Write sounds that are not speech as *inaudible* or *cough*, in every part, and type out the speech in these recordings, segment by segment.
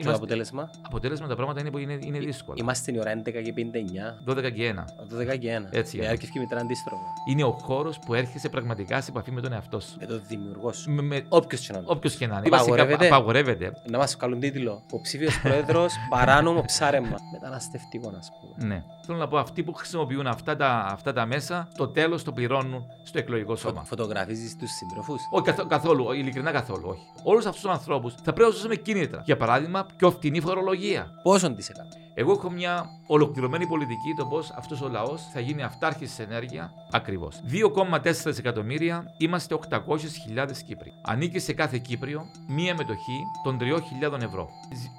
Και το αποτέλεσμα; Αποτέλεσμα τα πράγματα είναι, είναι, είναι δύσκολα. Είμαστε η ώρα 11 και 59. 12 και 1. 12 και 1. Έτσι. Η άρκευκη μητρά αντίστροφα. Είναι ο χώρος που έρχεσαι πραγματικά σε επαφή με τον εαυτό σου. Με τον δημιουργό σου. Με, με... Όποιος και να είναι. Όποιος και να είναι. Απαγορεύεται. Απαγορεύεται. Να μας καλούν τίτλο. Ο ψήφιο πρόεδρος *laughs* παράνομο ψάρεμα. Μεταναστευτικό, α πούμε. Ναι. Θέλω να πω αυτοί που χρησιμοποιούν αυτά τα, αυτά τα μέσα, το τέλος το πληρώνουν στο εκλογικό σώμα. Φωτογραφίζεις τους συντροφούς; Όχι καθ, καθόλου, ειλικρινά καθόλου. Όχι. Όλους αυτούς τους ανθρώπους θα πρέπει να του δώσουμε κίνητρα. Για παράδειγμα, πιο φτηνή φορολογία. Πόσον της έκανα. Εγώ έχω μια ολοκληρωμένη πολιτική το πώς αυτός ο λαός θα γίνει αυτάρχης σε ενέργεια ακριβώς. 2,4 δισεκατομμύρια είμαστε 800.000 Κύπροι. Ανήκει σε κάθε Κύπριο μία μετοχή των 3.000 ευρώ.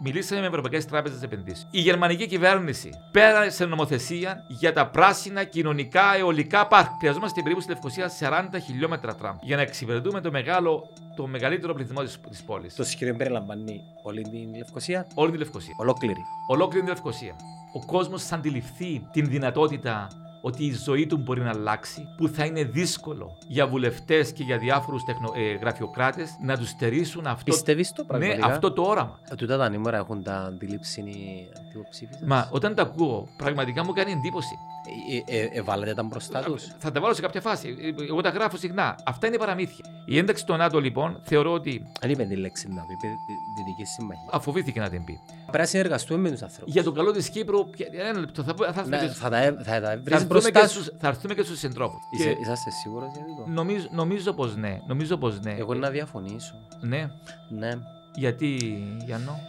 Μιλήσαμε με Ευρωπαϊκές Τράπεζες Επενδύσεων. Η γερμανική κυβέρνηση πέρασε νομοθεσία για τα πράσινα κοινωνικά αιωλικά πάρκ. Χρειαζόμαστε περίπου στη Λευκοσία 40 χιλιόμετρα τραμ για να εξυπηρετούμε το, μεγάλο, το μεγαλύτερο πληθυσμό της πόλης. Το σχέδιο περιλαμβάνει όλη την Λευκοσία; Όλη τη Λευκοσία. Ολόκληρη. Ολόκληρη την Λευκοσία. Ο κόσμος θα αντιληφθεί την δυνατότητα ότι η ζωή του μπορεί να αλλάξει, που θα είναι δύσκολο για βουλευτές και για διάφορους τεχνο... ε, γραφειοκράτες να τους στερήσουν αυτό, Πιστεύεις το ναι, πραγματικά. αυτό το όραμα. Ε, Τούτα τα νούμερα έχουν τα αντιλήψει οι αντιποψήφοι. Μα όταν τα ακούω, πραγματικά μου κάνει εντύπωση. Ε, ε, ε, βάλετε τα μπροστά τους. Θα τα βάλω σε κάποια φάση. Ε, Εγώ τα γράφω συχνά. Αυτά είναι παραμύθια. Η ένταξη στο ΝΑΤΟ λοιπόν θεωρώ ότι Δεν είπε τη λέξη να πει, είπε τη Δυτική Συμμαχία. αφοβήθηκε να την πει. Πρέπει να συνεργαστούμε με τους ανθρώπους. Για το καλό της Κύπρου, ποια- ένα λεπτό, θα, θα, έρθουμε και- Θα τα ε- θα τα θα βρεις έρθουμε μπροστά και σου. στους- θα έρθουμε και στους συντρόφους. Είσαστε σίγουρος για αυτό; Νομίζω, νομίζω πως ναι. Νομίζω πως ναι. Εγώ να διαφωνήσω. Ναι. Ναι. Γιατί, Γιάννο;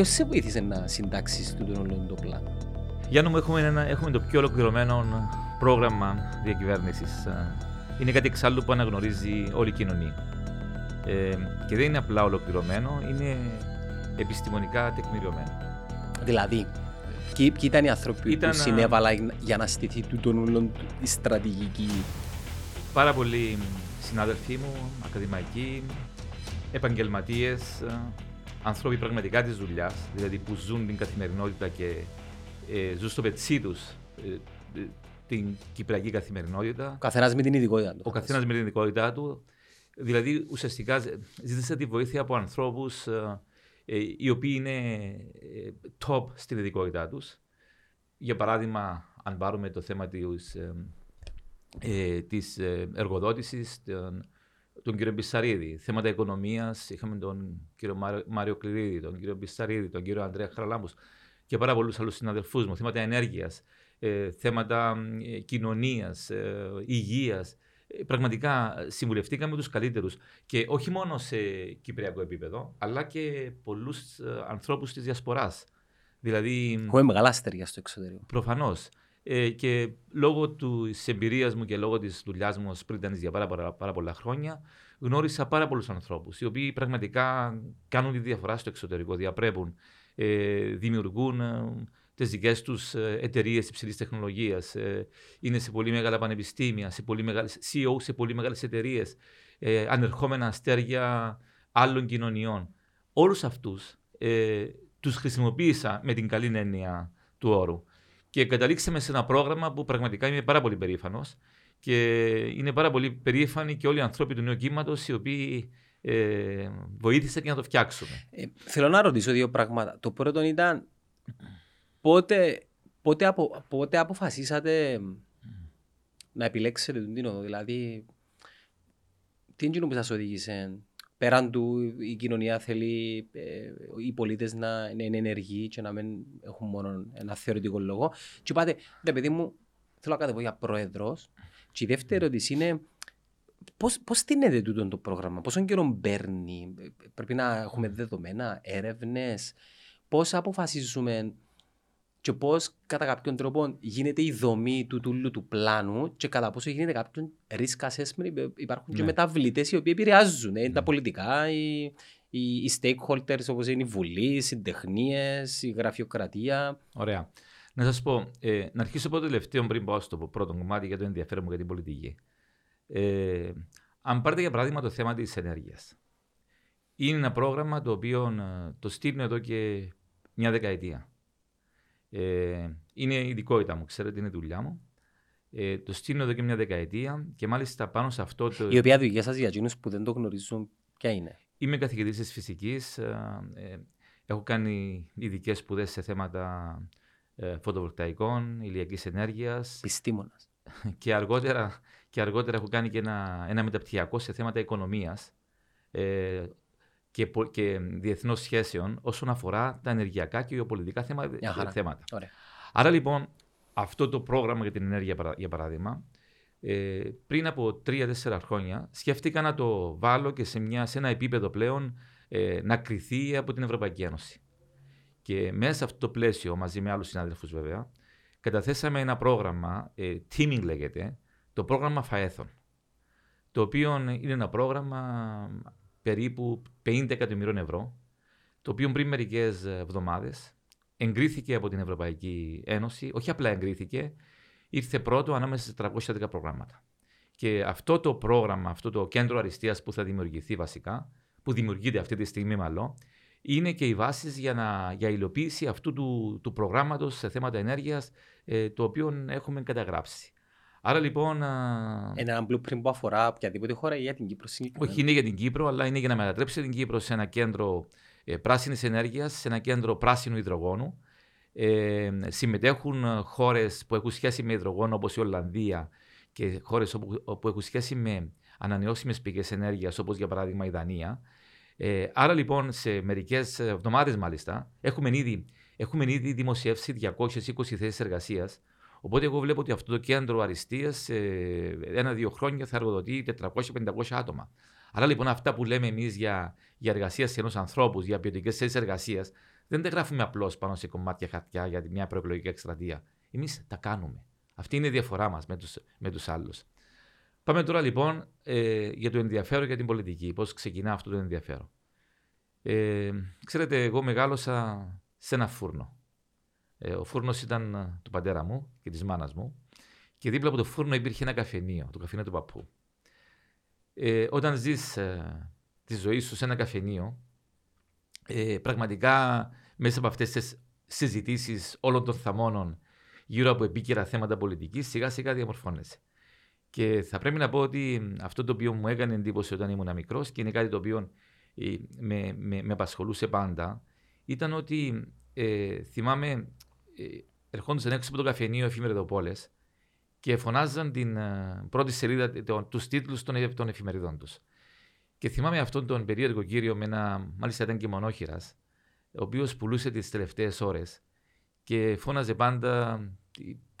Ποιος σε βοήθησε να συντάξεις τον όλο το πλάνο. Γιάννο μου, έχουμε, ένα, έχουμε το πιο ολοκληρωμένο πρόγραμμα διακυβέρνησης. Είναι κάτι εξάλλου που αναγνωρίζει όλη η κοινωνία. Ε, και δεν είναι απλά ολοκληρωμένο, είναι επιστημονικά τεκμηριωμένο. Δηλαδή, ποιοι, ποιοι ήταν οι άνθρωποι Ήταν, που α, συνέβαλαν για να στηθεί τούτον όλον η στρατηγική; Πάρα πολλοί συνάδελφοί μου, ακαδημαϊκοί, επαγγελματίες, άνθρωποι πραγματικά της δουλειάς, δηλαδή που ζουν την καθημερινότητα και ε, ζουν στο πετσί τους την κυπριακή καθημερινότητα. Ο καθένας με την ειδικότητα του. Ο καθένας με την ειδικότητά του. Δηλαδή, ουσιαστικά ζ- ζήτησα τη βοήθεια από ανθρώπους οι οποίοι είναι ε, top στην ειδικότητά τους. Για παράδειγμα, αν πάρουμε το θέμα της, ε, ε, της ε, εργοδότησης, τον, τον κύριο Μπισαρίδη, θέματα οικονομίας, είχαμε τον κύριο Μάριο, Μάριο Κληρίδη, τον κύριο Μπισαρίδη, τον κύριο Ανδρέα Χαραλάμπους και πάρα πολλούς άλλους συναδελφούς μου, θέματα ενέργειας, ε, θέματα ε, κοινωνίας, ε, υγείας. Ε, Πραγματικά ε, συμβουλευτήκαμε τους καλύτερους και όχι μόνο σε κυπριακό επίπεδο, αλλά και πολλούς ε, ανθρώπους της διασποράς. Δηλαδή, Έχουμε μεγάλα αστέρια στο εξωτερικό. Προφανώς. Ε, και λόγω της εμπειρίας μου και λόγω της δουλειάς μου ως πρίτανη για πάρα, πολλά- πάρα πολλά χρόνια, γνώρισα πάρα πολλούς ανθρώπους οι οποίοι πραγματικά κάνουν τη διαφορά στο εξωτερικό, διαπρέπουν, ε, δημιουργούν ε, τις δικές τους εταιρείες υψηλής τεχνολογίας. Ε, είναι σε πολύ μεγάλα πανεπιστήμια, σε πολύ μεγάλες, CEO σε πολύ μεγάλες εταιρείες, ε, ανερχόμενα αστέρια άλλων κοινωνιών. Όλους αυτούς ε, τους χρησιμοποίησα με την καλή έννοια του όρου. Και καταλήξαμε σε ένα πρόγραμμα που πραγματικά είμαι πάρα πολύ περήφανος και είναι πάρα πολύ περήφανοι και όλοι οι άνθρωποι του νέου κύματος οι οποίοι ε, βοήθησαν και να το φτιάξουμε. Ε, θέλω να ρωτήσω δύο πράγματα. Το πρώτο ήταν πότε, πότε, απο, πότε αποφασίσατε να επιλέξετε τον Τίνο, δηλαδή τι είναι εκείνο που σας οδήγησε πέραν του η κοινωνία θέλει ε, οι πολίτες να, να είναι ενεργοί και να μην έχουν μόνο ένα θεωρητικό λόγο. Και είπατε, ρε παιδί μου, θέλω να κατεβώ για πρόεδρος. Και η δεύτερη ερώτηση είναι Πώς, πώς στείνεται τούτο το πρόγραμμα, πόσο καιρό παίρνει, πρέπει να έχουμε δεδομένα, έρευνες, πώς αποφασίζουμε και πώς κατά κάποιον τρόπο γίνεται η δομή του τούλου του πλάνου και κατά πόσο γίνεται κάποιον risk assessment, υπάρχουν και Ναι. μεταβλητές οι οποίοι επηρεάζουν, ε, τα πολιτικά, οι, οι, οι stakeholders όπως είναι η Βουλή, οι συντεχνίες, η γραφειοκρατία. Ωραία. Να σας πω, ε, να αρχίσω από το τελευταίο πριν πάω στο πρώτο κομμάτι για το ενδιαφέρον μου για την πολιτική. Ε, αν πάρετε για παράδειγμα το θέμα της ενέργειας. Είναι ένα πρόγραμμα το οποίο ε, το στείλουν εδώ και μια δεκαετία. Ε, είναι η ειδικότητα μου, ξέρετε, είναι η δουλειά μου. Ε, το στείλω εδώ και μια δεκαετία και μάλιστα πάνω σε αυτό το. Η οποία δουλειά σας για εκείνους που δεν το γνωρίζουν, ποια είναι; Είμαι καθηγητής της φυσικής. Ε, έχω κάνει ειδικές σπουδές σε θέματα ε, φωτοβολταϊκών, ηλιακής ενέργειας. Πιστήμονα. *laughs* Και αργότερα, και αργότερα έχω κάνει και ένα, ένα μεταπτυχιακό σε θέματα οικονομίας ε, και, και διεθνών σχέσεων όσον αφορά τα ενεργειακά και γεωπολιτικά θέματα. θέματα. Άρα λοιπόν, αυτό το πρόγραμμα για την ενέργεια, για παράδειγμα, ε, πριν από τρία-τέσσερα χρόνια σκέφτηκα να το βάλω και σε, μια, σε ένα επίπεδο πλέον ε, να κριθεί από την Ευρωπαϊκή Ένωση. Και μέσα σε αυτό το πλαίσιο, μαζί με άλλους συνάδελφους βέβαια, καταθέσαμε ένα πρόγραμμα, ε, teaming λέγεται, το πρόγραμμα ΦΑΕΘΟΝ. Το οποίο είναι ένα πρόγραμμα περίπου 50 εκατομμυρίων ευρώ, το οποίο πριν μερικές εβδομάδες εγκρίθηκε από την Ευρωπαϊκή Ένωση. Όχι απλά εγκρίθηκε, ήρθε πρώτο ανάμεσα σε 310 προγράμματα. Και αυτό το πρόγραμμα, αυτό το κέντρο αριστείας που θα δημιουργηθεί βασικά, που δημιουργείται αυτή τη στιγμή μάλλον, είναι και οι βάσεις για, για υλοποίηση αυτού του, του προγράμματος σε θέματα ενέργειας, ε, το οποίο έχουμε καταγράψει. Άρα λοιπόν. Είναι ένα blueprint που αφορά οποιαδήποτε χώρα ή για την Κύπρο Όχι, είναι για την Κύπρο, αλλά είναι για να μετατρέψει την Κύπρο σε ένα κέντρο ε, πράσινης ενέργειας, σε ένα κέντρο πράσινου υδρογόνου. Ε, συμμετέχουν χώρες που έχουν σχέση με υδρογόνο όπως η Ολλανδία και χώρες που έχουν σχέση με ανανεώσιμες πηγές ενέργειας όπως για παράδειγμα η Δανία. Ε, άρα λοιπόν σε μερικές εβδομάδες μάλιστα έχουμε ήδη, έχουμε ήδη δημοσιεύσει 220 θέσεις εργασίας. Οπότε εγώ βλέπω ότι αυτό το κέντρο αριστείας σε ένα-δύο χρόνια θα εργοδοτεί 400-500 άτομα. Άρα λοιπόν αυτά που λέμε εμείς για, για εργασία σε ενός ανθρώπου, για ποιοτικές θέσεις εργασίας, δεν τα γράφουμε απλώς πάνω σε κομμάτια χαρτιά για μια προεκλογική εκστρατεία. Εμείς τα κάνουμε. Αυτή είναι η διαφορά μας με τους με τους άλλους. Πάμε τώρα λοιπόν ε, για το ενδιαφέρον για την πολιτική. Πώς ξεκινά αυτό το ενδιαφέρον. Ε, ξέρετε, εγώ μεγάλωσα σε ένα φούρνο. Ε, ο φούρνος ήταν ε, του πατέρα μου και της μάνας μου. Και δίπλα από το φούρνο υπήρχε ένα καφενείο, το καφενείο του παππού. Ε, όταν ζεις ε, τη ζωή σου σε ένα καφενείο, ε, πραγματικά μέσα από αυτές τις συζητήσεις όλων των θαμώνων γύρω από επίκαιρα θέματα πολιτικής, σιγά σιγά διαμορφώνεσαι. Και θα πρέπει να πω ότι αυτό το οποίο μου έκανε εντύπωση όταν ήμουν μικρός και είναι κάτι το οποίο ε, με, με, με απασχολούσε πάντα, ήταν ότι ε, θυμάμαι ε, ερχόντουσαν έξω από το καφενείο εφημεριδοπόλε και φωνάζαν την uh, πρώτη σελίδα, τους τίτλους των, των εφημεριδών τους. Και θυμάμαι αυτόν τον περίεργο κύριο με ένα, μάλιστα ήταν και μονόχειρας, ο οποίος πουλούσε τις τελευταίες ώρες και φώναζε πάντα,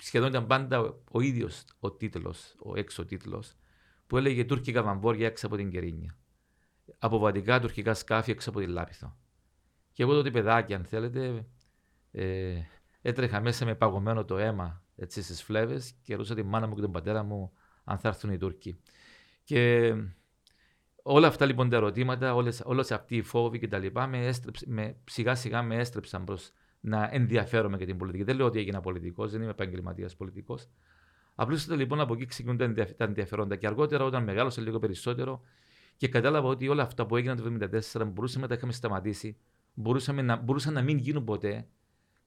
σχεδόν ήταν πάντα ο ίδιος ο τίτλος, ο έξω τίτλος, που έλεγε Τούρκικα βαμβόρια έξω από την Κερίνια. Αποβατικά τουρκικά σκάφη έξω από την Λάπιθο. Και εγώ τότε παιδάκι, αν θέλετε, ε, έτρεχα μέσα με παγωμένο το αίμα έτσι, στις φλέβες και ρωτούσα τη μάνα μου και τον πατέρα μου αν θα έρθουν οι Τούρκοι. Και όλα αυτά λοιπόν τα ερωτήματα, όλες, όλες αυτοί οι φόβοι και τα λοιπά, με, με, σιγά σιγά με έστρεψαν προς να ενδιαφέρομαι για την πολιτική. Δεν λέω ότι έγινα πολιτικός, δεν είμαι επαγγελματίας πολιτικός. Απλούστατα λοιπόν από εκεί ξεκινούν τα ενδιαφέροντα. Και αργότερα, όταν μεγάλωσα λίγο περισσότερο και κατάλαβα ότι όλα αυτά που έγιναν το 1974 μπορούσαμε να τα είχαμε σταματήσει, μπορούσαμε να, μπορούσαν να μην γίνουν ποτέ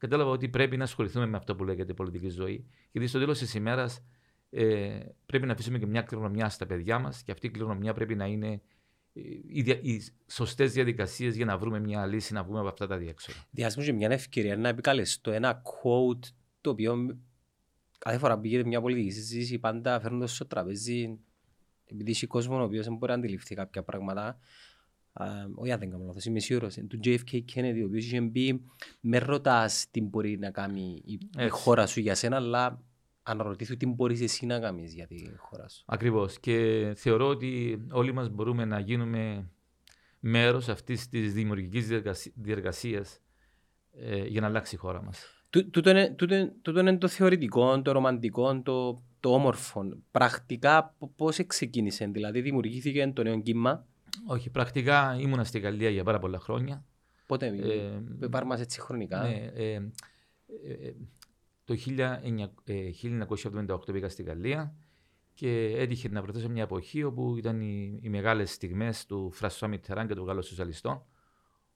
κατάλαβα ότι πρέπει να ασχοληθούμε με αυτό που λέγεται πολιτική ζωή. Γιατί στο τέλος της ημέρας ε, πρέπει να αφήσουμε και μια κληρονομιά στα παιδιά μας και αυτή η κληρονομιά πρέπει να είναι ε, οι, οι σωστές διαδικασίες για να βρούμε μια λύση να βγούμε από αυτά τα διέξοδα. Διάσμω και μια ευκαιρία να επικαλεστώ ένα quote το οποίο κάθε φορά που γίνεται μια πολιτική συζήτηση πάντα φέρνοντας στο τραπέζι επειδή έχει κόσμος ο οποίος δεν μπορεί να αντιληφθεί κάποια πράγματα όχι αν δεν κάνω λάθος, είμαι σίγουρος, του JFK Kennedy, ο οποίος είχε πει με ρωτάς τι μπορεί να κάνει η, η χώρα σου για σένα, αλλά αναρωτήθου τι μπορείς εσύ να κάνεις για τη χώρα σου. Ακριβώς και θεωρώ ότι όλοι μας μπορούμε να γίνουμε μέρος αυτής της δημιουργικής διεργασίας ε, για να αλλάξει η χώρα μας. Τούτο είναι, είναι το θεωρητικό, το ρομαντικό, το, το όμορφο. Πρακτικά πώς ξεκίνησε, δηλαδή δημιουργήθηκε το νέο κύμα όχι, πρακτικά ήμουνα στη Γαλλία για πάρα πολλά χρόνια. Πότε, ε, πάρ' μας έτσι χρονικά; Ναι, ε, ε, ε το 1978 πήγα στη Γαλλία και έτυχε να βρεθώ σε μια εποχή όπου ήταν οι, οι μεγάλες στιγμές του Φρασουά Μιτεράν και των Γάλλων Σοσιαλιστών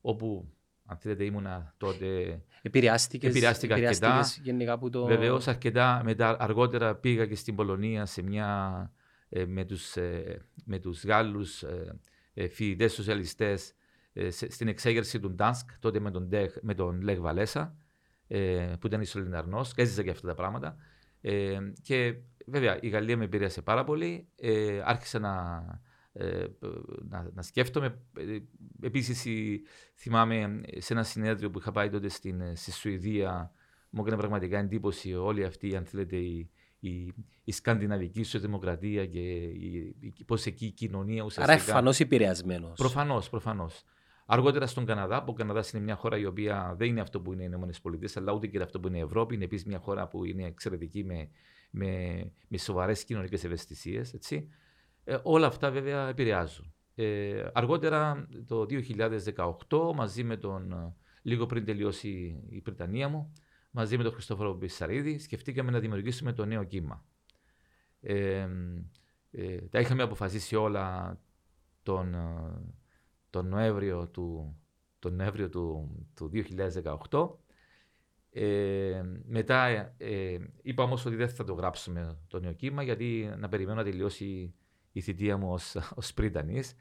όπου Αν θέλετε, ήμουνα τότε. Επηρεάστηκες, Επηρεάστηκα αρκετά. επηρεάστηκες γενικά από το... Βεβαίως, αρκετά μετά, αργότερα πήγα και στην Πολωνία σε μια, ε, με τους, ε, με τους Γάλλους ε, ε, φοιτητές σοσιαλιστές ε, σε- στην εξέγερση του Ντάνσκ, τότε με τον, Ντεχ- με τον Λέγ Βαλέσα, ε, που ήταν Ισολιναρνός, και έζησα και αυτά τα πράγματα. Ε, και βέβαια η Γαλλία με επηρέασε πάρα πολύ. Ε, άρχισα να, ε, να, να σκέφτομαι. Ε, επίσης η- θυμάμαι σε ένα συνέδριο που είχα πάει τότε στην, ε, στη Σουηδία μου έκανε πραγματικά εντύπωση όλη αυτή, αν θέλετε, η, η, η σκανδιναβική σοσιαλδημοκρατία και η, η, πώς εκεί η κοινωνία ουσιαστικά... Άρα εμφανώς επηρεασμένος. Προφανώς, προφανώς. Αργότερα στον Καναδά, που ο Καναδάς είναι μια χώρα η οποία δεν είναι αυτό που είναι οι ΗΠΑ, αλλά ούτε και αυτό που είναι η Ευρώπη. Είναι επίσης μια χώρα που είναι εξαιρετική με, με, με σοβαρές κοινωνικές ευαισθησίες. Ε, όλα αυτά βέβαια επηρεάζουν. Ε, αργότερα, το 2018, μαζί με τον. ε, λίγο πριν τελειώσει η Βρετανία μου, μαζί με τον Χριστόφορο Μπισαρίδη, σκεφτήκαμε να δημιουργήσουμε το νέο κύμα. Ε, ε, τα είχαμε αποφασίσει όλα τον, ε, τον Νοέμβριο του, τον Νοέμβριο του, του 2018. Ε, μετά ε, ε, είπα όμως ότι δεν θα το γράψουμε το νέο κύμα γιατί να περιμένω να τελειώσει η θητεία μου ως, ως πρίτανης.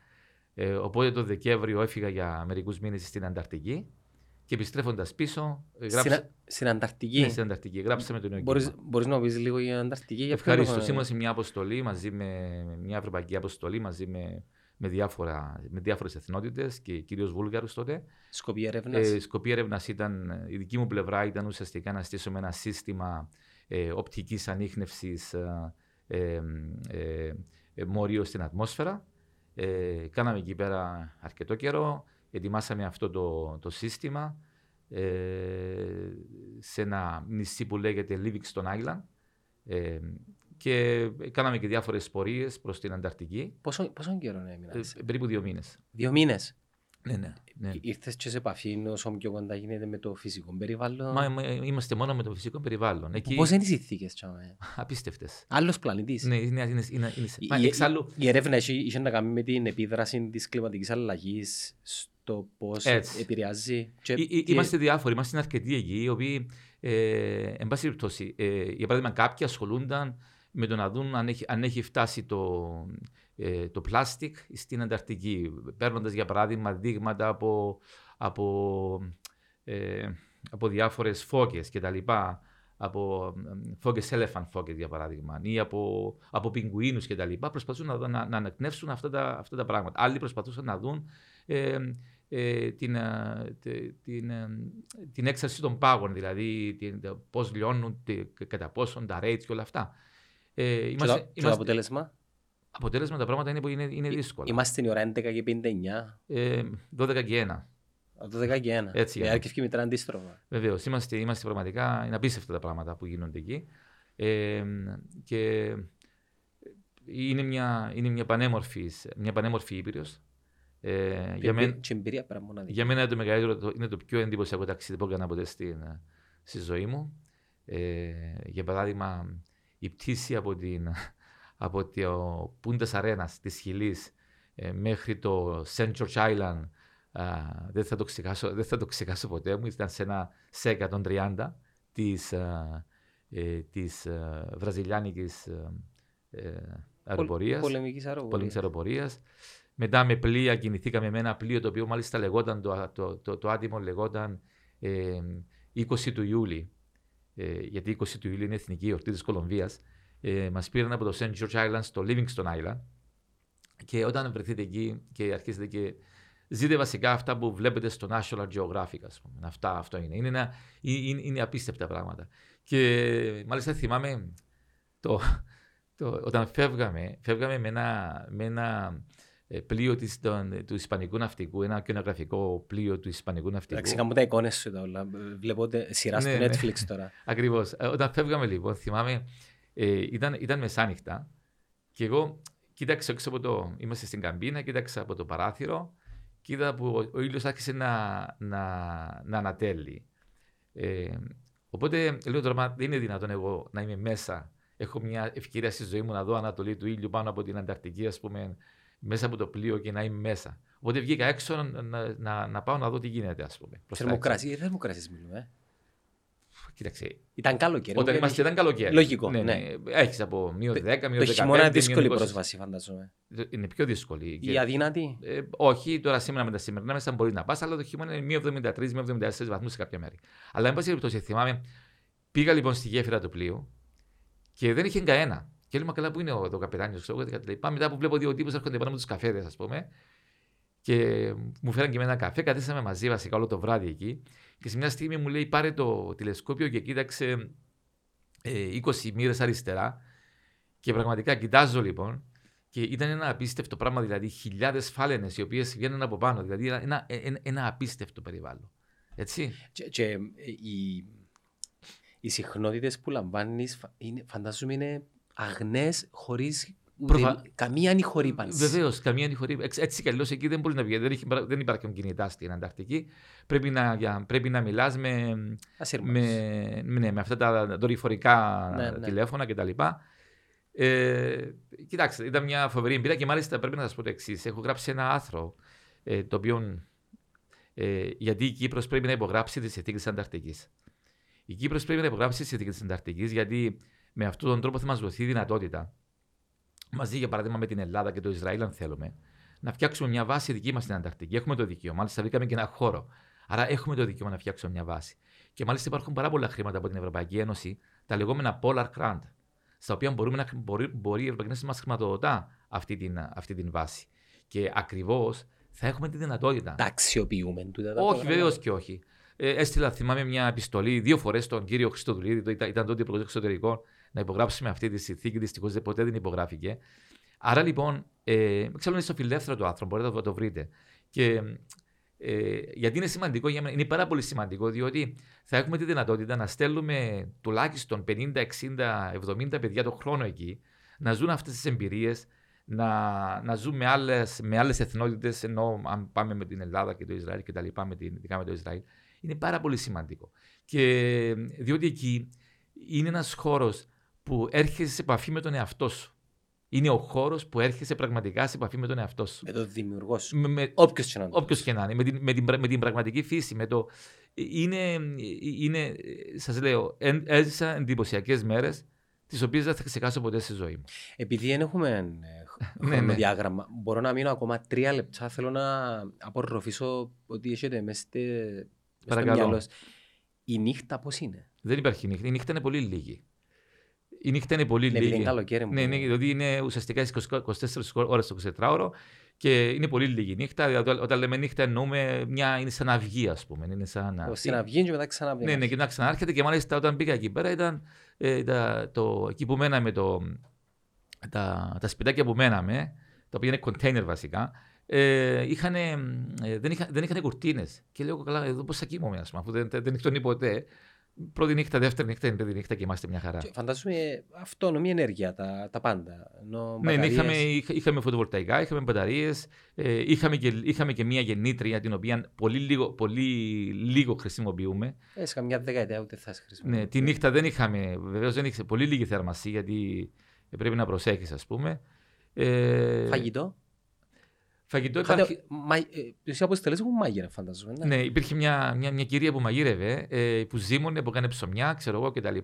Ε, οπότε το Δεκέμβριο έφυγα για μερικούς μήνες στην Ανταρκτική και επιστρέφοντας πίσω ε, Στην, γράψα, Α- στην Ανταρκτική. ναι, στην Ανταρκτική, γράψαμε το νέο Μπορείς, κύμα. μπορείς να μου πεις λίγο για Ανταρκτική. για ποιο Ευχαριστώ. λόγο, ε; Ήμουν σε μια αποστολή μαζί με με μια ευρωπαϊκή αποστολή μαζί με, με, διάφορα, με διάφορες εθνότητες και κυρίως Βούλγαρους τότε. Σκοπή έρευνας. Ε, σκοπή έρευνας ήταν, η δική μου πλευρά ήταν ουσιαστικά να στήσουμε ένα σύστημα ε, οπτικής ανείχνευσης ε, ε, ε, ε, μόριο στην ατμόσφαιρα. Ε, κάναμε εκεί πέρα αρκετό καιρό, ετοιμάσαμε αυτό το, το σύστημα ε, σε ένα νησί που λέγεται Livingston Island ε, και κάναμε και διάφορες πορείες προς την Ανταρκτική, Πόσο, πόσο καιρό ε, έμεινες; περίπου δύο μήνες. Δύο μήνες; Ναι, ναι, ναι. Ήρθες και σε επαφή όσο πιο κοντά γίνεται με το φυσικό περιβάλλον; Μα, μα, είμαστε μόνο με το φυσικό περιβάλλον. Εκεί, Πώς είναι οι συνθήκες, τσάμε; *laughs* Απίστευτες. Άλλος πλανήτης; Ναι, είναι, είναι, είναι, είναι, Η- μα, η- εξάλλου, Η έρευνα είχε, είχε να κάνει με την επίδραση της κλιματικής αλλαγής στο πώς Έτσι. επηρεάζει. Και, Εί- εί- και- Είμαστε διάφοροι, είμαστε αρκετοί εκεί, οι οποίοι, ε, εν πάση περιπτώσει, ε, για παράδειγμα, κάποιοι ασχολούνταν με το να δουν αν έχει, αν έχει φτάσει το, ε, το πλάστικ στην Ανταρκτική, παίρνοντας για παράδειγμα δείγματα από, από, ε, από διάφορες φώκες και τα λοιπά, από φώκες elephant φώκες για παράδειγμα ή από, από πιγκουίνους και τα λοιπά, προσπαθούν να, δω- να, να ανακνεύσουν αυτά τα, αυτά τα πράγματα. Άλλοι προσπαθούσαν να δουν ε, ε, την, ε, τε- την, ε, την έξαρση των πάγων, δηλαδή την, το πώς λιώνουν, τι- κατά πόσον τα rates και όλα αυτά. Ε, και το, είμαστε, και το είμαστε, αποτέλεσμα; αποτέλεσμα τα πράγματα είναι, που είναι, είναι δύσκολα. Είμαστε την ώρα 11 και 59. Ε, 12 και 1. Από το 10 και 1. Έτσι, Η ναι. άρκευκη μητρά αντίστροφα. Βεβαίως, είμαστε, είμαστε πραγματικά, είναι απίστευτα τα πράγματα που γίνονται εκεί. Ε, και είναι μια, είναι μια πανέμορφης, μια πανέμορφη Ήπειρος. Ε, για, μένα, Και εμπειρία πέρα μοναδική. για μένα το μεγαλύτερο, το- είναι το πιο εντυπωσιακό ταξίδι που έκανα ποτέ στην, στη ζωή μου. Ε, για παράδειγμα, η πτήση από, την, *laughs* από το Πούντας Αρένας της Χιλής ε, μέχρι το St. George Island α, δεν, θα το ξεχάσω, δεν θα το ξεχάσω ποτέ μου. Ήταν σε ένα σε 130 της, α, ε, της α, βραζιλιάνικης α, ε, αεροπορίας Πολεμικής αεροπορίας. Πολεμική αεροπορία. Μετά με πλοία κινηθήκαμε με ένα πλοίο το οποίο μάλιστα λεγόταν, το, το, το, το άτιμο λεγόταν ε, 20 του Ιούλη. Ε, γιατί 20 του Ιούλη είναι η εθνική εορτή της Κολομβίας. Ε, Μας πήραν από το St. George Island στο Livingston Island. Και όταν βρεθείτε εκεί και αρχίσετε και ζείτε βασικά αυτά που βλέπετε στο National Geographic, ας πούμε. Αυτά, αυτό είναι. Είναι, ένα, είναι, είναι απίστευτα πράγματα. Και μάλιστα θυμάμαι το, το, όταν φεύγαμε, φεύγαμε με ένα, με ένα ε, πλοίο της, των, του Ισπανικού ναυτικού, ένα κοινογραφικό πλοίο του Ισπανικού ναυτικού. Εντάξει, κάνω τα εικόνες σου εδώ όλα. Βλέπω τε- σειρά στο Ναι, ναι. Netflix τώρα. *laughs* Ακριβώς. Όταν φεύγαμε λοιπόν, θυμάμαι, ε, ήταν, ήταν μεσάνυχτα και εγώ κοίταξα έξω από το. Είμαστε στην καμπίνα, κοίταξα από το παράθυρο και είδα που ο, ο ήλιος άρχισε να, να, να ανατέλει. Ε, οπότε λέω τώρα, «Μα δεν είναι δυνατόν εγώ να είμαι μέσα. Έχω μια ευκαιρία στη ζωή μου να δω ανατολή του ήλιου πάνω από την Ανταρκτική, ας πούμε, μέσα από το πλοίο και να είμαι μέσα. Οπότε βγήκα έξω να, να, να πάω να δω τι γίνεται, ας πούμε. Θερμοκρασία, θερμοκρασία μιλούμε. Κοίταξε. Ήταν καλοκαίρι. Όταν είμαστε, ήταν καλοκαίρι. Λογικό. Ναι, ναι. ναι. Έχεις από μείον 10, μείον 15. Το χειμώνα είναι δύσκολη πρόσβαση, φαντάζομαι. Είναι πιο δύσκολη. Η αδύνατη; Ε, όχι, τώρα σήμερα με τα σημερινά μέσα μπορεί να πας, αλλά το χειμώνα είναι μείον 73, μείον 74 βαθμούς σε κάποια μέρη. Αλλά εν πάση περιπτώσει, θυμάμαι, πήγα λοιπόν στη γέφυρα του πλοίου και δεν είχε κανένα. Και λέμε καλά που είναι ο, ο καπετάνιος, ξέρω εγώ. Μετά που βλέπω δύο τύπους έρχονται πάνω με τους καφέδες, ας πούμε. Και μου φέραν και με ένα καφέ, καθίσαμε μαζί βασικά όλο το βράδυ εκεί. Και σε μια στιγμή μου λέει: Πάρε το τηλεσκόπιο και κοίταξε ε, 20 μοίρες αριστερά. Και πραγματικά κοιτάζω λοιπόν. Και ήταν ένα απίστευτο πράγμα, δηλαδή χιλιάδες φάλαινες οι οποίες βγαίνουν από πάνω. Δηλαδή ένα, ένα, ένα απίστευτο περιβάλλον. Έτσι. Και, και ε, οι, οι συχνότητες που λαμβάνεις, φαντάζομαι είναι αγνές χωρίς Προφα... Καμία ανηχορύπανση. Βεβαίως, καμία ανηχορύπανση. Έτσι κι αλλιώς εκεί δεν μπορείς να βγει. Δεν, έχει, δεν υπάρχουν κινητά στην Ανταρκτική. Πρέπει να, πρέπει να μιλάς με, με, ναι, με αυτά τα δορυφορικά ναι, ναι. τηλέφωνα κτλ. Ε, κοιτάξτε, ήταν μια φοβερή εμπειρία και μάλιστα πρέπει να σας πω το εξής. Έχω γράψει ένα άρθρο ε, το οποίο. Ε, γιατί η Κύπρος πρέπει να υπογράψει τις συνθήκες της Ανταρκτικής. Η Κύπρος πρέπει να υπογράψει τις συνθήκες της Ανταρκτικής γιατί με αυτόν τον τρόπο θα μας δοθεί δυνατότητα μαζί για παράδειγμα με την Ελλάδα και το Ισραήλ, αν θέλουμε, να φτιάξουμε μια βάση δική μας στην Ανταρκτική. Έχουμε το δικαίωμα. Μάλιστα, βρήκαμε και ένα χώρο. Άρα, έχουμε το δικαίωμα να φτιάξουμε μια βάση. Και μάλιστα υπάρχουν πάρα πολλά χρήματα από την Ευρωπαϊκή Ένωση, τα λεγόμενα Polar Grant, στα οποία μπορούμε να, μπορεί, μπορεί η Ευρωπαϊκή Ένωση να μας χρηματοδοτά αυτή την, αυτή την βάση. Και ακριβώς θα έχουμε τη δυνατότητα. Τα αξιοποιούμε Όχι, βεβαίως και όχι. Ε, έστειλα, θυμάμαι, μια επιστολή δύο φορές στον κύριο Χριστοδουλίδη, ήταν, ήταν τότε υπουργός εξωτερικών, να υπογράψουμε αυτή τη συνθήκη. Δυστυχώς ποτέ δεν υπογράφηκε. Άρα λοιπόν, ε, ξέρω είναι στο φιλελεύθερο το άνθρωπο, μπορείτε να το βρείτε. Και ε, γιατί είναι σημαντικό για μένα, είναι πάρα πολύ σημαντικό, διότι θα έχουμε τη δυνατότητα να στέλνουμε τουλάχιστον 50, 60, 70 παιδιά το χρόνο εκεί, να ζουν αυτές τις εμπειρίες, να, να ζουν με άλλες με άλλες εθνότητες, ενώ αν πάμε με την Ελλάδα και το Ισραήλ και τα λοιπά, με την, ειδικά με το Ισραήλ, είναι πάρα πολύ σημαντικό. Και διότι εκεί είναι ένας χώρος που έρχεσαι σε επαφή με τον εαυτό σου. Είναι ο χώρος που έρχεσαι πραγματικά σε επαφή με τον εαυτό σου. Με τον δημιουργό σου. Με, Όποιος και να είναι. Όποιος και να είναι. Με την, με, την, με την πραγματική φύση. Με το, είναι, είναι σας λέω, έζησα εντυπωσιακές μέρες τις οποίες δεν θα ξεχάσω ποτέ στη ζωή μου. Επειδή δεν έχουμε ε, *laughs* ναι, ναι. διάγραμμα, μπορώ να μείνω ακόμα τρία λεπτά. Θέλω να απορροφήσω ότι έχετε μέσα στο μυαλό. Η νύχτα πώς είναι; Δεν υπάρχει νύχτα. Η νύχτα είναι πολύ λίγη. Η νύχτα είναι πολύ ναι, λίγη. Είναι καλοκαίρι. Ναι, ναι, δηλαδή είναι ουσιαστικά 24 ώρες το 24ωρο και είναι πολύ λίγη νύχτα. Δηλαδή, όταν λέμε νύχτα εννοούμε μια είναι σαν αυγή, ας πούμε. Είναι σαν Στην αυγή και μετά ξαναβγεί. Ναι, ναι, και να ξανάρχεται και μάλιστα όταν πήγα εκεί πέρα ήταν ε, τα, το, εκεί που μέναμε, το, τα, τα σπιτάκια που μέναμε, τα οποία είναι container βασικά, ε, είχαν, ε, δεν, είχαν, δεν είχαν κουρτίνες. Και λέω, καλά, εδώ πώς θα κοιμόμαι, ας πούμε, αφού δεν, δεν, δεν ποτέ. Πρώτη νύχτα, δεύτερη νύχτα, είναι τρίτη νύχτα και είμαστε μια χαρά. Και φαντάζομαι αυτόνομη ενέργεια τα, τα πάντα. ναι, ναι, είχαμε, είχαμε φωτοβολταϊκά, είχαμε μπαταρίες, ε, είχαμε, και, είχαμε και μια γεννήτρια την οποία πολύ λίγο, πολύ λίγο χρησιμοποιούμε. Έσχα μια δεκαετία ούτε θα χρησιμοποιούμε. Ναι, τη νύχτα δεν είχαμε, βεβαίως δεν είχε πολύ λίγη θερμασία γιατί πρέπει να προσέχεις, ας πούμε. Ε, Φαγητό; Φαγητό υπάρχει. Μα... Ε, εσύ αποστελές που μάγειρε, φαντάζομαι. Ναι, ναι υπήρχε μια, μια, μια κυρία που μαγείρευε, ε, που ζήμωνε, που έκανε ψωμιά, ξέρω εγώ κτλ.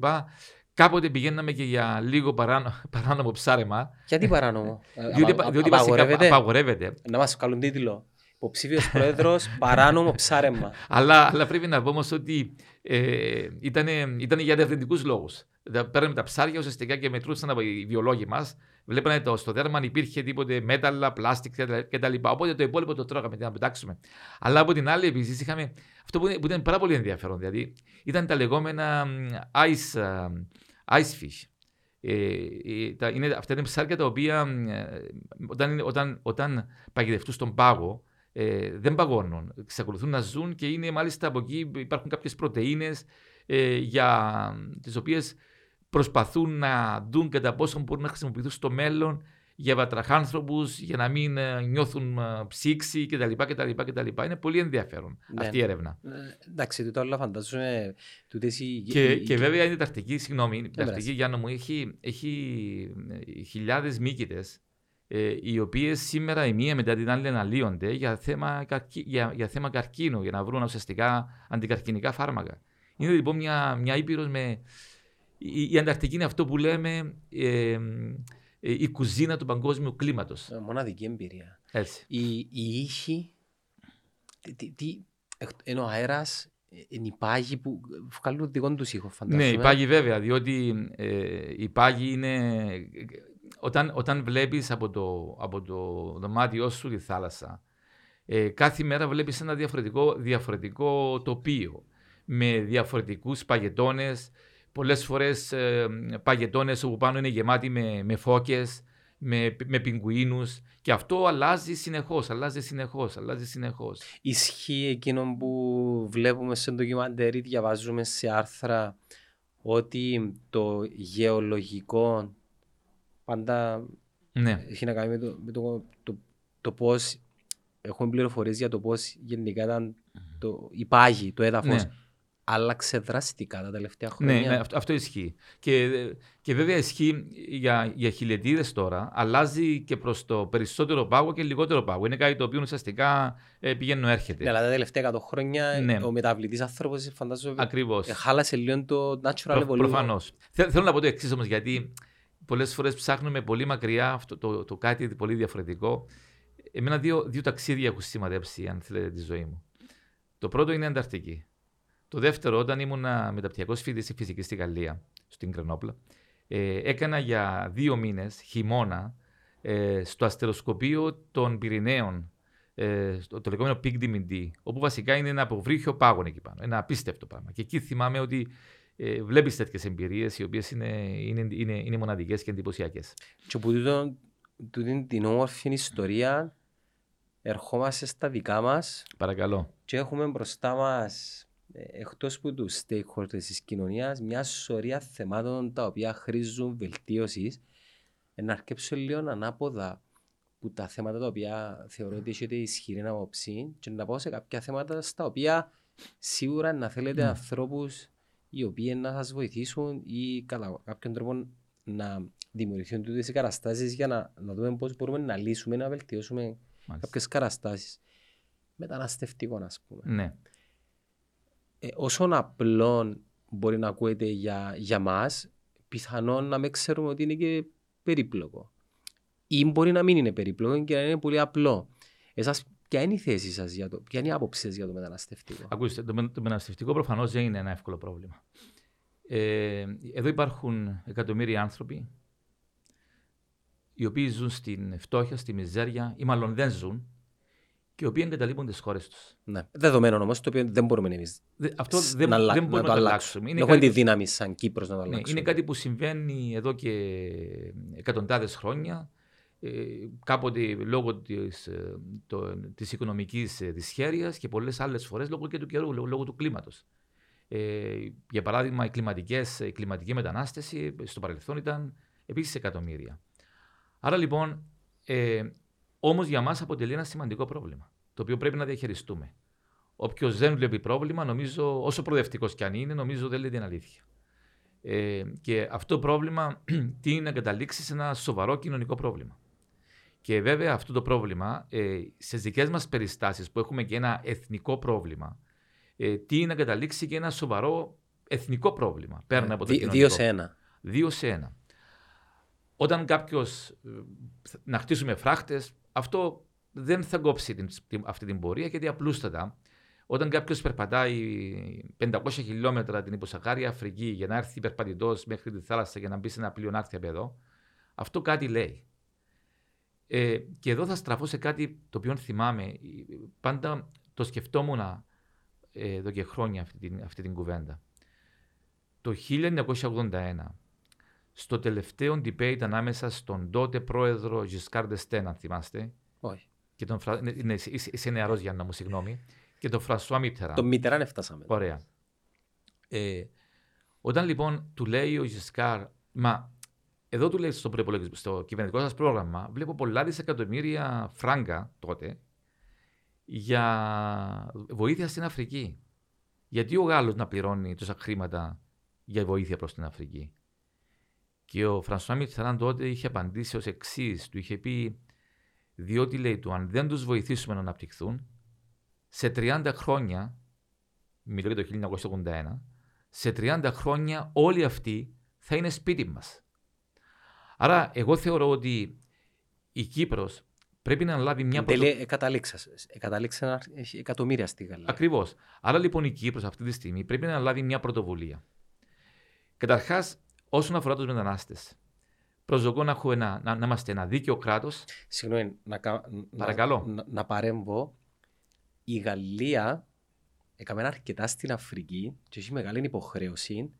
Κάποτε πηγαίναμε και για λίγο παράνο, *laughs* παράνομο ψάρεμα. Γιατί παράνομο, ε, *laughs* διότι, απα, διότι απαγορεύεται; απαγορεύεται. Να μας καλούν τίτλο. Υποψήφιος πρόεδρος, *laughs* παράνομο ψάρεμα. αλλά, αλλά πρέπει να πω όμως ότι ε, ήταν, ήταν για ερευνητικού λόγους. Παίρναμε τα ψάρια ουσιαστικά και μετρούσαν οι βιολόγοι μας Βλέπανε το, στο δέρμα αν υπήρχε τίποτε μέταλλα, πλάστικ κτλ. Οπότε το υπόλοιπο το τρώγαμε να πετάξουμε. Αλλά από την άλλη, επίσης είχαμε αυτό που, που ήταν πάρα πολύ ενδιαφέρον. Δηλαδή ήταν τα λεγόμενα ice, ice fish. Ε, τα, είναι, αυτά είναι ψάρια τα οποία όταν, όταν, όταν παγιδευτούν στον πάγο ε, δεν παγώνουν. Ξακολουθούν να ζουν και είναι μάλιστα από εκεί υπάρχουν κάποιες πρωτενε ε, για τις οποίες προσπαθούν να δουν κατά πόσο μπορούν να χρησιμοποιηθούν στο μέλλον για βατραχάνθρωπους, για να μην ε, νιώθουν ε, ψήξη κτλ. κτλ, κτλ. Είναι πολύ ενδιαφέρον ναι. αυτή η έρευνα. Ε, εντάξει, το όλα φαντάζομαι. Και, η... και βέβαια είναι τακτική, συγγνώμη, η τακτική Γιάννο μου έχει, έχει χιλιάδες μύκητες ε, οι οποίες σήμερα η μία μετά την άλλη αναλύονται για θέμα, καρκι... για, για θέμα καρκίνου, για να βρουν ουσιαστικά αντικαρκινικά φάρμακα. Είναι λοιπόν μια, μια ήπειρος με. Η, η Ανταρκτική είναι αυτό που λέμε ε, ε, η κουζίνα του παγκόσμιου κλίματος. Ε, Μοναδική εμπειρία. Έτσι. Η, η ήχη, τι, τι, τι, εκ- είναι ο αέρας, ε, είναι οι πάγοι που βγάλουν δικό τους ήχο φαντάζομαι. Ναι, η πάγη βέβαια, διότι ε, η πάγη είναι. Όταν, όταν βλέπεις από το, από το δωμάτιό σου τη θάλασσα, ε, κάθε μέρα βλέπεις ένα διαφορετικό, διαφορετικό τοπίο με διαφορετικούς παγετώνες, πολλές φορές ε, παγετώνες όπου πάνω είναι γεμάτοι με, με φώκες, με, με πιγκουίνους και αυτό αλλάζει συνεχώς, αλλάζει συνεχώς, αλλάζει συνεχώς. Ισχύει εκείνο που βλέπουμε σε ντοκιμαντέρ ή διαβάζουμε σε άρθρα ότι το γεωλογικό πάντα Ναι, έχει να κάνει με το, με το, το, το πώς έχουμε πληροφορίες για το πώς γενικά ήταν το, η πάγη, το έδαφος ναι. Άλλαξε δραστικά τα τελευταία Ναι, χρόνια. ναι, αυτό, αυτό ισχύει. Και, και βέβαια ισχύει για, για χιλιετίδες τώρα, αλλάζει και προς το περισσότερο πάγο και λιγότερο πάγο. Είναι κάτι το οποίο ουσιαστικά ε, πηγαίνει έρχεται. Ναι, αλλά τα τελευταία 100 χρόνια Ναι. ο μεταβλητής άνθρωπος φαντάζομαι Ακριβώς. ε, χάλασε λίγο το natural evolution. Προφανώς. Θέλω να πω το εξής όμως, γιατί πολλές φορές ψάχνουμε πολύ μακριά αυτό το, το κάτι πολύ διαφορετικό. Εμένα δύο, δύο ταξίδια έχουν σημαδέψει, αν θέλετε, τη ζωή μου. Το πρώτο είναι η Ανταρκτική. Το δεύτερο, όταν ήμουν μεταπτυχιακός φοιτητής στη φυσική στη Γαλλία, στην Κρενόπλα, ε, έκανα για δύο μήνες χειμώνα ε, στο αστεροσκοπείο των Πυρηναίων, ε, στο, το λεγόμενο Pig Dimindi, όπου βασικά είναι ένα αποβρύχιο πάγων εκεί πάνω. Ένα απίστευτο πράγμα. Και εκεί θυμάμαι ότι ε, βλέπεις τέτοιες εμπειρίες, οι οποίες είναι, είναι, είναι, είναι μοναδικές και εντυπωσιακές. Και που τούτο, τούτη την όμορφη ιστορία ερχόμαστε στα δικά μας Παρακαλώ. και έχουμε μπροστά μας ε, εκτός που τους stakeholders της κοινωνίας μια σωρία θεμάτων τα οποία χρήζουν βελτίωσης ε, να αρκέψω λίγο ανάποδα που τα θέματα τα οποία θεωρώ ότι έχετε ισχυρή άποψη και να πάω σε κάποια θέματα στα οποία σίγουρα να θέλετε Mm. ανθρώπους οι οποίοι να σας βοηθήσουν ή κατά κάποιον τρόπο να δημιουργηθούν τούτες οι καταστάσεις για να, να δούμε πώς μπορούμε να λύσουμε, να βελτιώσουμε Μάλιστα. κάποιες καταστάσεις. Μεταναστευτικό, ας πούμε. Ναι. Ε, όσον απλό μπορεί να ακούεται για, για μας, πιθανόν να μην ξέρουμε ότι είναι και περίπλοκο. Ή μπορεί να μην είναι περίπλοκο και να είναι πολύ απλό. Εσάς, ποια είναι η θέση σας, για το, ποια είναι η άποψη σας για το μεταναστευτικό; Ακούστε, το, με- το μεταναστευτικό προφανώς δεν είναι ένα εύκολο πρόβλημα. Ε, εδώ υπάρχουν εκατομμύρια άνθρωποι οι οποίοι ζουν στην φτώχεια, στη μιζέρια ή μάλλον δεν ζουν και οι οποίοι εγκαταλείπουν τις χώρες τους. Ναι. Δεδομένο όμως, το οποίο δεν μπορούμε εμείς Αυτό σ- δεν, να, αλλα- δεν να μπορούμε το να το αλλάξουμε. αλλάξουμε. Δεν Είναι έχουμε τη κάτι, δύναμη σαν Κύπρος να το ναι, αλλάξουμε. είναι κάτι που συμβαίνει εδώ και εκατοντάδες χρόνια. Ε, κάποτε λόγω της, ε, το, της οικονομικής ε, δυσχέρειας και πολλές άλλες φορές λόγω και του καιρού, λόγω, λόγω του κλίματος. Ε, για παράδειγμα, οι κλιματικές, η κλιματική μετανάστευση στο παρελθόν ήταν επίσης εκατομμύρια. Άρα λοιπόν, ε, όμως για μας αποτελεί ένα σημαντικό πρόβλημα, το οποίο πρέπει να διαχειριστούμε. Όποιος δεν βλέπει πρόβλημα, νομίζω, όσο προοδευτικός κι αν είναι, νομίζω δεν λέει την αλήθεια. Ε, και αυτό το πρόβλημα *clears throat* τι είναι να καταλήξεις σε ένα σοβαρό κοινωνικό πρόβλημα. Και βέβαια αυτό το πρόβλημα, ε, σε δικές μας περιστάσεις που έχουμε και ένα εθνικό πρόβλημα, ε, τι είναι να καταλήξει και ένα σοβαρό εθνικό πρόβλημα. Πέραν από το Δι- κοινωνικό. Δύο σε ένα. Δύο σε ένα. Όταν κάποιος να χτίσουμε φράχτες, αυτό δεν θα κόψει την, την- αυτή την πορεία γιατί απλούστατα όταν κάποιος περπατάει 500 χιλιόμετρα την υποσαχάρια Αφρική για να έρθει περπατητό μέχρι τη θάλασσα και να μπει σε ένα πλοίο να έρθει από εδώ, αυτό κάτι λέει. Ε, και εδώ θα στραφώ σε κάτι το οποίο θυμάμαι. Πάντα το σκεφτόμουν ε, εδώ και χρόνια αυτή την, αυτή την κουβέντα. Το 1981, στο τελευταίο debate ανάμεσα στον τότε πρόεδρο Giscard d'Estaing, αν θυμάστε, Όχι. και τον Φρα... ναι, ναι, είσαι- είσαι είσαι νεαρός Γιάννα μου, συγγνώμη, και τον Φρασουά Μίτερα. Το μητεράν έφτασαμε. Ωραία. Ε, όταν λοιπόν του λέει ο Γισκάρ, μα εδώ του λέει στο, προϋπολογισμό- στο κυβερνητικό σας πρόγραμμα, βλέπω πολλά δισεκατομμύρια φράγκα τότε για βοήθεια στην Αφρική. Γιατί ο Γάλλος να πληρώνει τόσα χρήματα για βοήθεια προς την Αφρική; Και ο Φρανσουά Μιτσαράν τότε είχε απαντήσει ως εξής. Του είχε πει, διότι λέει του, αν δεν τους βοηθήσουμε να αναπτυχθούν, σε 30 χρόνια, μιλώ για το 1981, σε 30 χρόνια όλοι αυτοί θα είναι σπίτι μας. Άρα εγώ θεωρώ ότι η Κύπρος πρέπει να λάβει μια πρωτοβουλία. Εκαταλήξας εκατομμύρια στη Γαλλία. Ακριβώς. Άρα λοιπόν η Κύπρος αυτή τη στιγμή πρέπει να λάβει μια πρωτοβουλία. Καταρχάς, όσον αφορά τους μετανάστες, προσδοκώ να, ένα, να, να είμαστε ένα δίκαιο κράτος. Συγγνώμη, να, Παρακαλώ. Να, να, παρέμβω. Η Γαλλία έκαμε αρκετά στην Αφρική και έχει μεγάλη υποχρέωση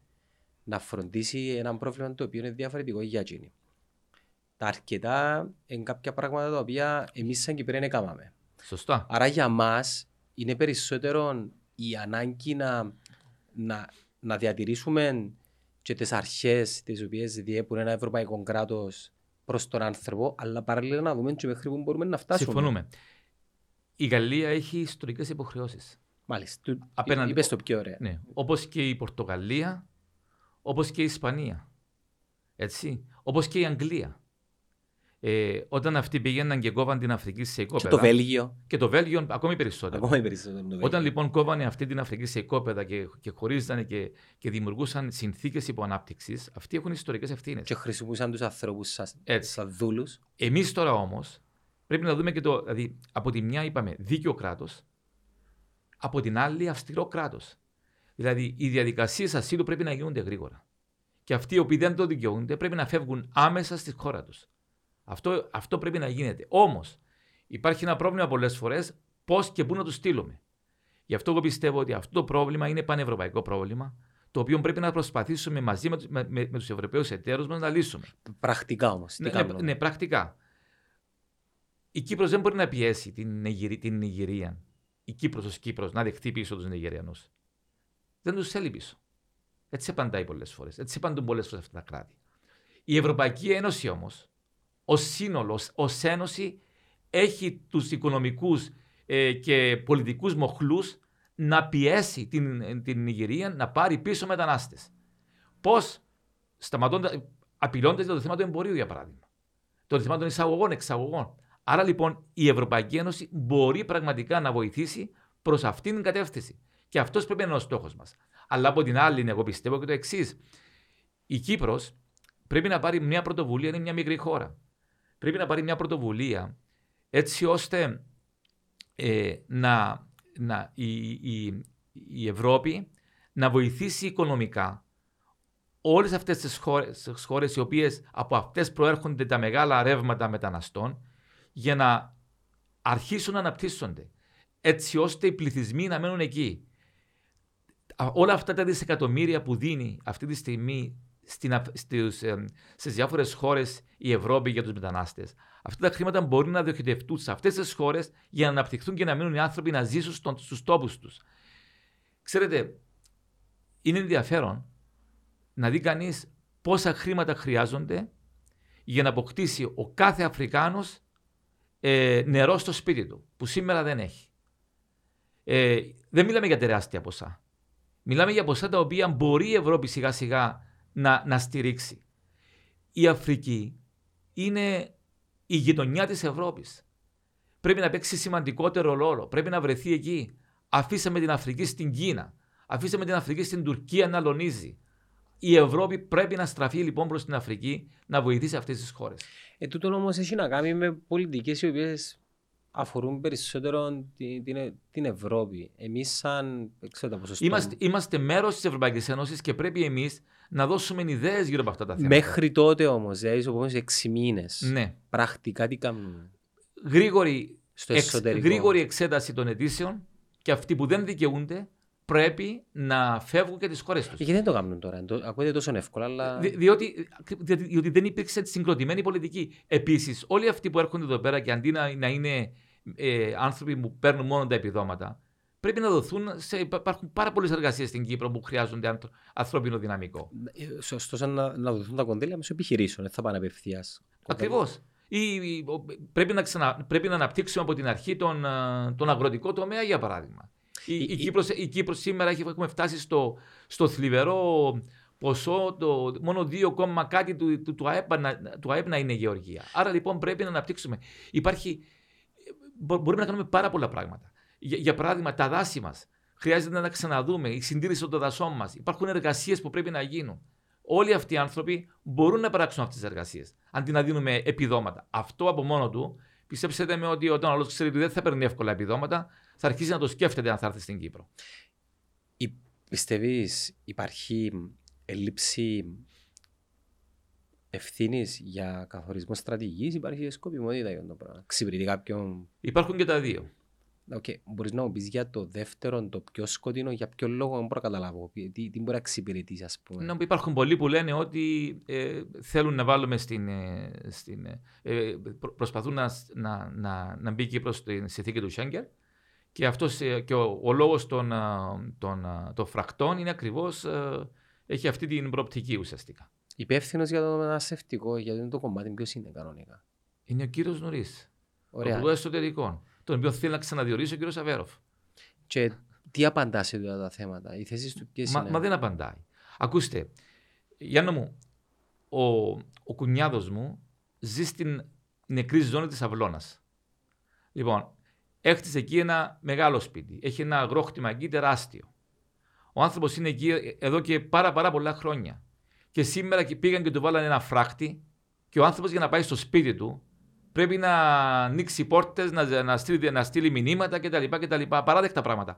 να φροντίσει ένα πρόβλημα το οποίο είναι διαφορετικό για εκείνη. Τα αρκετά είναι κάποια πράγματα τα οποία εμείς σαν Κυπρέν έκαναμε. Σωστά. Άρα για μας είναι περισσότερο η ανάγκη να, να, να διατηρήσουμε και τις αρχές τις οποίες διέπουν ένα ευρωπαϊκό κράτος προς τον άνθρωπο, αλλά παράλληλα να δούμε και μέχρι που μπορούμε να φτάσουμε. Συμφωνούμε. Η Γαλλία έχει ιστορικές υποχρεώσεις. Μάλιστα. Απέναντι... Είπες το πιο ωραία. Ναι. Όπως και η Πορτογαλία, όπως και η Ισπανία. Έτσι. Όπως και η Αγγλία. Ε, όταν αυτοί πήγαιναν και κόβαν την Αφρική σε οικόπεδα. Και το Βέλγιο. Και το Βέλγιο ακόμη περισσότερο. Ακόμη περισσότερο όταν λοιπόν κόβανε αυτή την Αφρική σε οικόπεδα και, και χωρίζανε και, και δημιουργούσαν συνθήκες υποανάπτυξη, αυτοί έχουν ιστορικές ευθύνες. Και χρησιμοποιούσαν τους ανθρώπους σαν δούλους. Εμείς τώρα όμως πρέπει να δούμε και το. Δηλαδή, από τη μια είπαμε δίκαιο κράτος, από την άλλη αυστηρό κράτος. Δηλαδή, οι διαδικασίες ασύλου πρέπει να γίνονται γρήγορα. Και αυτοί οι οποίοι δεν το δικαιούνται πρέπει να φεύγουν άμεσα στη χώρα τους. Αυτό, αυτό πρέπει να γίνεται. Όμως, υπάρχει ένα πρόβλημα πολλές φορές πώς και πού να τους στείλουμε. Γι' αυτό εγώ πιστεύω ότι αυτό το πρόβλημα είναι πανευρωπαϊκό πρόβλημα, το οποίο πρέπει να προσπαθήσουμε μαζί με, με, με, με τους Ευρωπαίους εταίρους μας να λύσουμε. Πρακτικά όμως. Ναι, ναι, ναι, πρακτικά. Η Κύπρος δεν μπορεί να πιέσει την, την Νιγηρία, η Κύπρος ως Κύπρος, να δεχτεί πίσω τους Νιγηριανούς. Δεν τους θέλει πίσω. Έτσι απαντάει πολλές φορές. Έτσι απαντούν πολλές φορές αυτά τα κράτη. Η Ευρωπαϊκή Ένωση όμως ω σύνολος, ω ένωση, έχει τους οικονομικούς ε, και πολιτικούς μοχλούς να πιέσει την, την Νιγηρία να πάρει πίσω μετανάστες. Πώς σταματώντα, απειλώντας το θέμα του εμπορίου, για παράδειγμα. Το θέμα των εισαγωγών-εξαγωγών. Άρα λοιπόν η Ευρωπαϊκή Ένωση μπορεί πραγματικά να βοηθήσει προς αυτήν την κατεύθυνση. Και αυτός πρέπει να είναι ο στόχος μας. Αλλά από την άλλη, εγώ πιστεύω και το εξής. Η Κύπρος πρέπει να πάρει μια πρωτοβουλία, είναι μια μικρή χώρα πρέπει να πάρει μια πρωτοβουλία έτσι ώστε ε, να, να, η, η, η Ευρώπη να βοηθήσει οικονομικά όλες αυτές τις χώρε οι οποίες από αυτές προέρχονται τα μεγάλα ρεύματα μεταναστών για να αρχίσουν να αναπτύσσονται έτσι ώστε οι πληθυσμοί να μένουν εκεί. Όλα αυτά τα δισεκατομμύρια που δίνει αυτή τη στιγμή στις διάφορες χώρες η Ευρώπη για τους μετανάστες. Αυτά τα χρήματα μπορεί να διοχετευτούν σε αυτές τις χώρες για να αναπτυχθούν και να μείνουν οι άνθρωποι να ζήσουν στους τόπους τους. Ξέρετε, είναι ενδιαφέρον να δει κανείς πόσα χρήματα χρειάζονται για να αποκτήσει ο κάθε Αφρικάνος ε, νερό στο σπίτι του, που σήμερα δεν έχει. Ε, δεν μιλάμε για τεράστια ποσά. Μιλάμε για ποσά τα οποία μπορεί η Ευρώπη σιγά σιγά να, να στηρίξει. Η Αφρική είναι η γειτονιά της Ευρώπης. Πρέπει να παίξει σημαντικότερο ρόλο. Πρέπει να βρεθεί εκεί. Αφήσαμε την Αφρική στην Κίνα. Αφήσαμε την Αφρική στην Τουρκία να λονίζει. Η Ευρώπη πρέπει να στραφεί λοιπόν προς την Αφρική να βοηθήσει αυτές τις χώρες. Ε, τούτο όμως έχει να κάνει με πολιτικές οι οποίες αφορούν περισσότερο την, την, την Ευρώπη. Εμείς, σαν. Ξέρω, είμαστε, είμαστε μέρος της Ευρωπαϊκής Ένωσης και πρέπει εμείς να δώσουμε ιδέες γύρω από αυτά τα θέματα. Μέχρι τότε όμως, δηλαδή από έξι μήνες. Ναι. Πρακτικά τι κάνουμε; Γρήγορη, στο εξ, γρήγορη εξέταση των αιτήσεων και αυτοί που δεν δικαιούνται πρέπει να φεύγουν και τις χώρες τους. Γιατί δεν το κάνουν τώρα, το, ακούγεται τόσο εύκολα. Αλλά... Δι, διότι, διότι δεν υπήρξε συγκροτημένη πολιτική. Επίσης, όλοι αυτοί που έρχονται εδώ πέρα και αντί να, να είναι ε, άνθρωποι που παίρνουν μόνο τα επιδόματα, πρέπει να δοθούν. Σε, υπάρχουν πάρα πολλές εργασίες στην Κύπρο που χρειάζονται ανθρώπινο δυναμικό. Ε, Ωστόσο, να, να δοθούν τα κονδύλια μέσω επιχειρήσεων, δεν θα πάνε απευθείας. Ακριβώς. Πρέπει, να ξανα, πρέπει να αναπτύξουμε από την αρχή τον, ε, τον αγροτικό τομέα, για παράδειγμα. Η, η, η, Κύπρος, η Κύπρος σήμερα έχει, έχουμε φτάσει στο, στο θλιβερό ποσό, το, μόνο 2, κάτι του, του, του, ΑΕΠ, να, του ΑΕΠ να είναι γεωργία. Άρα λοιπόν πρέπει να αναπτύξουμε. Υπάρχει, μπορούμε να κάνουμε πάρα πολλά πράγματα. Για, για παράδειγμα, τα δάση μας. Χρειάζεται να τα ξαναδούμε. Η συντήρηση των δασών μας. Υπάρχουν εργασίες που πρέπει να γίνουν. Όλοι αυτοί οι άνθρωποι μπορούν να παράξουν αυτές τις εργασίες. Αντί να δίνουμε επιδόματα. Αυτό από μόνο του, πιστέψτε με ότι όταν ο άλλος ξέρει ότι δεν θα παίρνει εύκολα επιδόματα, θα αρχίσει να το σκέφτεται αν θα έρθει στην Κύπρο. Πιστεύεις υπάρχει έλλειψη ευθύνης για καθορισμό στρατηγικής, υπάρχει σκοπιμότητα για το πράγμα; Ξυπηρετεί κάποιον; Υπάρχουν και τα δύο. Okay. Μπορείς να μου πεις για το δεύτερο, το πιο σκοτεινό, για ποιο λόγο δεν μπορώ να καταλάβω. Τι, τι μπορεί να εξυπηρετήσει, ας πούμε. Να, υπάρχουν πολλοί που λένε ότι ε, θέλουν να βάλουμε στην. Ε, στην ε, προσπαθούν να, να, να, να μπει Κύπρο στην συνθήκη του Σέγγερ. Και, αυτός, ε, και ο, ο λόγος των, ε, των, των φρακτών είναι ακριβώς. Ε, έχει αυτή την προοπτική ουσιαστικά. Υπεύθυνος για το μεταναστευτικό, για το κομμάτι, ποιο είναι κανονικά. Είναι ο κύριος Νωρίς. Ο Υπουργό Εσωτερικών τον οποίο θέλει να ξαναδιορίσει ο κύριος Αβέροφ. Και τι απαντάς σε αυτά τα θέματα, οι θέσεις του ποιες είναι; Μα δεν απαντάει. Ακούστε, Γιάννα μου, ο, ο κουνιάδος μου ζει στην νεκρή ζώνη της Αυλώνας. Λοιπόν, έχτισε εκεί ένα μεγάλο σπίτι. Έχει ένα αγρόκτημα εκεί τεράστιο. Ο άνθρωπος είναι εκεί εδώ και πάρα, πάρα πολλά χρόνια. Και σήμερα πήγαν και του βάλανε ένα φράχτη και ο άνθρωπος για να πάει στο σπίτι του πρέπει να ανοίξει πόρτες, να, να, στείλει, να στείλει μηνύματα κτλ. κτλ. Παράδεκτα πράγματα.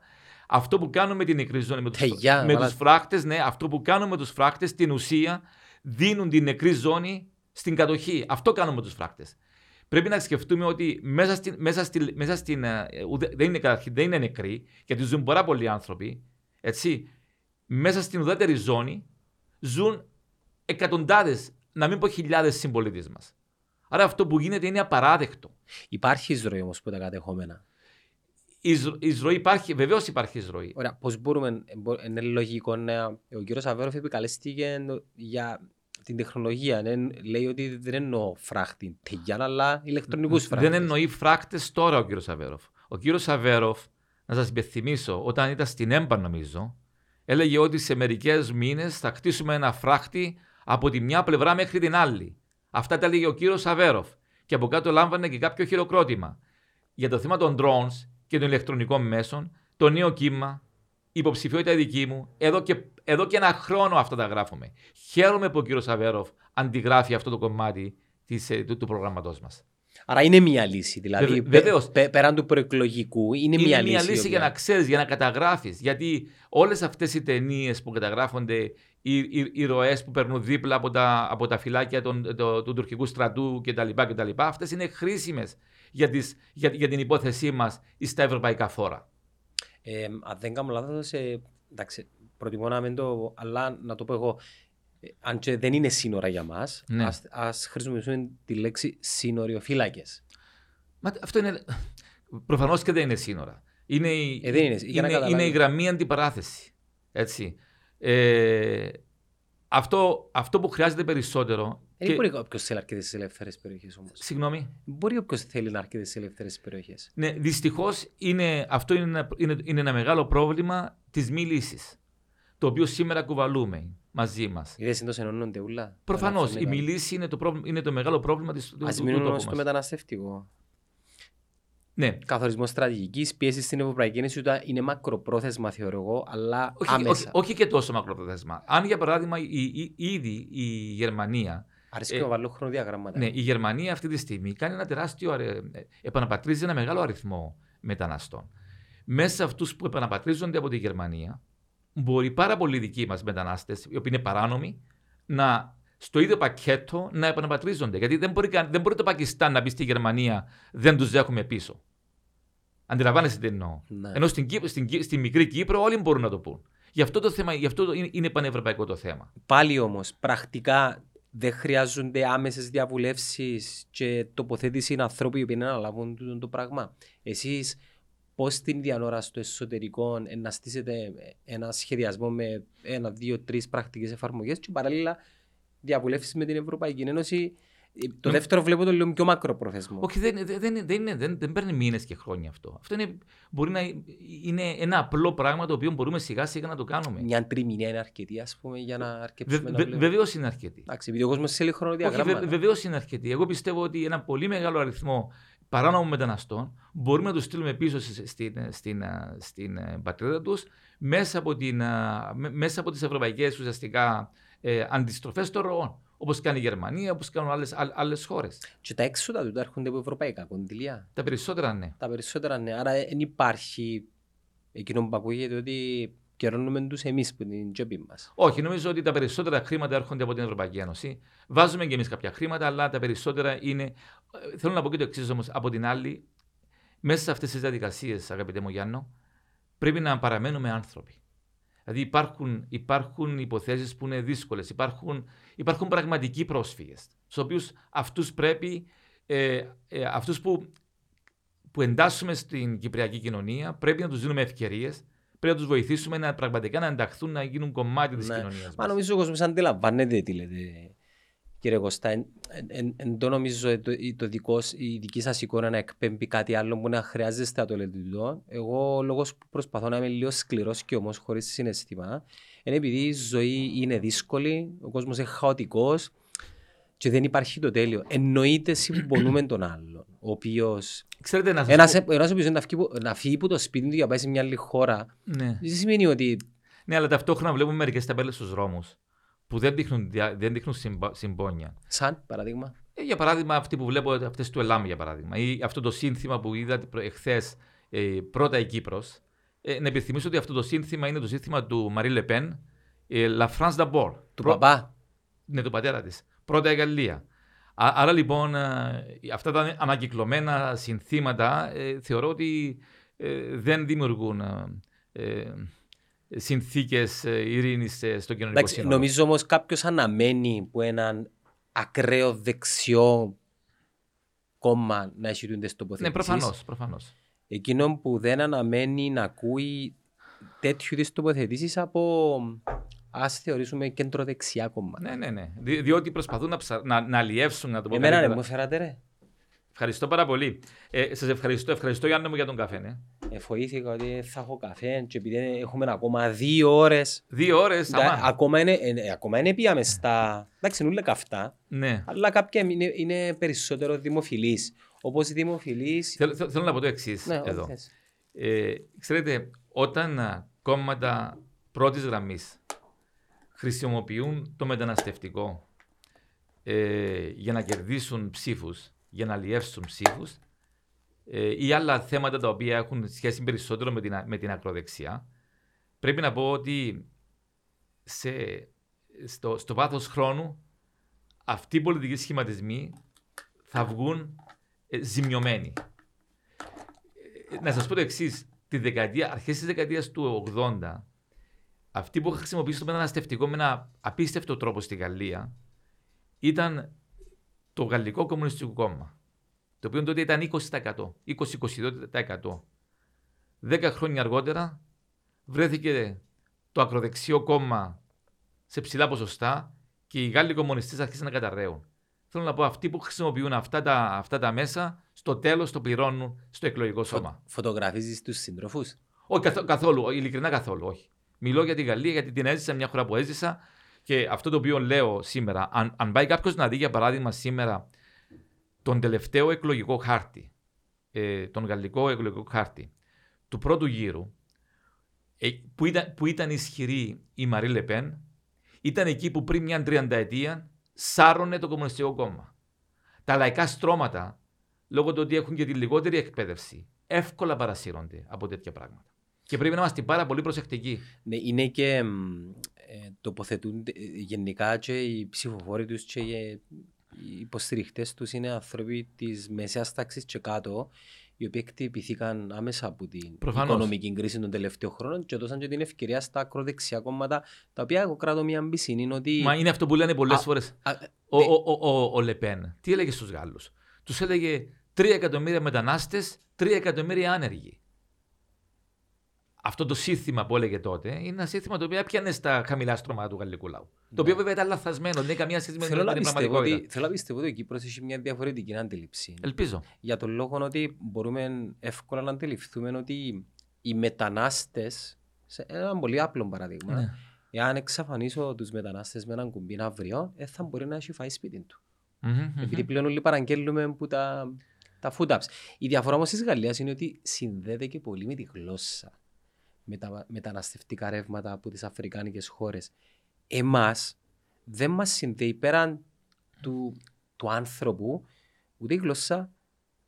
Αυτό που κάνουμε με την νεκρή ζώνη, με τους hey, φράχτες, ναι, αυτό που κάνουμε με τους φράχτες, στην ουσία δίνουν την νεκρή ζώνη στην κατοχή. Αυτό κάνουμε με τους φράχτες. Πρέπει να σκεφτούμε ότι μέσα στην. Μέσα στην, μέσα στην ε, δεν, είναι, δεν είναι νεκροί, γιατί ζουν πάρα πολλοί άνθρωποι. Έτσι, μέσα στην ουδέτερη ζώνη ζουν εκατοντάδες, να μην πω χιλιάδες συμπολίτες μας. Άρα αυτό που γίνεται είναι απαράδεκτο. Υπάρχει εισρωή όμω που τα κατεχόμενα. Η εισρωή υπάρχει, βεβαίω υπάρχει εισρωή. Ωραία, πώ μπορούμε, είναι λογικό να. Ο κύριο Αβέροφ επικαλέστηκε για την τεχνολογία. Ναι, λέει ότι δεν εννοώ φράχτη τεγιάν, αλλά ηλεκτρονικού φράχτε. Δεν εννοεί φράχτε τώρα ο κύριο Αβέροφ. Ο κύριο Αβέροφ, να σα υπενθυμίσω, όταν ήταν στην ΕΜΠΑ, νομίζω, έλεγε ότι σε μερικέ μήνε θα χτίσουμε ένα φράχτη από τη μια πλευρά μέχρι την άλλη. Αυτά τα έλεγε ο κύριος Αβέροφ. Και από κάτω λάμβανε και κάποιο χειροκρότημα. Για το θέμα των drones και των ηλεκτρονικών μέσων, το νέο κύμα, η υποψηφιότητα δική μου, εδώ και, εδώ και ένα χρόνο αυτά τα γράφουμε. Χαίρομαι που ο κύριος Αβέροφ αντιγράφει αυτό το κομμάτι της, ε, του, του προγραμματό μας. Άρα είναι μια λύση. Δηλαδή, Βεβαίως. Πε, πέραν του προεκλογικού, είναι, είναι μια λύση. Είναι μια λύση για να ξέρεις, για να καταγράφεις. Γιατί όλες αυτές οι ταινίες που καταγράφονται οι, οι, οι ροές που περνούν δίπλα από τα, από τα φυλάκια των, το, του τουρκικού στρατού κτλ. κτλ. Αυτές είναι χρήσιμες για, για, για την υπόθεσή μας στα ευρωπαϊκά φόρα. Ε, αν δεν κάνω λάθος, ε, εντάξει, προτιμώ να μην το, αλλά να το πω εγώ. Ε, αν και δεν είναι σύνορα για μας, ναι. ας χρησιμοποιήσουμε τη λέξη σύνοριοφύλακες. Αυτό είναι. Προφανώς και δεν είναι σύνορα. Είναι η, ε, είναι, είναι, είναι η γραμμή αντιπαράθεση. Έτσι. Ε, αυτό, αυτό που χρειάζεται περισσότερο. Δεν και... μπορεί όποιος θέλει να αρκετές στι ελεύθερες περιοχές όμως. Συγγνώμη. Μπορεί όποιος θέλει να αρκετές στι ελεύθερες περιοχές. Ναι, δυστυχώς αυτό είναι ένα, είναι, είναι ένα μεγάλο πρόβλημα της μη λύσης. Το οποίο σήμερα κουβαλούμε μαζί μας. Οι δεν ενώνονται ούλα. Προφανώς. Η μη λύση είναι το, είναι το μεγάλο πρόβλημα τη. Α μείνουν στο μεταναστευτικό. Ναι. Καθορισμός στρατηγικής πίεση στην Ευρωπαϊκή Ένωση είναι μακροπρόθεσμα, θεωρώ εγώ, αλλά όχι, άμεσα. Όχι, όχι, και τόσο μακροπρόθεσμα. Αν για παράδειγμα η, η, ήδη η Γερμανία. Αρέσει ε, να βάλω χρονοδιαγράμματα. Ναι, η Γερμανία αυτή τη στιγμή κάνει ένα τεράστιο. Ε, επαναπατρίζει ένα μεγάλο αριθμό μεταναστών. Μέσα σε αυτούς που επαναπατρίζονται από τη Γερμανία, μπορεί πάρα πολλοί δικοί μας μετανάστες, οι οποίοι είναι παράνομοι, να στο ίδιο πακέτο να επαναπατρίζονται. Γιατί δεν μπορεί, δεν μπορεί το Πακιστάν να μπει στη Γερμανία, δεν τους δέχουμε πίσω. Αντιλαμβάνεσαι τι εννοώ. Ναι. Ενώ στην, στην, στην, μικρή Κύπρο όλοι μπορούν να το πούν. Γι' αυτό το θέμα, γι' αυτό είναι, είναι πανευρωπαϊκό το θέμα. Πάλι όμως, πρακτικά δεν χρειάζονται άμεσες διαβουλεύσεις και τοποθέτηση ανθρώπων που να αναλάβουν το, το πράγμα. Εσείς πώς την διανόρα στο εσωτερικό να στήσετε ένα σχεδιασμό με ένα, δύο, τρεις πρακτικές εφαρμογές και παράλληλα διαβουλεύσεις με την Ευρωπαϊκή Ένωση Το δεύτερο βλέπω το λίγο πιο μακροπρόθεσμο. Όχι, δεν, δεν, δεν, δεν, είναι- δεν, δεν παίρνει μήνες και χρόνια αυτό. Αυτό είναι, μπορεί να είναι ένα απλό πράγμα το οποίο μπορούμε σιγά σιγά να το κάνουμε. Μια τριμηνία είναι αρκετή, ας πούμε, για να Βε, αρκέψουμε να βε, βλέπουμε. Βεβαίως είναι αρκετή. Εντάξει, επειδή ο κόσμος σε λίγο Όχι, βε, χρονοδιαγράμματα. βεβαίως είναι αρκετή. Εγώ πιστεύω ότι ένα πολύ μεγάλο αριθμό παράνομων μεταναστών μπορούμε να τους στείλουμε πίσω σε- στην, στην, α, στην ε, πατρίδα τους μέσα από, την, α, με- μέσα από τις ευρωπαϊκές ουσιαστικά ε, αντιστροφές των ροών. Όπως κάνει η Γερμανία, όπως κάνουν άλλες χώρες. Και τα έξοδα του τα έρχονται από ευρωπαϊκά κονδυλία. Τα περισσότερα ναι. Τα περισσότερα ναι. Άρα δεν υπάρχει εκείνο που ακούγεται ότι καιρώνουμε τους εμείς που την τσέπη μας. Όχι, νομίζω ότι τα περισσότερα χρήματα έρχονται από την Ευρωπαϊκή Ένωση. Βάζουμε και εμείς κάποια χρήματα, αλλά τα περισσότερα είναι. ε, Θέλω να πω και το εξής όμως. Από την άλλη, μέσα σε αυτές τις διαδικασίες, αγαπητέ μου Γιάννο, πρέπει να παραμένουμε άνθρωποι. Δηλαδή υπάρχουν, υπάρχουν υποθέσεις που είναι δύσκολες, υπάρχουν, υπάρχουν πραγματικοί πρόσφυγες, στους οποίους αυτούς πρέπει, ε, ε, αυτούς που, που εντάσσουμε στην κυπριακή κοινωνία, πρέπει να τους δίνουμε ευκαιρίες, πρέπει να τους βοηθήσουμε να πραγματικά να ενταχθούν, να γίνουν κομμάτι της Ναι. κοινωνίας Μα μας. νομίζω ο κόσμος αντιλαμβάνεται τι λέτε. Κύριε Κωστά, εν, εν, εν, εν το νομίζω το, το δικό, σ- η δική σας εικόνα να εκπέμπει κάτι άλλο που να χρειάζεστε να το λέτε τούτο. Εγώ λόγος που προσπαθώ να είμαι λίγο σκληρός και όμως χωρίς συναισθήμα είναι επειδή η ζωή είναι δύσκολη, ο κόσμος είναι χαοτικός και δεν υπάρχει το τέλειο. Εννοείται συμπονούμε τον άλλον, ο οποίος Ξέρετε, να σας ένας, πω- ένας ο οποίος είναι να φύγει, που- να φύγει από το σπίτι του για να πάει σε μια άλλη χώρα ναι. δεν σημαίνει ότι ναι, αλλά ταυτόχρονα βλέπουμε μερικές ταμπέλες στους δρόμους που δεν δείχνουν, δια- δεν δείχνουν συμπα- συμπόνια. σαν παραδείγμα Ε, για παράδειγμα, αυτή που βλέπω, αυτές του ΕΛΑΜ για παράδειγμα, ή αυτό το σύνθημα που είδατε εχθές, ε, πρώτα η Κύπρος. Ε, να επιθυμίσω ότι αυτό το σύνθημα είναι το σύνθημα του Μαρί Λεπέν, ε, La France d'abord. του Πρω- παπά. Ναι, του πατέρα της. Πρώτα η Γαλλία. Α- άρα λοιπόν, ε, αυτά τα ανακυκλωμένα συνθήματα ε, θεωρώ ότι ε, δεν δημιουργούν ε, ε, συνθήκες ε, ειρήνης ε, στο κοινωνικό Εντάξει, σύνολο. νομίζω όμως κάποιος αναμένει που έναν ακραίο δεξιό κόμμα να έχει τούντες Ναι, τοποθετήσεις. προφανώς, προφανώς. Εκείνο που δεν αναμένει να ακούει τέτοιου είδους τοποθετήσεις από ας θεωρήσουμε κεντροδεξιά κόμματα. Ναι, ναι, ναι. Δι- διότι προσπαθούν να, ψα... να, να αλλιεύσουν, να το πω Εμένα ναι, καλύτερα. μου έφερατε ρε. Ευχαριστώ πάρα πολύ. Ε, Σας ευχαριστώ, ευχαριστώ Γιάννη μου για τον καφέ. Ναι. Εφοήθηκα ότι θα έχω καφέ και επειδή έχουμε ακόμα δύο ώρες Δύο ώρες. ντα- ακόμα είναι, ε, ακόμα είναι πήγαμε στα... Εντάξει, είναι όλα καυτά, Ναι. αλλά κάποια είναι, είναι περισσότερο δημοφιλής. Όπως δημοφιλής... Θέλω, θέλω- θέλω να πω το εξής Ναι, ό,τι εδώ. θες. Ε, ξέρετε, όταν α, κόμματα πρώτης γραμμής χρησιμοποιούν το μεταναστευτικό ε, για να κερδίσουν ψήφους, για να αλλιεύσουν ψήφους ε, ή άλλα θέματα τα οποία έχουν σχέση περισσότερο με την, α- με την ακροδεξιά, πρέπει να πω ότι σε, στο, στο βάθος χρόνου αυτοί οι πολιτικοί σχηματισμοί θα βγουν ε, ζημιωμένοι. Ε, Να σας πω το εξής. Τη δεκαετία, αρχές της δεκαετίας του 80, αυτοί που χρησιμοποιήσαν το μεταναστευτικό με ένα απίστευτο τρόπο στη Γαλλία ήταν το Γαλλικό Κομμουνιστικό Κόμμα. Το οποίο τότε ήταν 20%, 20-22%. Δέκα χρόνια αργότερα βρέθηκε το ακροδεξιό κόμμα σε ψηλά ποσοστά και οι Γάλλοι κομμουνιστές άρχισαν να καταραίουν. Θέλω να πω, αυτοί που χρησιμοποιούν αυτά τα, αυτά τα μέσα, στο τέλος το πληρώνουν στο εκλογικό σώμα. Φωτογραφίζεις τους συντροφούς. Όχι καθ- καθόλου, ειλικρινά καθόλου, όχι. Μιλώ για τη Γαλλία γιατί την έζησα μια χώρα που έζησα και αυτό το οποίο λέω σήμερα, αν, αν πάει κάποιος να δει για παράδειγμα σήμερα τον τελευταίο εκλογικό χάρτη, ε, τον γαλλικό εκλογικό χάρτη του πρώτου γύρου, ε, που, ήταν, που ήταν ισχυρή η Μαρή Λεπέν, ήταν εκεί που πριν μια τριανταετία σάρωνε το Κομμουνιστικό Κόμμα. Τα λαϊκά στρώματα, λόγω του ότι έχουν και τη λιγότερη εκπαίδευση, εύκολα παρασύρονται από τέτοια πράγματα. Και πρέπει να είμαστε πάρα πολύ προσεκτικοί. Ναι, είναι και μ, ε, τοποθετούνται ε, γενικά και οι ψηφοφόροι τους και οι οι υποστηριχτές τους είναι άνθρωποι της μεσαίας τάξης και κάτω οι οποίοι εκτυπηθήκαν άμεσα από την Προφανώς. οικονομική κρίση των τελευταίων χρόνων και δώσαν και την ευκαιρία στα ακροδεξιά κόμματα τα οποία εγώ κράτω μια μπισίνη είναι ότι Μα είναι αυτό που λένε πολλές Α, φορές. α, Ο, ο, ο, ο, ο Λεπέν, τι έλεγε στους Γάλλους; Τους έλεγε 3 εκατομμύρια μετανάστες, 3 εκατομμύρια άνεργοι. Αυτό το σύνθημα που έλεγε τότε είναι ένα σύνθημα το οποίο έπιανε στα χαμηλά στρώματα του γαλλικού λαού. Ναι. Το οποίο βέβαια ήταν λαθασμένο, δεν έχει καμία σχέση με Θέλω να την πιστεύω πραγματικότητα. ότι, θέλω να πιστεύω ότι ο Κύπρος έχει μια διαφορετική αντίληψη. Ελπίζω. Για τον λόγο ότι μπορούμε εύκολα να αντιληφθούμε ότι οι μετανάστες, σε ένα πολύ απλό παράδειγμα, Ναι. εάν εξαφανίσω τους μετανάστες με έναν κουμπί αύριο, δεν θα μπορεί να έχει φάει σπίτι του. Μμμ, μμμ. Επειδή πλέον όλοι παραγγέλνουμε που τα, τα food apps. Η διαφορά όμως της Γαλλίας είναι ότι συνδέεται και πολύ με τη γλώσσα. Με τα μεταναστευτικά ρεύματα από τις αφρικάνικες χώρες. Εμάς δεν μας συνδέει πέραν του, του άνθρωπου ούτε η γλώσσα,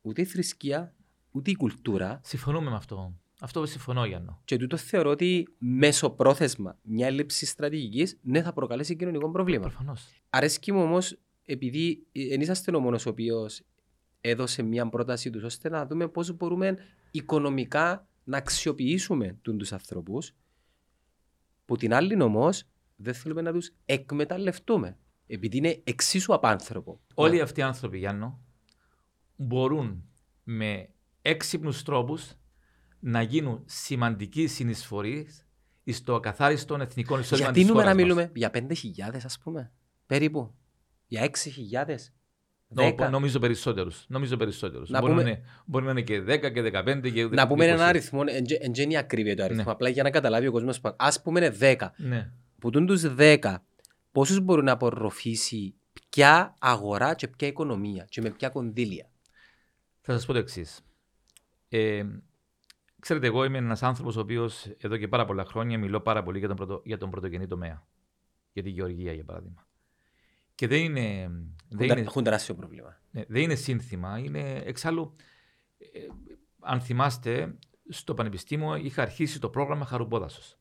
ούτε η θρησκεία, ούτε η κουλτούρα. Συμφωνούμε με αυτό. Αυτό συμφωνώ, Γιάννο. Και τούτο θεωρώ ότι μέσω πρόθεσμα μια έλλειψη στρατηγικής ναι θα προκαλέσει κοινωνικό πρόβλημα. Προφανώς. Αρέσκει μου όμως, επειδή δεν είσαστε ο μόνος ο οποίος έδωσε μια πρόταση τους, ώστε να δούμε πώς μπορούμε οικονομικά να αξιοποιήσουμε τους ανθρώπους. Που την άλλη όμως δεν θέλουμε να τους εκμεταλλευτούμε. Επειδή είναι εξίσου απάνθρωπο. Όλοι αυτοί οι άνθρωποι, Γιάννο, μπορούν με έξυπνους τρόπους να γίνουν σημαντικοί συνεισφορείς στο ακαθάριστο εθνικό εισόδημα Γιατί της νούμερα χώρας μας. μιλούμε, για 5.000 ας πούμε, περίπου. Για 6.000. Νο- 10. νομίζω περισσότερους. Νομίζω περισσότερους. Να Μπορεί, πούμε- να είναι, μπορεί να είναι και 10 και 15 και Να πούμε 20. έναν αριθμό, δεν είναι ακρίβεια το αριθμό, Ναι. απλά για να καταλάβει ο κόσμος. Α πούμε είναι 10. Ναι. που τούν τους 10 πόσους μπορούν να απορροφήσει ποια αγορά και ποια οικονομία και με ποια κονδύλια; Θα σας πω το εξής. Ε, ξέρετε, εγώ είμαι ένας άνθρωπος ο οποίος εδώ και πάρα πολλά χρόνια μιλώ πάρα πολύ για τον, πρωτο, για τον πρωτογενή τομέα. Για τη γεωργία, για παράδειγμα. Και δεν είναι, δεν είναι, Έχουν τεράστιο πρόβλημα. ναι, δεν είναι σύνθημα. Είναι εξάλλου, ε, αν θυμάστε, στο Πανεπιστήμιο είχα αρχίσει το πρόγραμμα Χαρουμπόδασος.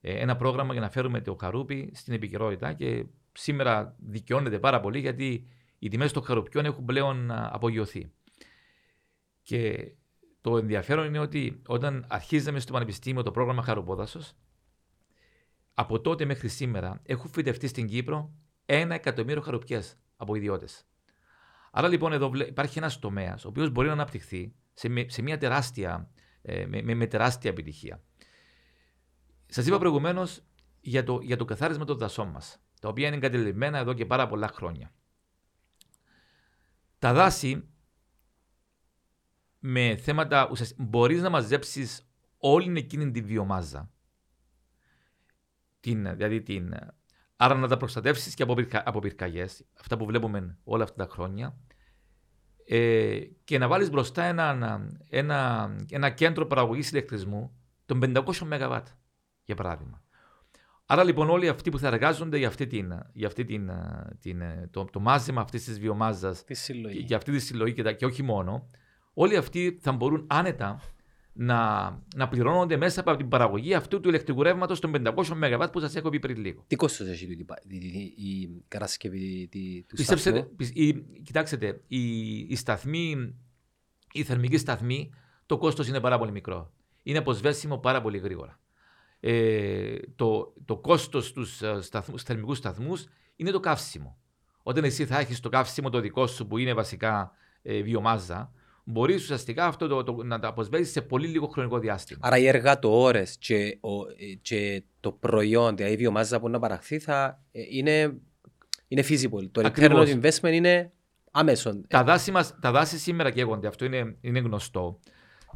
Ε, ένα πρόγραμμα για να φέρουμε το χαρούπι στην επικαιρότητα και σήμερα δικαιώνεται πάρα πολύ γιατί οι τιμές των χαρουπιών έχουν πλέον α, απογειωθεί. Και το ενδιαφέρον είναι ότι όταν αρχίζαμε στο Πανεπιστήμιο το πρόγραμμα Χαρουπόδασος, από τότε μέχρι σήμερα έχουν φυτευτεί στην Κύπρο ένα εκατομμύριο χαρουπιές από ιδιώτες. Άρα λοιπόν εδώ βλέ- υπάρχει ένας τομέας ο οποίος μπορεί να αναπτυχθεί σε, με- σε μια τεράστια, ε, με, με, με τεράστια επιτυχία. Σας είπα προηγουμένως για το, για το καθάρισμα των δασών μας, τα οποία είναι εγκατελειμμένα εδώ και πάρα πολλά χρόνια. Τα δάση με θέματα ουσιαστικά μπορείς να μαζέψεις όλη εκείνη τη βιομάζα. Την, δηλαδή την, άρα να τα προστατεύσεις και από, πυρκα, από πυρκαγιές, αυτά που βλέπουμε όλα αυτά τα χρόνια, ε, και να βάλεις μπροστά ένα, ένα, ένα κέντρο παραγωγής ηλεκτρισμού των 500 ΜΒ, για παράδειγμα. Άρα λοιπόν όλοι αυτοί που θα εργάζονται για, αυτή την, για αυτή την, την, το, το μάζεμα αυτής της βιομάζας Τη συλλογή. και για αυτή τη συλλογή και, τα- και όχι μόνο, όλοι αυτοί θα μπορούν άνετα να, να πληρώνονται μέσα από την παραγωγή αυτού του ηλεκτρικού ρεύματος των 500 ΜΒ που σας έχω πει πριν λίγο. Τι κόστος έχει τούτη πα- η- η- η κατασκευή τη- του Πιστέψτε, σταθμού; πι- η, κοιτάξτε, η, η σταθμή, η θερμική σταθμή, το κόστος είναι πάρα πολύ μικρό. Είναι αποσβέσιμο πάρα πολύ γρήγορα. Ε, το, το κόστος στους θερμικούς σταθμούς είναι το καύσιμο. Όταν εσύ θα έχεις το καύσιμο το δικό σου που είναι βασικά ε, βιομάζα, μπορείς ουσιαστικά αυτό το, το, να το αποσβέσεις σε πολύ λίγο χρονικό διάστημα. Άρα οι εργατοόρες και, ο- ε, και το προϊόν, δηλαδή η βιομάζα που να παραχθεί θα ε, είναι, είναι feasible. Το return Ακριβώς. on investment είναι άμεσο. Τα δάση, μας, τα δάση σήμερα καίγονται, αυτό είναι, είναι γνωστό.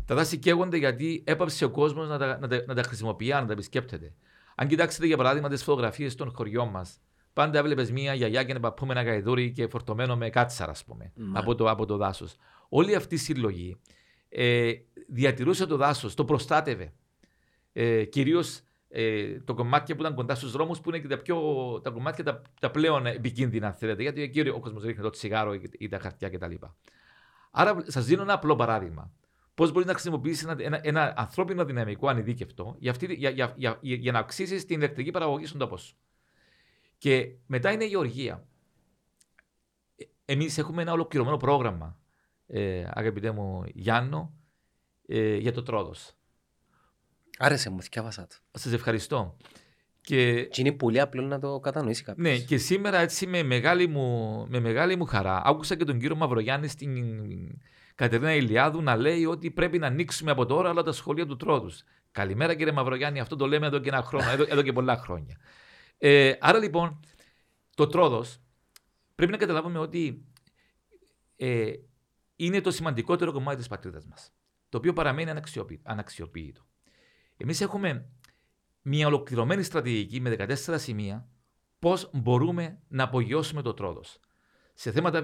Τα δάση καίγονται γιατί έπαψε ο κόσμος να, τα- να, τα- να τα χρησιμοποιεί, να τα επισκέπτεται. Αν κοιτάξετε για παράδειγμα τις φωτογραφίες των χωριών μας, πάντα έβλεπες μία γιαγιά και ένα παππού με ένα γαϊδούρι και φορτωμένο με κάτσαρα, ας πούμε, Ναι. από το, από το δάσος. Όλη αυτή η συλλογή ε, διατηρούσε το δάσος, το προστάτευε. Ε, Κυρίως ε, το κομμάτια που ήταν κοντά στους δρόμους, που είναι και τα, πιο, τα κομμάτια τα, τα πλέον επικίνδυνα, αν θέλετε, γιατί εκεί ο κόσμος ρίχνει το τσιγάρο ή, ή τα χαρτιά κτλ. Άρα, σας δίνω ένα απλό παράδειγμα. Πώς μπορείς να χρησιμοποιήσεις ένα, ένα, ένα ανθρώπινο δυναμικό ανειδίκευτο για, αυτή, για, για, για, για, για να αυξήσεις την ηλεκτρική παραγωγή στον τόπο σου. Και μετά είναι η γεωργία. Εμείς έχουμε ένα ολοκληρωμένο πρόγραμμα, ε, αγαπητέ μου Γιάννο, ε, για το τρόδος. Άρεσε μου, θυκιάβασα το. Σας ευχαριστώ. Και, Και είναι πολύ απλό να το κατανοήσει κάποιος. ναι, και σήμερα έτσι με μεγάλη, μου, με μεγάλη μου χαρά άκουσα και τον κύριο Μαυρογιάννη στην Κατερίνα Ηλιάδου να λέει ότι πρέπει να ανοίξουμε από τώρα όλα τα σχολεία του τρόδους. Καλημέρα κύριε Μαυρογιάννη, αυτό το λέμε εδώ και ένα χρόνο, εδώ, εδώ και πολλά χρόνια. Ε, άρα λοιπόν, το τρόδος πρέπει να καταλάβουμε ότι ε, είναι το σημαντικότερο κομμάτι της πατρίδας μας. Το οποίο παραμένει αναξιοποιητό. Εμείς έχουμε μια ολοκληρωμένη στρατηγική με 14 σημεία πώς μπορούμε να απογειώσουμε το τρόδος. Σε θέματα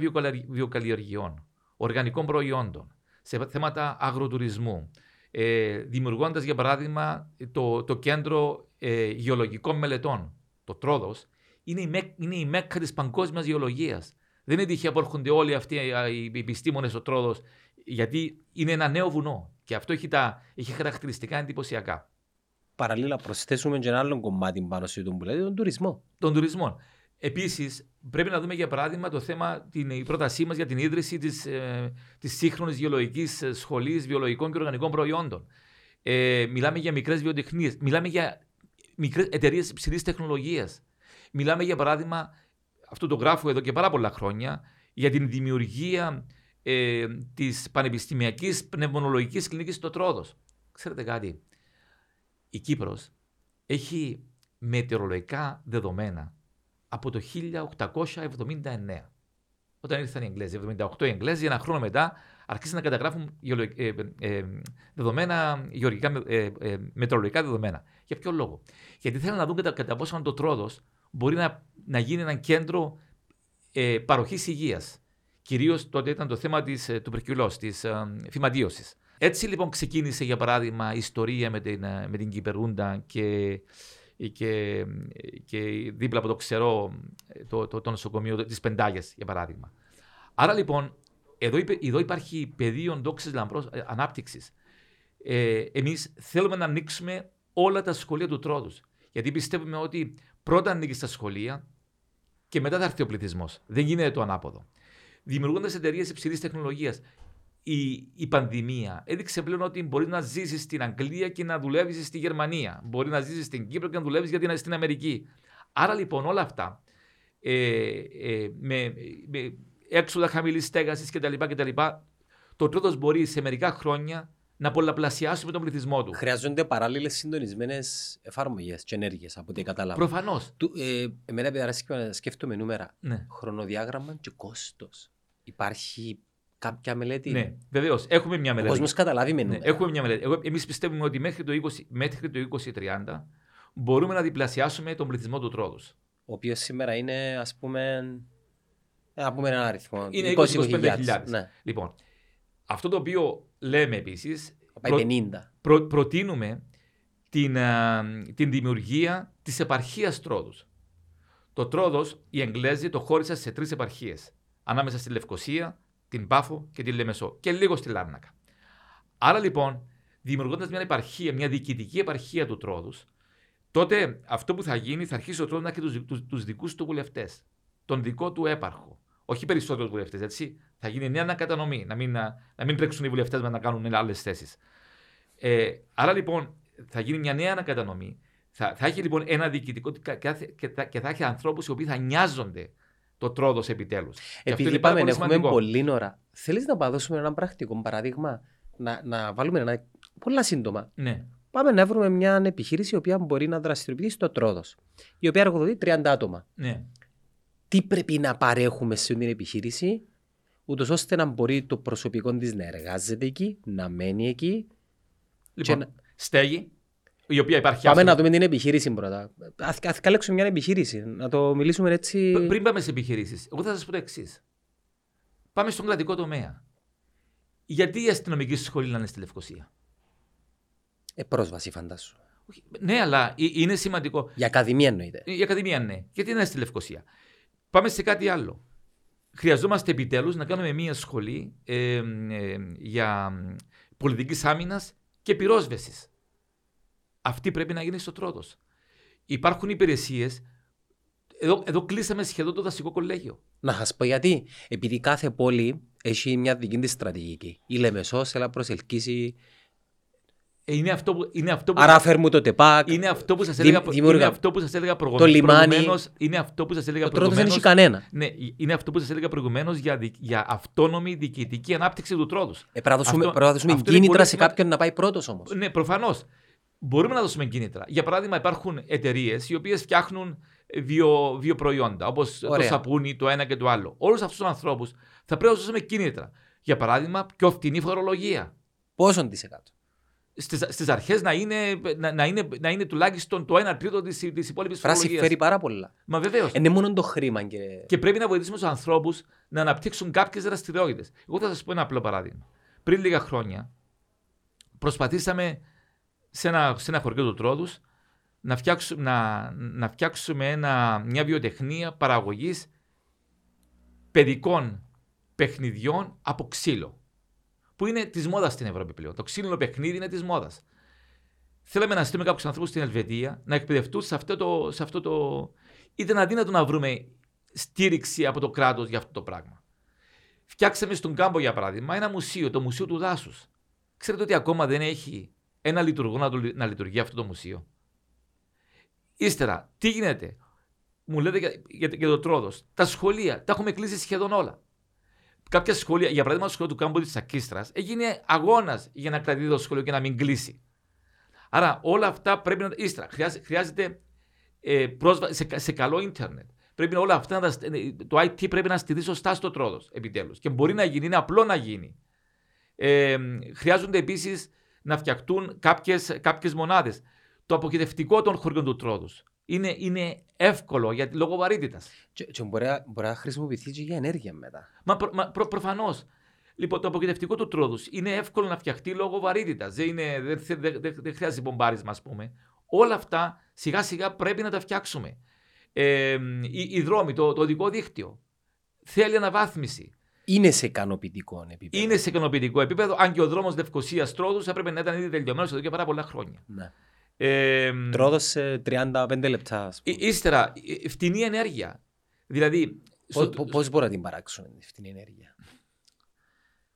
βιοκαλλιεργειών, οργανικών προϊόντων, σε θέματα αγροτουρισμού, ε, δημιουργώντας για παράδειγμα το, το κέντρο ε, γεωλογικών μελετών, το τρόδος, είναι η, είναι η μέκα της παγκόσμιας γεωλογίας. Δεν είναι τυχαία που έρχονται όλοι αυτοί οι επιστήμονες στο τρόδος, γιατί είναι ένα νέο βουνό και αυτό έχει, τα, έχει χαρακτηριστικά εντυπωσιακά. Παραλλήλα, προσθέσουμε και ένα άλλο κομμάτι πάνω σε τον που λέτε, τον τουρισμό. Τον τουρισμό. Επίσης, πρέπει να δούμε για παράδειγμα το θέμα, την, η πρότασή μας για την ίδρυση της ε, της σύγχρονης γεωλογικής σχολής βιολογικών και οργανικών προϊόντων. Ε, μιλάμε για μικρές βιοτεχνίες. Μιλάμε για εταιρείες υψηλής τεχνολογίας. Μιλάμε για παράδειγμα, αυτό το γράφω εδώ και πάρα πολλά χρόνια, για την δημιουργία ε, της Πανεπιστημιακής Πνευμονολογικής Κλινικής στο Τρόδος. Ξέρετε κάτι, η Κύπρος έχει μετεωρολογικά δεδομένα από το 1879. Όταν ήρθαν οι Εγγλέζοι, 78 οι Εγγλέζοι, ένα χρόνο μετά άρχισαν να καταγράφουν ε, ε, δεδομένα, γεωργικά, ε, μετρολογικά δεδομένα. Για ποιο λόγο; Γιατί θέλουν να δουν κατά, κατά πόσο το τρόδος μπορεί να, να γίνει ένα κέντρο ε, παροχής υγείας. Κυρίως τότε ήταν το θέμα της, του περκυλό, της ε, Έτσι λοιπόν ξεκίνησε για παράδειγμα η ιστορία με την, με την Κυπερούντα και και, και δίπλα από το ξερό το, το, το νοσοκομείο της Πεντάγιας, για παράδειγμα. Άρα λοιπόν, εδώ, εδώ υπάρχει πεδίο ντόξης ε, ανάπτυξης. Ε, Εμείς θέλουμε να ανοίξουμε όλα τα σχολεία του τρόδους. Γιατί πιστεύουμε ότι πρώτα ανοίγει τα σχολεία και μετά θα έρθει ο πληθυσμός. Δεν γίνεται το ανάποδο. Δημιουργώντας εταιρείες υψηλής τεχνολογίας, η, η πανδημία έδειξε πλέον ότι μπορείς να ζήσεις στην Αγγλία και να δουλεύεις στη Γερμανία. Μπορεί να ζήσεις στην Κύπρο και να δουλεύεις γιατί στην Αμερική. Άρα λοιπόν όλα αυτά ε, ε, με, με έξοδα χαμηλής στέγασης κτλ. κτλ το τρίτος μπορεί σε μερικά χρόνια να πολλαπλασιάσουμε τον πληθυσμό του. Χρειάζονται παράλληλες συντονισμένες εφαρμογές και ενέργειες από ό,τι κατάλαβα. Προφανώς. Ε, εμένα επειδή σκέφτομαι νούμερα. Ναι. Χρονοδιάγραμμα και κόστος. Υπάρχει κάποια μελέτη; Ναι, βεβαίως. Έχουμε μια μελέτη. Ο κόσμος καταλάβει με ναι, Έχουμε μια μελέτη. Εμείς πιστεύουμε ότι μέχρι το 20, μέχρι το 2030 μπορούμε να διπλασιάσουμε τον πληθυσμό του τρόδους. Ο οποίος σήμερα είναι, ας πούμε. Να πούμε ένα αριθμό. Είναι 20-25.000. Ναι. Λοιπόν, αυτό το οποίο λέμε επίσης. Προ, 50. Προ, προτείνουμε την, την δημιουργία της επαρχίας τρόδους. Το τρόδος, οι Εγγλέζοι το χώρισαν σε τρεις επαρχίες. Ανάμεσα στη Λευκοσία, την Πάφο και την Λεμεσό και λίγο στη Λάρνακα. Άρα λοιπόν, δημιουργώντας μια επαρχία, μια διοικητική επαρχία του τρόδους, τότε αυτό που θα γίνει θα αρχίσει ο τρόδος να έχει τους δικούς του βουλευτές, τον δικό του έπαρχο. Όχι περισσότερους βουλευτές, έτσι. Θα γίνει νέα ανακατανομή, να μην, να, να μην τρέξουν οι βουλευτές να κάνουν άλλες θέσεις. Ε, άρα λοιπόν θα γίνει μια νέα ανακατανομή. Θα, θα έχει λοιπόν ένα διοικητικό και θα, και θα έχει ανθρώπους οι οποίοι θα νοιάζονται το τρόδος επιτέλους. Επειδή είπαμε έχουμε σημαντικό. πολύ ώρα, θέλεις να παραδώσουμε ένα πρακτικό παράδειγμα, να, να βάλουμε ένα. Πολλά σύντομα. Ναι. Πάμε να βρούμε μια επιχείρηση η οποία μπορεί να δραστηριοποιηθεί στο τρόδος, η οποία εργοδοτεί 30 άτομα. Ναι. Τι πρέπει να παρέχουμε σε την επιχείρηση, ούτως ώστε να μπορεί το προσωπικό της να εργάζεται εκεί, να μένει εκεί. Λοιπόν, να... στέγη, η οποία υπάρχει Πάμε να δούμε την επιχείρηση πρώτα. Α καλέξουμε μια επιχείρηση. Να το μιλήσουμε έτσι. Πριν πάμε σε επιχειρήσει, εγώ θα σας πω το εξής. Πάμε στον κρατικό τομέα. Γιατί η αστυνομική σχολή να είναι στη Λευκοσία; Ε, πρόσβαση, φαντάσου. Ναι, αλλά είναι σημαντικό. Για ακαδημία εννοείται. Για ακαδημία, ναι. Γιατί να είναι στη Λευκοσία; Πάμε σε κάτι άλλο. Χρειαζόμαστε επιτέλους να κάνουμε μια σχολή ε, ε, για πολιτικής άμυνας και πυρόσβεσης αυτή πρέπει να γίνει στο τρότος. Υπάρχουν υπηρεσίες. Εδώ, εδώ κλείσαμε σχεδόν το δασικό κολέγιο. Να σας πω γιατί. Επειδή κάθε πόλη έχει μια δική της στρατηγική. Η Λεμεσός θέλει να προσελκύσει. Ε, είναι αυτό που, είναι αυτό που Άρα φέρνουμε το ΤΕΠΑΚ. Είναι αυτό που σας έλεγα, είναι αυτό που σας έλεγα προηγουμένω. Το λιμάνι. Είναι αυτό που σας έλεγα προηγουμένω. δεν έχει κανένα. Ναι, είναι αυτό που σας έλεγα προηγουμένως για, για αυτόνομη διοικητική ανάπτυξη του τρόδου. Ε, πρέπει να δώσουμε κίνητρα σε κάποιον να πάει πρώτος όμως. Ναι, προφανώς μπορούμε να δώσουμε κίνητρα. Για παράδειγμα, υπάρχουν εταιρείες οι οποίες φτιάχνουν βιο, βιοπροϊόντα, όπως το Ωραία. σαπούνι, το ένα και το άλλο. Όλους αυτούς τους ανθρώπους θα πρέπει να τους δώσουμε κίνητρα. Για παράδειγμα, πιο φτηνή φορολογία. Πόσον τη εκατό. Στις, στις αρχές να είναι, να, να είναι, να είναι τουλάχιστον το 1 τρίτο της, της υπόλοιπης Φράση φορολογίας. φέρει πάρα πολλά. Μα βεβαίως. Είναι μόνο το χρήμα και. Και πρέπει να βοηθήσουμε τους ανθρώπους να αναπτύξουν κάποιες δραστηριότητες. Εγώ θα σας πω ένα απλό παράδειγμα. Πριν λίγα χρόνια, προσπαθήσαμε σε ένα, σε ένα χωριό του Τρόδους να φτιάξουμε, να, να φτιάξουμε ένα, μια βιοτεχνία παραγωγής παιδικών παιχνιδιών από ξύλο. Που είναι της μόδας στην Ευρώπη πλέον. Το ξύλινο παιχνίδι είναι της μόδας. Θέλαμε να στείλουμε κάποιους ανθρώπους στην Ελβετία να εκπαιδευτούν σε αυτό το. Σε αυτό το... Ήταν αδύνατο να βρούμε στήριξη από το κράτος για αυτό το πράγμα. Φτιάξαμε στον κάμπο, για παράδειγμα, ένα μουσείο, το Μουσείο του Δάσους. Ξέρετε ότι ακόμα δεν έχει ένα λειτουργό να, το, να λειτουργεί αυτό το μουσείο; Ύστερα, τι γίνεται; Μου λέτε για, για, για το τρόδος. Τα σχολεία τα έχουμε κλείσει σχεδόν όλα. Κάποια σχολεία, για παράδειγμα, το σχολείο του κάμπου της Ακίστρας, έγινε αγώνας για να κρατήσει το σχολείο και να μην κλείσει. Άρα όλα αυτά πρέπει να. Ύστερα, χρειάζεται, χρειάζεται ε, πρόσβαση σε, σε καλό ίντερνετ. Πρέπει όλα αυτά να τα, το IT πρέπει να στηθεί σωστά στο τρόδος επιτέλους. Και μπορεί να γίνει, είναι απλό να γίνει. Ε, χρειάζονται επίσης να φτιαχτούν κάποιε μονάδες. Το αποχαιρετευτικό των χωριών του τρόδους είναι, είναι εύκολο γιατί, λόγω βαρύτητας. Και, και μπορεί, να- μπορεί να χρησιμοποιηθεί και για ενέργεια μετά. Μα, προ, μα προ, προφανώς. Λοιπόν, το αποχαιρετευτικό του τρόδους είναι εύκολο να φτιαχτεί λόγω βαρύτητας. Δεν, είναι, δεν, θε- δεν, δεν, δεν χρειάζεται μπομπάρισμα, ας πούμε. Όλα αυτά σιγά σιγά πρέπει να τα φτιάξουμε. Ε, οι, οι δρόμοι, το, το οδικό δίκτυο θέλει αναβάθμιση. Είναι σε ικανοποιητικό επίπεδο. Είναι σε ικανοποιητικό επίπεδο, αν και ο δρόμος Λευκοσίας Τρόδους έπρεπε να ήταν ήδη τελειωμένος εδώ και πάρα πολλά χρόνια. Ναι. Ε, Τρόδο σε 35 λεπτά. ας πούμε. Ή- Ύστερα, ε, φτηνή ενέργεια. Δηλαδή. στο- Πώς- Πώς μπορεί να την παράξουν αυτή την ενέργεια;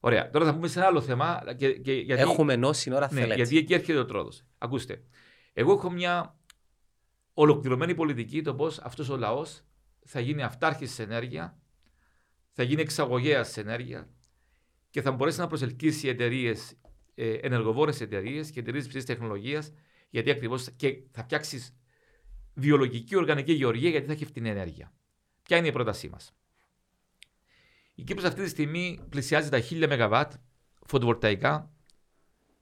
Ωραία, τώρα θα πούμε σε ένα άλλο θέμα. Και, και, γιατί, Έχουμε ενώσει ώρα ναι, θέλετε. γιατί εκεί έρχεται ο τρόδος. Ακούστε. Εγώ έχω μια ολοκληρωμένη πολιτική το πώς αυτός ο λαός θα γίνει αυτάρχης σε ενέργεια, θα γίνει εξαγωγέας σε ενέργεια και θα μπορέσει να προσελκύσει εταιρείες, ενεργοβόρες εταιρείες και εταιρείες ψηλή τεχνολογίας, γιατί ακριβώς και θα φτιάξεις βιολογική οργανική γεωργία, γιατί θα έχει φτηνή ενέργεια. Ποια είναι η πρότασή μας. Η Κύπρος αυτή τη στιγμή πλησιάζει τα 1000 ΜΒ φωτοβολταϊκά,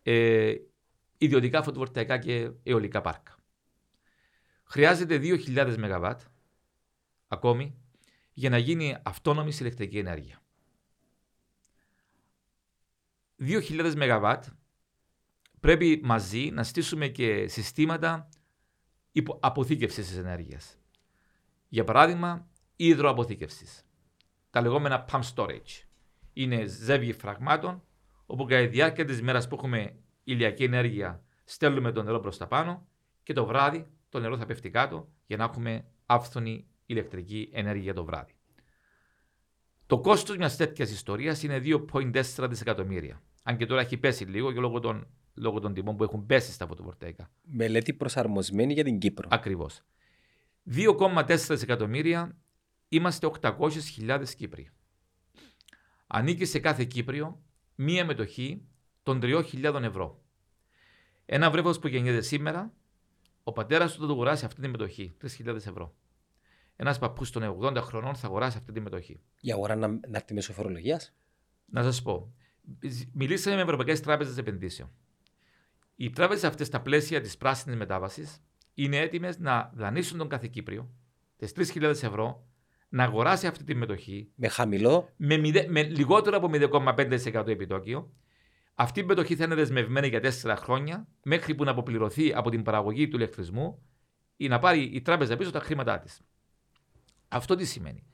ε, ιδιωτικά φωτοβολταϊκά και αιωλικά πάρκα. Χρειάζεται 2.000 ΜΒ ακόμη για να γίνει αυτόνομη σε ηλεκτρική ενέργεια. 2.000 ΜΒ πρέπει μαζί να στήσουμε και συστήματα υπο- αποθήκευσης της ενέργειας. Για παράδειγμα, υδροαποθήκευσης. Τα λεγόμενα pump storage. Είναι ζεύγη φραγμάτων, όπου κατά τη διάρκεια της μέρας που έχουμε ηλιακή ενέργεια στέλνουμε το νερό προς τα πάνω και το βράδυ το νερό θα πέφτει κάτω για να έχουμε άφθονη ηλεκτρική ενέργεια το βράδυ. Το κόστος μιας τέτοιας ιστορίας είναι 2,4 δισεκατομμύρια. Αν και τώρα έχει πέσει λίγο και λόγω των, λόγω των τιμών που έχουν πέσει στα φωτοβολταϊκά. Μελέτη προσαρμοσμένη για την Κύπρο. Ακριβώς. 2,4 δισεκατομμύρια είμαστε 800.000 Κύπροι. Ανήκει σε κάθε Κύπριο μία μετοχή των 3.000 ευρώ. Ένα βρέφος που γεννιέται σήμερα, ο πατέρας του θα το αγοράσει αυτή τη μετοχή, 3.000 ευρώ. Ένας παππούς των 80 χρονών θα αγοράσει αυτή τη μετοχή. Η αγορά να, να έρθει μέσω φορολογίας; Να σας πω, μιλήσαμε με Ευρωπαϊκές Τράπεζες Επενδύσεων. Οι τράπεζες αυτές, στα πλαίσια της πράσινης μετάβασης, είναι έτοιμες να δανείσουν τον κάθε Κύπριο τις 3.000 ευρώ να αγοράσει αυτή τη μετοχή Με χαμηλό. με, μηδε- με λιγότερο από 0,5% επιτόκιο. Αυτή η μετοχή θα είναι δεσμευμένη για 4 χρόνια μέχρι που να αποπληρωθεί από την παραγωγή του ηλεκτρισμού ή να πάρει η τράπεζα πίσω τα χρήματά της. Αυτό τι σημαίνει.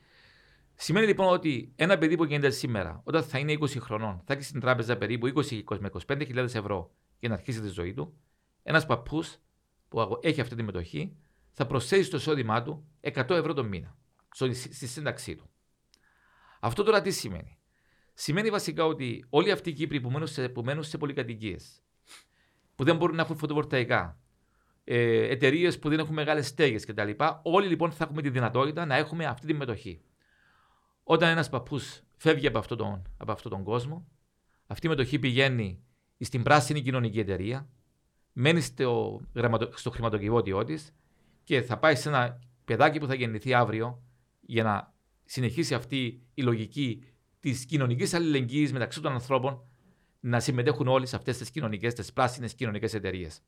Σημαίνει λοιπόν ότι ένα παιδί που γίνεται σήμερα, όταν θα είναι 20 χρονών, θα έχει στην τράπεζα περίπου 20 με 25.000 ευρώ για να αρχίσει τη ζωή του. Ένας παππούς που αγο- έχει αυτή τη μετοχή θα προσθέσει στο εισόδημά του 100 ευρώ το μήνα στο- στη σύνταξή του. Αυτό τώρα τι σημαίνει; Σημαίνει βασικά ότι όλοι αυτοί οι Κύπροι που μένουν σε, που μένουν σε πολυκατοικίες, που δεν μπορούν να έχουν φωτοβολταϊκά, ε, εταιρείες που δεν έχουν μεγάλες στέγες κτλ., όλοι λοιπόν θα έχουμε τη δυνατότητα να έχουμε αυτή τη μετοχή. Όταν ένας παππούς φεύγει από αυτόν, τον, από αυτόν τον κόσμο, αυτή η μετοχή πηγαίνει στην πράσινη κοινωνική εταιρεία, μένει στο, γραμματο- στο χρηματοκιβώτιό της και θα πάει σε ένα παιδάκι που θα γεννηθεί αύριο για να συνεχίσει αυτή η λογική της κοινωνικής αλληλεγγύης μεταξύ των ανθρώπων να συμμετέχουν όλοι σε αυτές τις κοινωνικές, τις πράσινες κοινωνικές εταιρείες.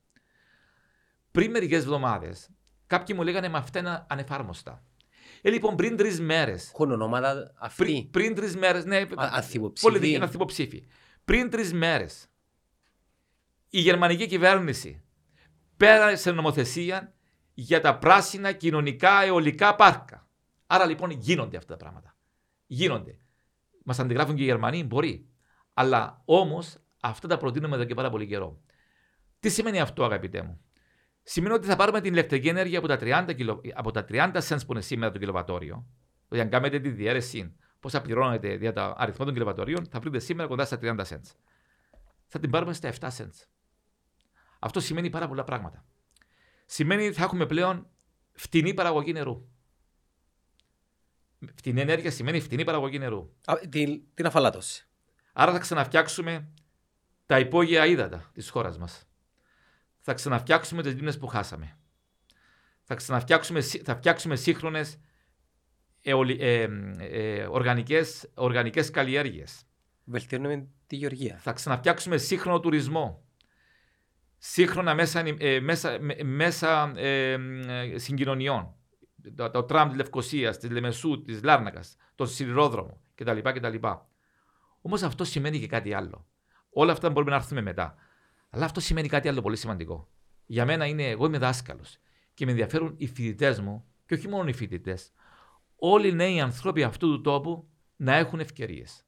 Πριν μερικές εβδομάδες, κάποιοι μου λέγανε Μα αυτά είναι ανεφάρμοστα. Ε, λοιπόν, πριν τρεις μέρε. Έχουν ονόματα αυτοί. Πριν, πριν τρεις μέρε. Ναι, ανθυποψήφοι. πολιτικοί ανθυποψήφοι. Πριν τρεις μέρες, η γερμανική κυβέρνηση πέρασε νομοθεσία για τα πράσινα κοινωνικά αιωλικά πάρκα. Άρα λοιπόν γίνονται αυτά τα πράγματα. Γίνονται. Μας αντιγράφουν και οι Γερμανοί, μπορεί. Αλλά όμως αυτά τα προτείνουμε εδώ και πάρα πολύ καιρό. Τι σημαίνει αυτό, αγαπητέ μου; Σημαίνει ότι θα πάρουμε την ηλεκτρική ενέργεια από τα 30, κιλο, από τα 30 cents που είναι σήμερα το κιλοβατόριο. Δηλαδή, αν κάνετε τη διαίρεση, πόσα πληρώνετε για το αριθμό των κιλοβατορίων, θα βρείτε σήμερα κοντά στα 30 cents. Θα την πάρουμε στα 7 cents. Αυτό σημαίνει πάρα πολλά πράγματα. Σημαίνει ότι θα έχουμε πλέον φτηνή παραγωγή νερού. Φτηνή ενέργεια σημαίνει φτηνή παραγωγή νερού. Α, την, την αφαλάτωση. Άρα θα ξαναφτιάξουμε τα υπόγεια ύδατα της χώρας μας. Θα ξαναφτιάξουμε τις λίμνες που χάσαμε. Θα ξαναφτιάξουμε θα φτιάξουμε σύγχρονες ε, ε, ε, οργανικές, οργανικές καλλιέργειες. Βελτιώνουμε τη γεωργία. Θα ξαναφτιάξουμε σύγχρονο τουρισμό. Σύγχρονα μέσα, ε, μέσα, μέσα ε, συγκοινωνιών. Το, το τραμ της Λευκοσίας, της Λεμεσού, της Λάρνακας, το σιδηρόδρομο κτλ. κτλ. Όμως αυτό σημαίνει και κάτι άλλο. Όλα αυτά μπορούμε να έρθουμε μετά. Αλλά αυτό σημαίνει κάτι άλλο πολύ σημαντικό. Για μένα είναι, εγώ είμαι δάσκαλος και με ενδιαφέρουν οι φοιτητές μου, και όχι μόνο οι φοιτητές, όλοι οι νέοι άνθρωποι αυτού του τόπου να έχουν ευκαιρίες.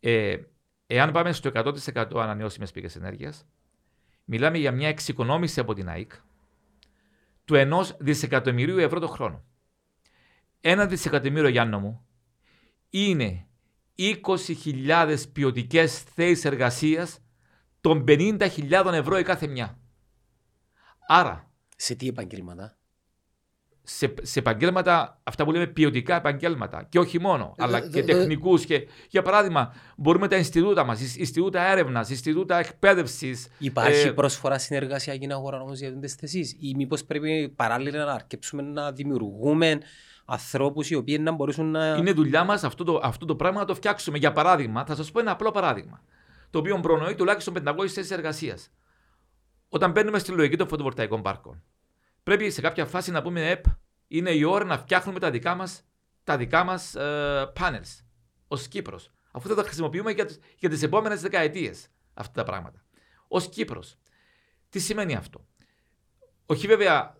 Ε, εάν πάμε στο 100% ανανεώσιμες πηγές ενέργειας, μιλάμε για μια εξοικονόμηση από την ΑΕΚ του ενός δισεκατομμυρίου ευρώ το χρόνο. Ένα δισεκατομμύριο, Γιάννο μου, είναι 20.000 ποιοτικές θέσεις εργασίας των 50.000 ευρώ η κάθε μια. Άρα. Σε τι επαγγέλματα; Σε, σε επαγγέλματα, αυτά που λέμε ποιοτικά επαγγέλματα. Και όχι μόνο, αλλά και τεχνικούς. Και, για παράδειγμα, μπορούμε τα Ινστιτούτα μας, Ινστιτούτα έρευνας, Ινστιτούτα εκπαίδευσης. Υπάρχει ε, πρόσφορα συνεργασία για να αγορά όμω για τι θέσει, ή μήπως πρέπει παράλληλα να αρκέψουμε να δημιουργούμε ανθρώπους οι οποίοι να μπορούσαν να. Είναι δουλειά μας αυτό το, αυτό το πράγμα να το φτιάξουμε. Για παράδειγμα, θα σας πω ένα απλό παράδειγμα. Το οποίο προνοεί τουλάχιστον 500 θέσεις εργασίας. Όταν μπαίνουμε στη λογική των φωτοβολταϊκών πάρκων, πρέπει σε κάποια φάση να πούμε, ΕΠ, είναι η ώρα να φτιάχνουμε τα δικά μα τα δικά μας, ε, panels ως Κύπρος. Αφού θα τα χρησιμοποιούμε για, για τις επόμενες δεκαετίες αυτά τα πράγματα. Ω Κύπρος. Τι σημαίνει αυτό; Όχι βέβαια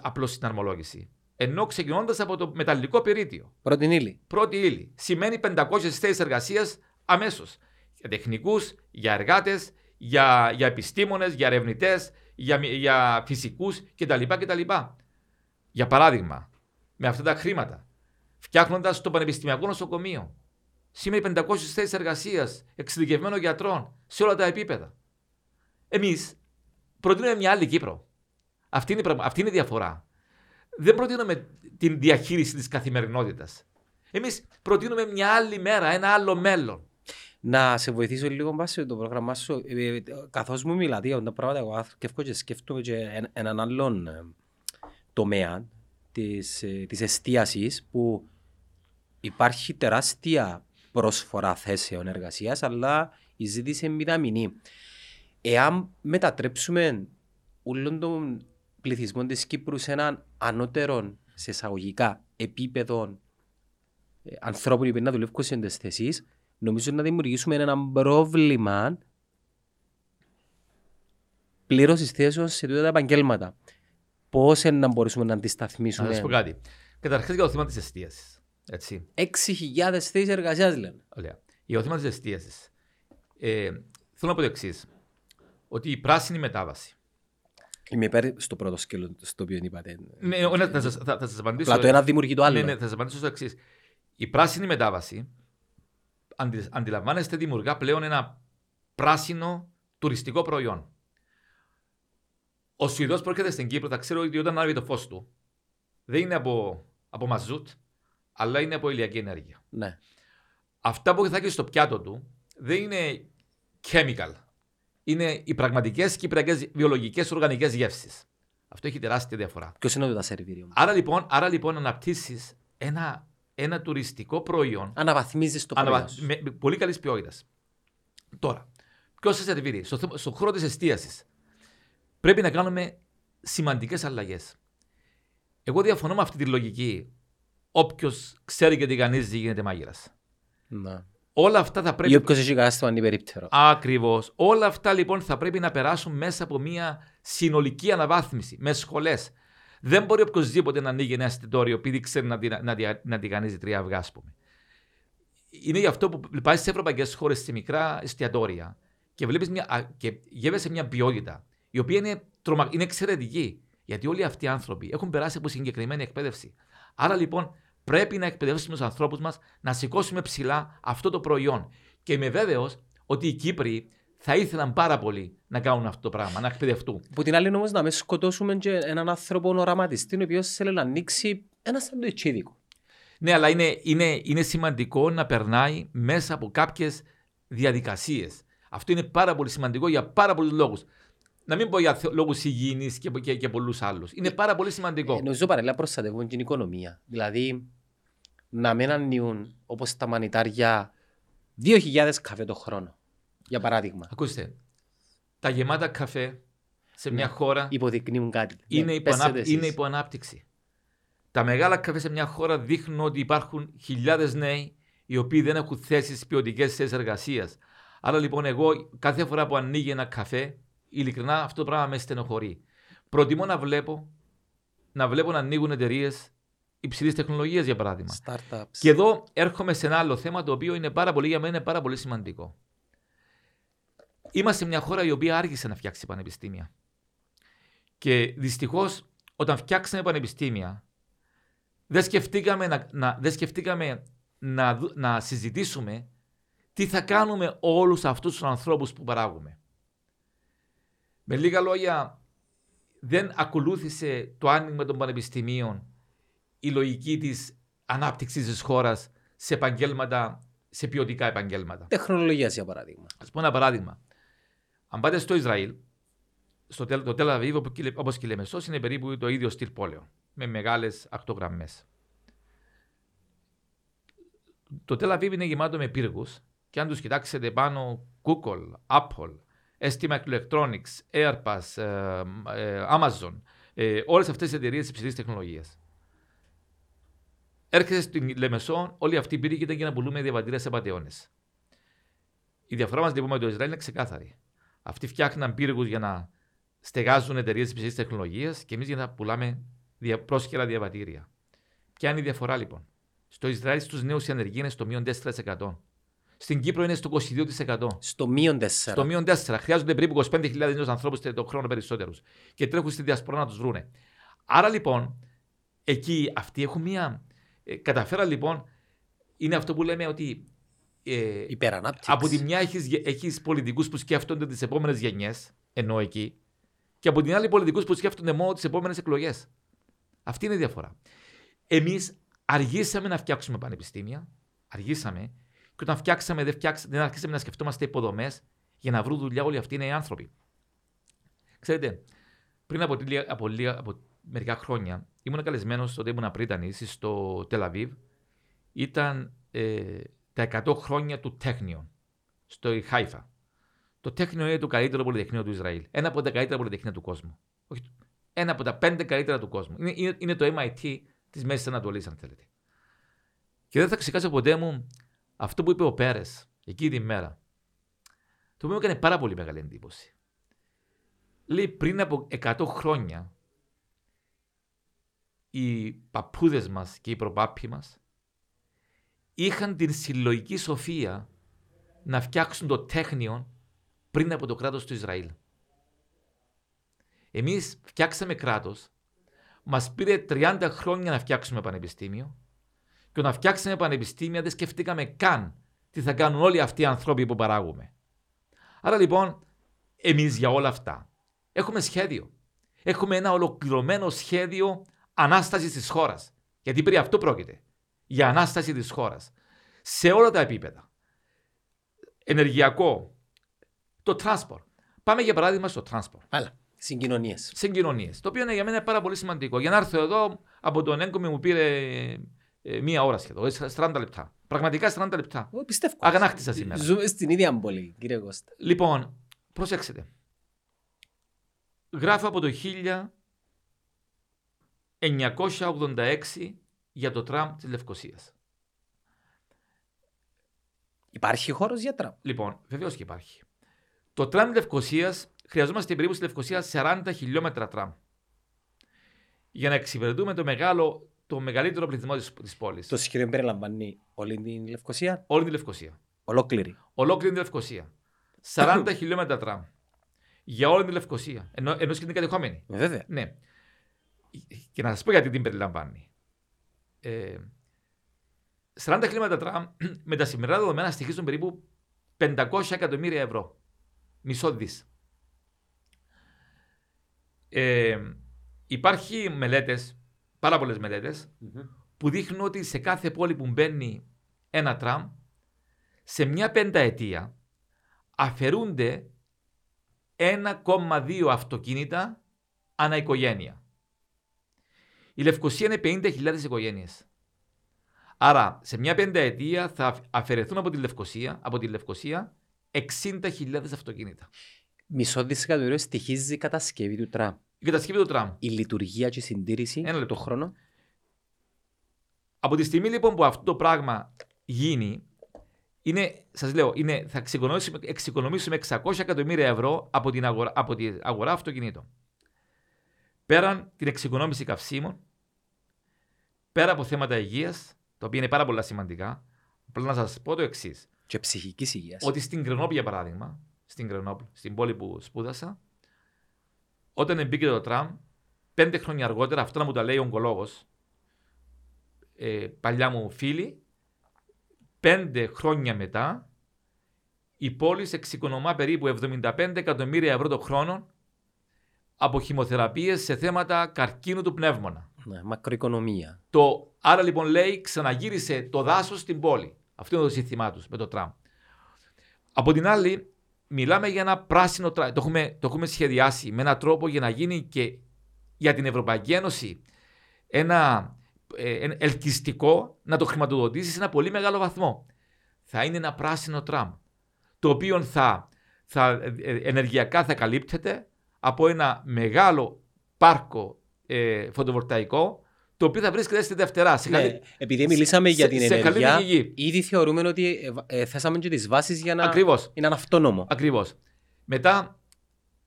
απλώ συναρμολόγηση. Ενώ ξεκινώντας από το μεταλλικό περίτιο. Πρώτη ύλη. Πρώτη ύλη. Σημαίνει 500 θέσεις εργασίας αμέσως. Για τεχνικούς, για εργάτες, για, για επιστήμονες, για ερευνητές, για, για φυσικούς κτλ, κτλ. Για παράδειγμα, με αυτά τα χρήματα, φτιάχνοντας το Πανεπιστημιακό Νοσοκομείο, σημαίνει 500 θέσεις εργασίας εξειδικευμένων γιατρών σε όλα τα επίπεδα. Εμείς προτείνουμε μια άλλη Κύπρο. Αυτή είναι, αυτή είναι η διαφορά δεν προτείνουμε την διαχείριση της καθημερινότητας. Εμείς προτείνουμε μια άλλη μέρα, ένα άλλο μέλλον. Να σε βοηθήσω λίγο βάσει το πρόγραμμά σου. Ε, ε, καθώς μου μιλάτε για τα πράγματα, εγώ αρκεύω και σκέφτομαι και έναν άλλον ε, τομέα της, της εστίασης που υπάρχει τεράστια πρόσφορα θέσεων εργασίας, αλλά η ζήτηση είναι μηδαμινή. Εάν μετατρέψουμε όλων των πληθυσμό της Κύπρου σε έναν ανώτερο σε εισαγωγικά επίπεδο ε, ανθρώπων που να δουλεύουν σε τις θέσεις, νομίζω να δημιουργήσουμε ένα πρόβλημα πλήρωσης θέσεων σε τέτοια επαγγέλματα. Πώς να μπορέσουμε να αντισταθμίσουμε; Να σας πω κάτι. Καταρχάς για το θέμα της εστίασης. 6.000 θέσεις εργασίας λένε. Ωραία. Για το θέμα της εστίασης. Ε, θέλω να πω το εξής. Ότι η πράσινη μετάβαση Είμαι υπέρ στο πρώτο σκέλο στο οποίο είπατε. Ναι, ναι, θα, σας, θα, θα σας απαντήσω. Αλλά το ένα δημιουργεί το άλλο. Ναι, ναι, θα σας απαντήσω στο εξής. Η πράσινη μετάβαση αντι, αντιλαμβάνεστε δημιουργά πλέον ένα πράσινο τουριστικό προϊόν. Ο Σουηδός που έρχεται στην Κύπρο θα ξέρω ότι όταν ανάβει το φως του δεν είναι από, από μαζούτ, αλλά είναι από ηλιακή ενέργεια. Ναι. Αυτά που θα έχει στο πιάτο του δεν είναι chemical. είναι οι πραγματικές κυπριακές βιολογικές οργανικές γεύσεις. Αυτό έχει τεράστια διαφορά. Ποιος είναι το τασερβίριο. Άρα λοιπόν, άρα λοιπόν αναπτύσσεις ένα, ένα τουριστικό προϊόν Αναβαθμίζεις το αναβα- προϊόν. σου. με, με πολύ καλής ποιότητας. Τώρα, ποιος σας σερβίρει, στο, θε- στον χώρο της εστίασης πρέπει να κάνουμε σημαντικές αλλαγές. Εγώ διαφωνώ με αυτή τη λογική. Όποιος ξέρει και τηγανίζει γίνεται μάγειρας. Ναι. Όλα αυτά θα Ή πρέπει. όποιος έχει κατάστημα ανυπερίπτερο. Ακριβώς. Όλα αυτά λοιπόν θα πρέπει να περάσουν μέσα από μια συνολική αναβάθμιση με σχολές. Δεν μπορεί οποιοδήποτε να ανοίγει ένα εστιατόριο επειδή ξέρει να, τη- να, τη- να τηγανίζει τρία αυγά, ας πούμε. Είναι γι' αυτό που πάει σε ευρωπαϊκές χώρες, σε μικρά εστιατόρια και βλέπεις μια. α, και γεύεσαι μια ποιότητα η οποία είναι, τρομα, είναι εξαιρετική. Γιατί όλοι αυτοί οι άνθρωποι έχουν περάσει από συγκεκριμένη εκπαίδευση. Άρα λοιπόν πρέπει να εκπαιδεύσουμε τους ανθρώπους μας να σηκώσουμε ψηλά αυτό το προϊόν. Και είμαι βέβαιος ότι οι Κύπροι θα ήθελαν πάρα πολύ να κάνουν αυτό το πράγμα, να εκπαιδευτούν. Που την άλλη όμως να μην σκοτώσουμε και έναν άνθρωπο οραματιστή ο οποίος θέλει να ανοίξει ένα σαντουιτσίδικο. Ναι, αλλά είναι, είναι, είναι σημαντικό να περνάει μέσα από κάποιες διαδικασίες. Αυτό είναι πάρα πολύ σημαντικό για πάρα πολλούς λόγους. Να μην πω για λόγους υγιεινής και, και, και πολλούς άλλους. Είναι πάρα πολύ σημαντικό. Ε, νομίζω παρελά προστατεύουν την οικονομία. Δηλαδή να μην ανοίγουν όπως τα μανιτάρια 2.000 καφέ το χρόνο. Για παράδειγμα. Ακούστε, τα γεμάτα καφέ σε μια Ναι. χώρα Υποδεικνύουν κάτι. είναι, Ναι, υπο, πέστε εσείς. είναι υποανάπτυξη. Τα μεγάλα καφέ σε μια χώρα δείχνουν ότι υπάρχουν χιλιάδες νέοι οι οποίοι δεν έχουν θέσεις ποιοτικές θέσει εργασίας. Άρα λοιπόν, εγώ κάθε φορά που ανοίγει ένα καφέ, ειλικρινά αυτό το πράγμα με στενοχωρεί. Προτιμώ να βλέπω να, βλέπω να ανοίγουν εταιρείες υψηλής τεχνολογίας, για παράδειγμα. Startups. Και εδώ έρχομαι σε ένα άλλο θέμα το οποίο είναι πάρα πολύ, για μένα είναι πάρα πολύ σημαντικό. Είμαστε μια χώρα η οποία άργησε να φτιάξει πανεπιστήμια. Και δυστυχώς, όταν φτιάξαμε πανεπιστήμια, δεν σκεφτήκαμε να, να, δεν σκεφτήκαμε να, δου- να συζητήσουμε τι θα κάνουμε όλους αυτούς τους ανθρώπους που παράγουμε. Με λίγα λόγια, δεν ακολούθησε το άνοιγμα των πανεπιστημίων η λογική της ανάπτυξης της χώρας σε επαγγέλματα, σε ποιοτικά επαγγέλματα. Τεχνολογίας για παράδειγμα. Α πω ένα παράδειγμα. Αν πάτε στο Ισραήλ, στο Τελ- το Τελαβίβ, όπω και η Λεμεσό, είναι περίπου το ίδιο στυλ πόλεων. Με μεγάλες ακτογραμμές. Το Τελαβίβ είναι γεμάτο με πύργους και αν τους κοιτάξετε πάνω, Google, Apple, ST Electronics, Airbus, ε, ε, Amazon, ε, όλες αυτές τι εταιρείες υψηλής τεχνολογίας. Έρχεσαι στην Λεμεσό, όλοι αυτοί οι πύργοι ήταν για να πουλούμε διαβατήρια σε πατεώνε. Η διαφορά μας λοιπόν με το Ισραήλ είναι ξεκάθαρη. Αυτοί φτιάχναν πύργους για να στεγάζουν εταιρείες υψηλή τεχνολογίας και εμείς για να πουλάμε δια, πρόσχερα διαβατήρια. Ποια είναι η διαφορά λοιπόν; Στο Ισραήλ στους νέους η ανεργία είναι στο μείον 4%. Στην Κύπρο είναι στο 22%. Στο μείον 4. Στο μείον 4. Χρειάζονται περίπου 25.000 νέους ανθρώπους το χρόνο περισσότερους. Και τρέχουν στη διασπορά να τους βρούνε. Άρα λοιπόν, εκεί αυτοί έχουν μία. Ε, καταφέρα λοιπόν, είναι αυτό που λέμε ότι. Ε, Υπερανάπτυξη. από τη μια έχεις, γε- έχεις πολιτικούς που σκέφτονται τις επόμενες γενιές, ενώ εκεί, και από την άλλη πολιτικούς που σκέφτονται μόνο τις επόμενες εκλογές. Αυτή είναι η διαφορά. Εμείς αργήσαμε να φτιάξουμε πανεπιστήμια, αργήσαμε, και όταν φτιάξαμε δεν, φτιάξ, δεν αρχίσαμε να σκεφτόμαστε υποδομές για να βρουν δουλειά όλοι αυτοί οι νέοι άνθρωποι. Ξέρετε, πριν από, λίγα- από, λίγα- από μερικά χρόνια ήμουν καλεσμένος τότε ήμουν πρίτανης στο Τελαβίβ. Ήταν ε, τα 100 χρόνια του Τέχνιον στο Χάιφα. Το Τέχνιο είναι το καλύτερο πολυτεχνείο του Ισραήλ. Ένα από τα καλύτερα πολυτεχνία του κόσμου. Όχι, ένα από τα πέντε καλύτερα του κόσμου. Είναι, είναι, είναι το MIT της Μέσης Ανατολής, αν θέλετε. Και δεν θα ξεχάσω ποτέ μου αυτό που είπε ο Πέρες εκείνη τη μέρα. Το οποίο μου έκανε πάρα πολύ μεγάλη εντύπωση. Λέει πριν από 100 χρόνια οι παππούδες μας και οι προπάποι μας είχαν την συλλογική σοφία να φτιάξουν το τέχνιο πριν από το κράτος του Ισραήλ. Εμείς φτιάξαμε κράτος, μας πήρε 30 χρόνια να φτιάξουμε πανεπιστήμιο και όταν φτιάξαμε πανεπιστήμια δεν σκεφτήκαμε καν τι θα κάνουν όλοι αυτοί οι άνθρωποι που παράγουμε. Άρα λοιπόν, εμείς για όλα αυτά έχουμε σχέδιο. Έχουμε ένα ολοκληρωμένο σχέδιο ανάστασης της χώρας. Γιατί περί αυτό πρόκειται. Για ανάσταση της χώρας. Σε όλα τα επίπεδα. Ενεργειακό, το transport. Πάμε για παράδειγμα στο transport. Άλλα. Συγκοινωνίες. Συγκοινωνίες. Το οποίο είναι για μένα είναι πάρα πολύ σημαντικό. Για να έρθω εδώ, από τον έγκομι μου πήρε ε, μία ώρα σχεδόν, 40 λεπτά. Πραγματικά 40 λεπτά. Εγώ πιστεύω. Αγανάκτησα σήμερα. Ζούμε στην ίδια πόλη, κύριε Κώστα. Λοιπόν, προσέξτε. Γράφω από το 1986 για το τραμ της Λευκοσίας. Υπάρχει χώρος για τραμ. Λοιπόν, βεβαίως και υπάρχει. Το τραμ Λευκοσίας χρειαζόμαστε περίπου στη Λευκοσίας 40 χιλιόμετρα τραμ. Για να εξυπηρετούμε το, μεγάλο, το μεγαλύτερο πληθυσμό της πόλης. Το σχέδιο περιλαμβάνει όλη την Λευκοσία; Όλη τη Λευκοσία. Ολόκληρη. Ολόκληρη τη Λευκοσία. 40 *coughs* χιλιόμετρα τραμ. Για όλη τη Λευκοσία. Ενώ, ενώ και την κατεχόμενη. Ε, βέβαια. Ναι. Και να σας πω γιατί την περιλαμβάνει. Ε, 40 χιλιόμετρα τραμ *clears throat* με τα σημερινά δεδομένα στοιχίζουν περίπου 500 εκατομμύρια ευρώ. Μισό δις. Ε, υπάρχει μελέτες, πάρα πολλές μελέτες, που δείχνουν ότι σε κάθε πόλη που μπαίνει ένα τραμ, σε μια πενταετία αφαιρούνται 1,2 αυτοκίνητα ανά οικογένεια. Η Λευκοσία είναι 50.000 οικογένειες. Άρα σε μια πενταετία θα αφαιρεθούν από τη Λευκοσία, από τη Λευκοσία 60.000 αυτοκίνητα. Μισό δισεκατομμύριο στοιχίζει η κατασκευή του τραμ. Η κατασκευή του τραμ. Η λειτουργία και η συντήρηση Ένα λεπτό. το χρόνο. Από τη στιγμή λοιπόν που αυτό το πράγμα γίνει, είναι, σας λέω, είναι, θα εξοικονομήσουμε, εξοικονομήσουμε 600 εκατομμύρια ευρώ από την αγορά, από την αγορά αυτοκινήτων. Πέραν την εξοικονόμηση καυσίμων, πέρα από θέματα υγείας, τα οποία είναι πάρα πολλά σημαντικά, απλά να σας πω το εξής. Και ψυχικής υγείας. Ότι στην Κρενόπη, για παράδειγμα, στην Κρενόπη, στην πόλη που σπούδασα, όταν μπήκε το τραμ, πέντε χρόνια αργότερα, αυτό να μου τα λέει ο ογκολόγος, ε, παλιά μου φίλη, πέντε χρόνια μετά, η πόλη εξοικονομά περίπου 75 εκατομμύρια ευρώ το χρόνο από χημοθεραπείες σε θέματα καρκίνου του πνεύμονα. Ναι, μακροοικονομία. Το, άρα λοιπόν λέει ξαναγύρισε το δάσος στην πόλη. Αυτό είναι το σύνθημά τους με το τραμ. Από την άλλη, μιλάμε για ένα πράσινο τραμ. Το έχουμε, το έχουμε σχεδιάσει με έναν τρόπο για να γίνει και για την Ευρωπαϊκή Ένωση ένα, ε, ένα ελκυστικό να το χρηματοδοτήσεις σε ένα πολύ μεγάλο βαθμό. Θα είναι ένα πράσινο τραμ. Το οποίο θα, θα ε, ενεργειακά θα καλύπτεται από ένα μεγάλο πάρκο ε, φωτοβολταϊκό το οποίο θα βρίσκεται στη Δευτερά. Σε Ναι, καλή- επειδή μιλήσαμε για σε- την σε καλή ενέργεια, γη. ήδη θεωρούμε ότι ε, ε, θέσαμε και τις βάσεις για να Ακριβώς. είναι αυτόνομο. Ακριβώς. Μετά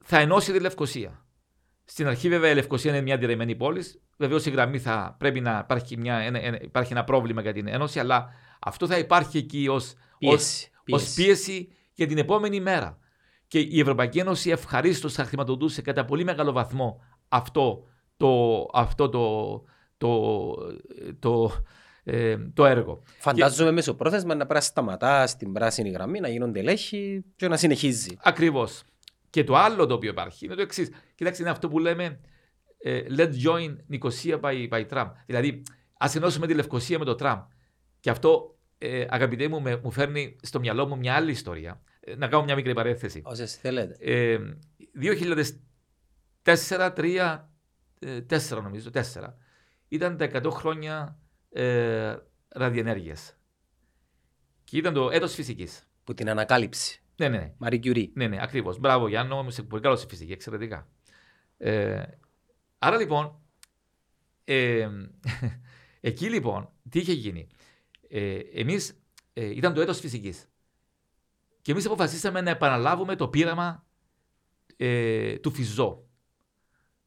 θα ενώσει τη Λευκοσία. Στην αρχή, βέβαια, η Λευκοσία είναι μια διαιρεμένη πόλη. Βεβαίως, η γραμμή θα πρέπει να υπάρχει, μια, ένα, ένα- υπάρχει ένα πρόβλημα για την ένωση, αλλά αυτό θα υπάρχει εκεί ω Πίεση. ως πίεση για την επόμενη μέρα. Και η Ευρωπαϊκή Ένωση ευχαρίστως θα χρηματοδοτούσε κατά πολύ μεγάλο βαθμό αυτό το, αυτό το, το, το, ε, το έργο. Φαντάζομαι και... μεσοπρόθεσμα να πρέπει σταματάς στην πράσινη γραμμή, να γίνονται ελέγχοι και να συνεχίζει. Ακριβώς. Και το άλλο το οποίο υπάρχει είναι το εξής. Κοιτάξτε, είναι αυτό που λέμε ε, Let's join Nicosia by, by Trump. Δηλαδή, ας ενώσουμε τη Λευκοσία με το Τραμπ. Και αυτό, ε, αγαπητέ μου, με, μου φέρνει στο μυαλό μου μια άλλη ιστορία. Ε, να κάνω μια μικρή παρένθεση. Όσες θέλετε. Ε, 2004-2003 τέσσερα νομίζω, τέσσερα, ήταν τα 100 χρόνια ε, ραδιενέργειας. Και ήταν το έτος φυσικής. Που την ανακάλυψη. Ναι, ναι. ναι. Μαρή Ναι, ναι, ακριβώς. Μπράβο, Γιάννο, είσαι πολύ καλό στη φυσική, εξαιρετικά. Ε, άρα λοιπόν, ε, *laughs* εκεί λοιπόν, τι είχε γίνει. Ε, Εμείς, ε, ήταν το έτος φυσικής. Και εμείς αποφασίσαμε να επαναλάβουμε το πείραμα ε, του Φιζό.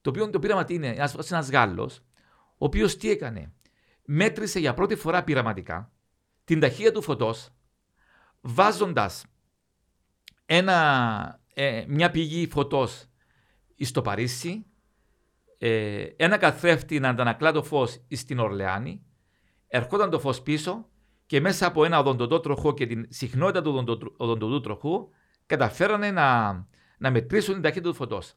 Το οποίο το πείραμα τι είναι, ένας, ένας Γάλλος, ο οποίος τι έκανε; Μέτρησε για πρώτη φορά πειραματικά την ταχύτητα του φωτός, βάζοντας ένα, ε, μια πηγή φωτός στο Παρίσι, ε, ένα καθρέφτη να αντανακλά το φως στην Ορλεάνη, ερχόταν το φως πίσω και μέσα από ένα οδοντοτό τροχό και την συχνότητα του οδοντοτρ- οδοντοτού τροχού καταφέρανε να, να μετρήσουν την ταχύτητα του φωτός.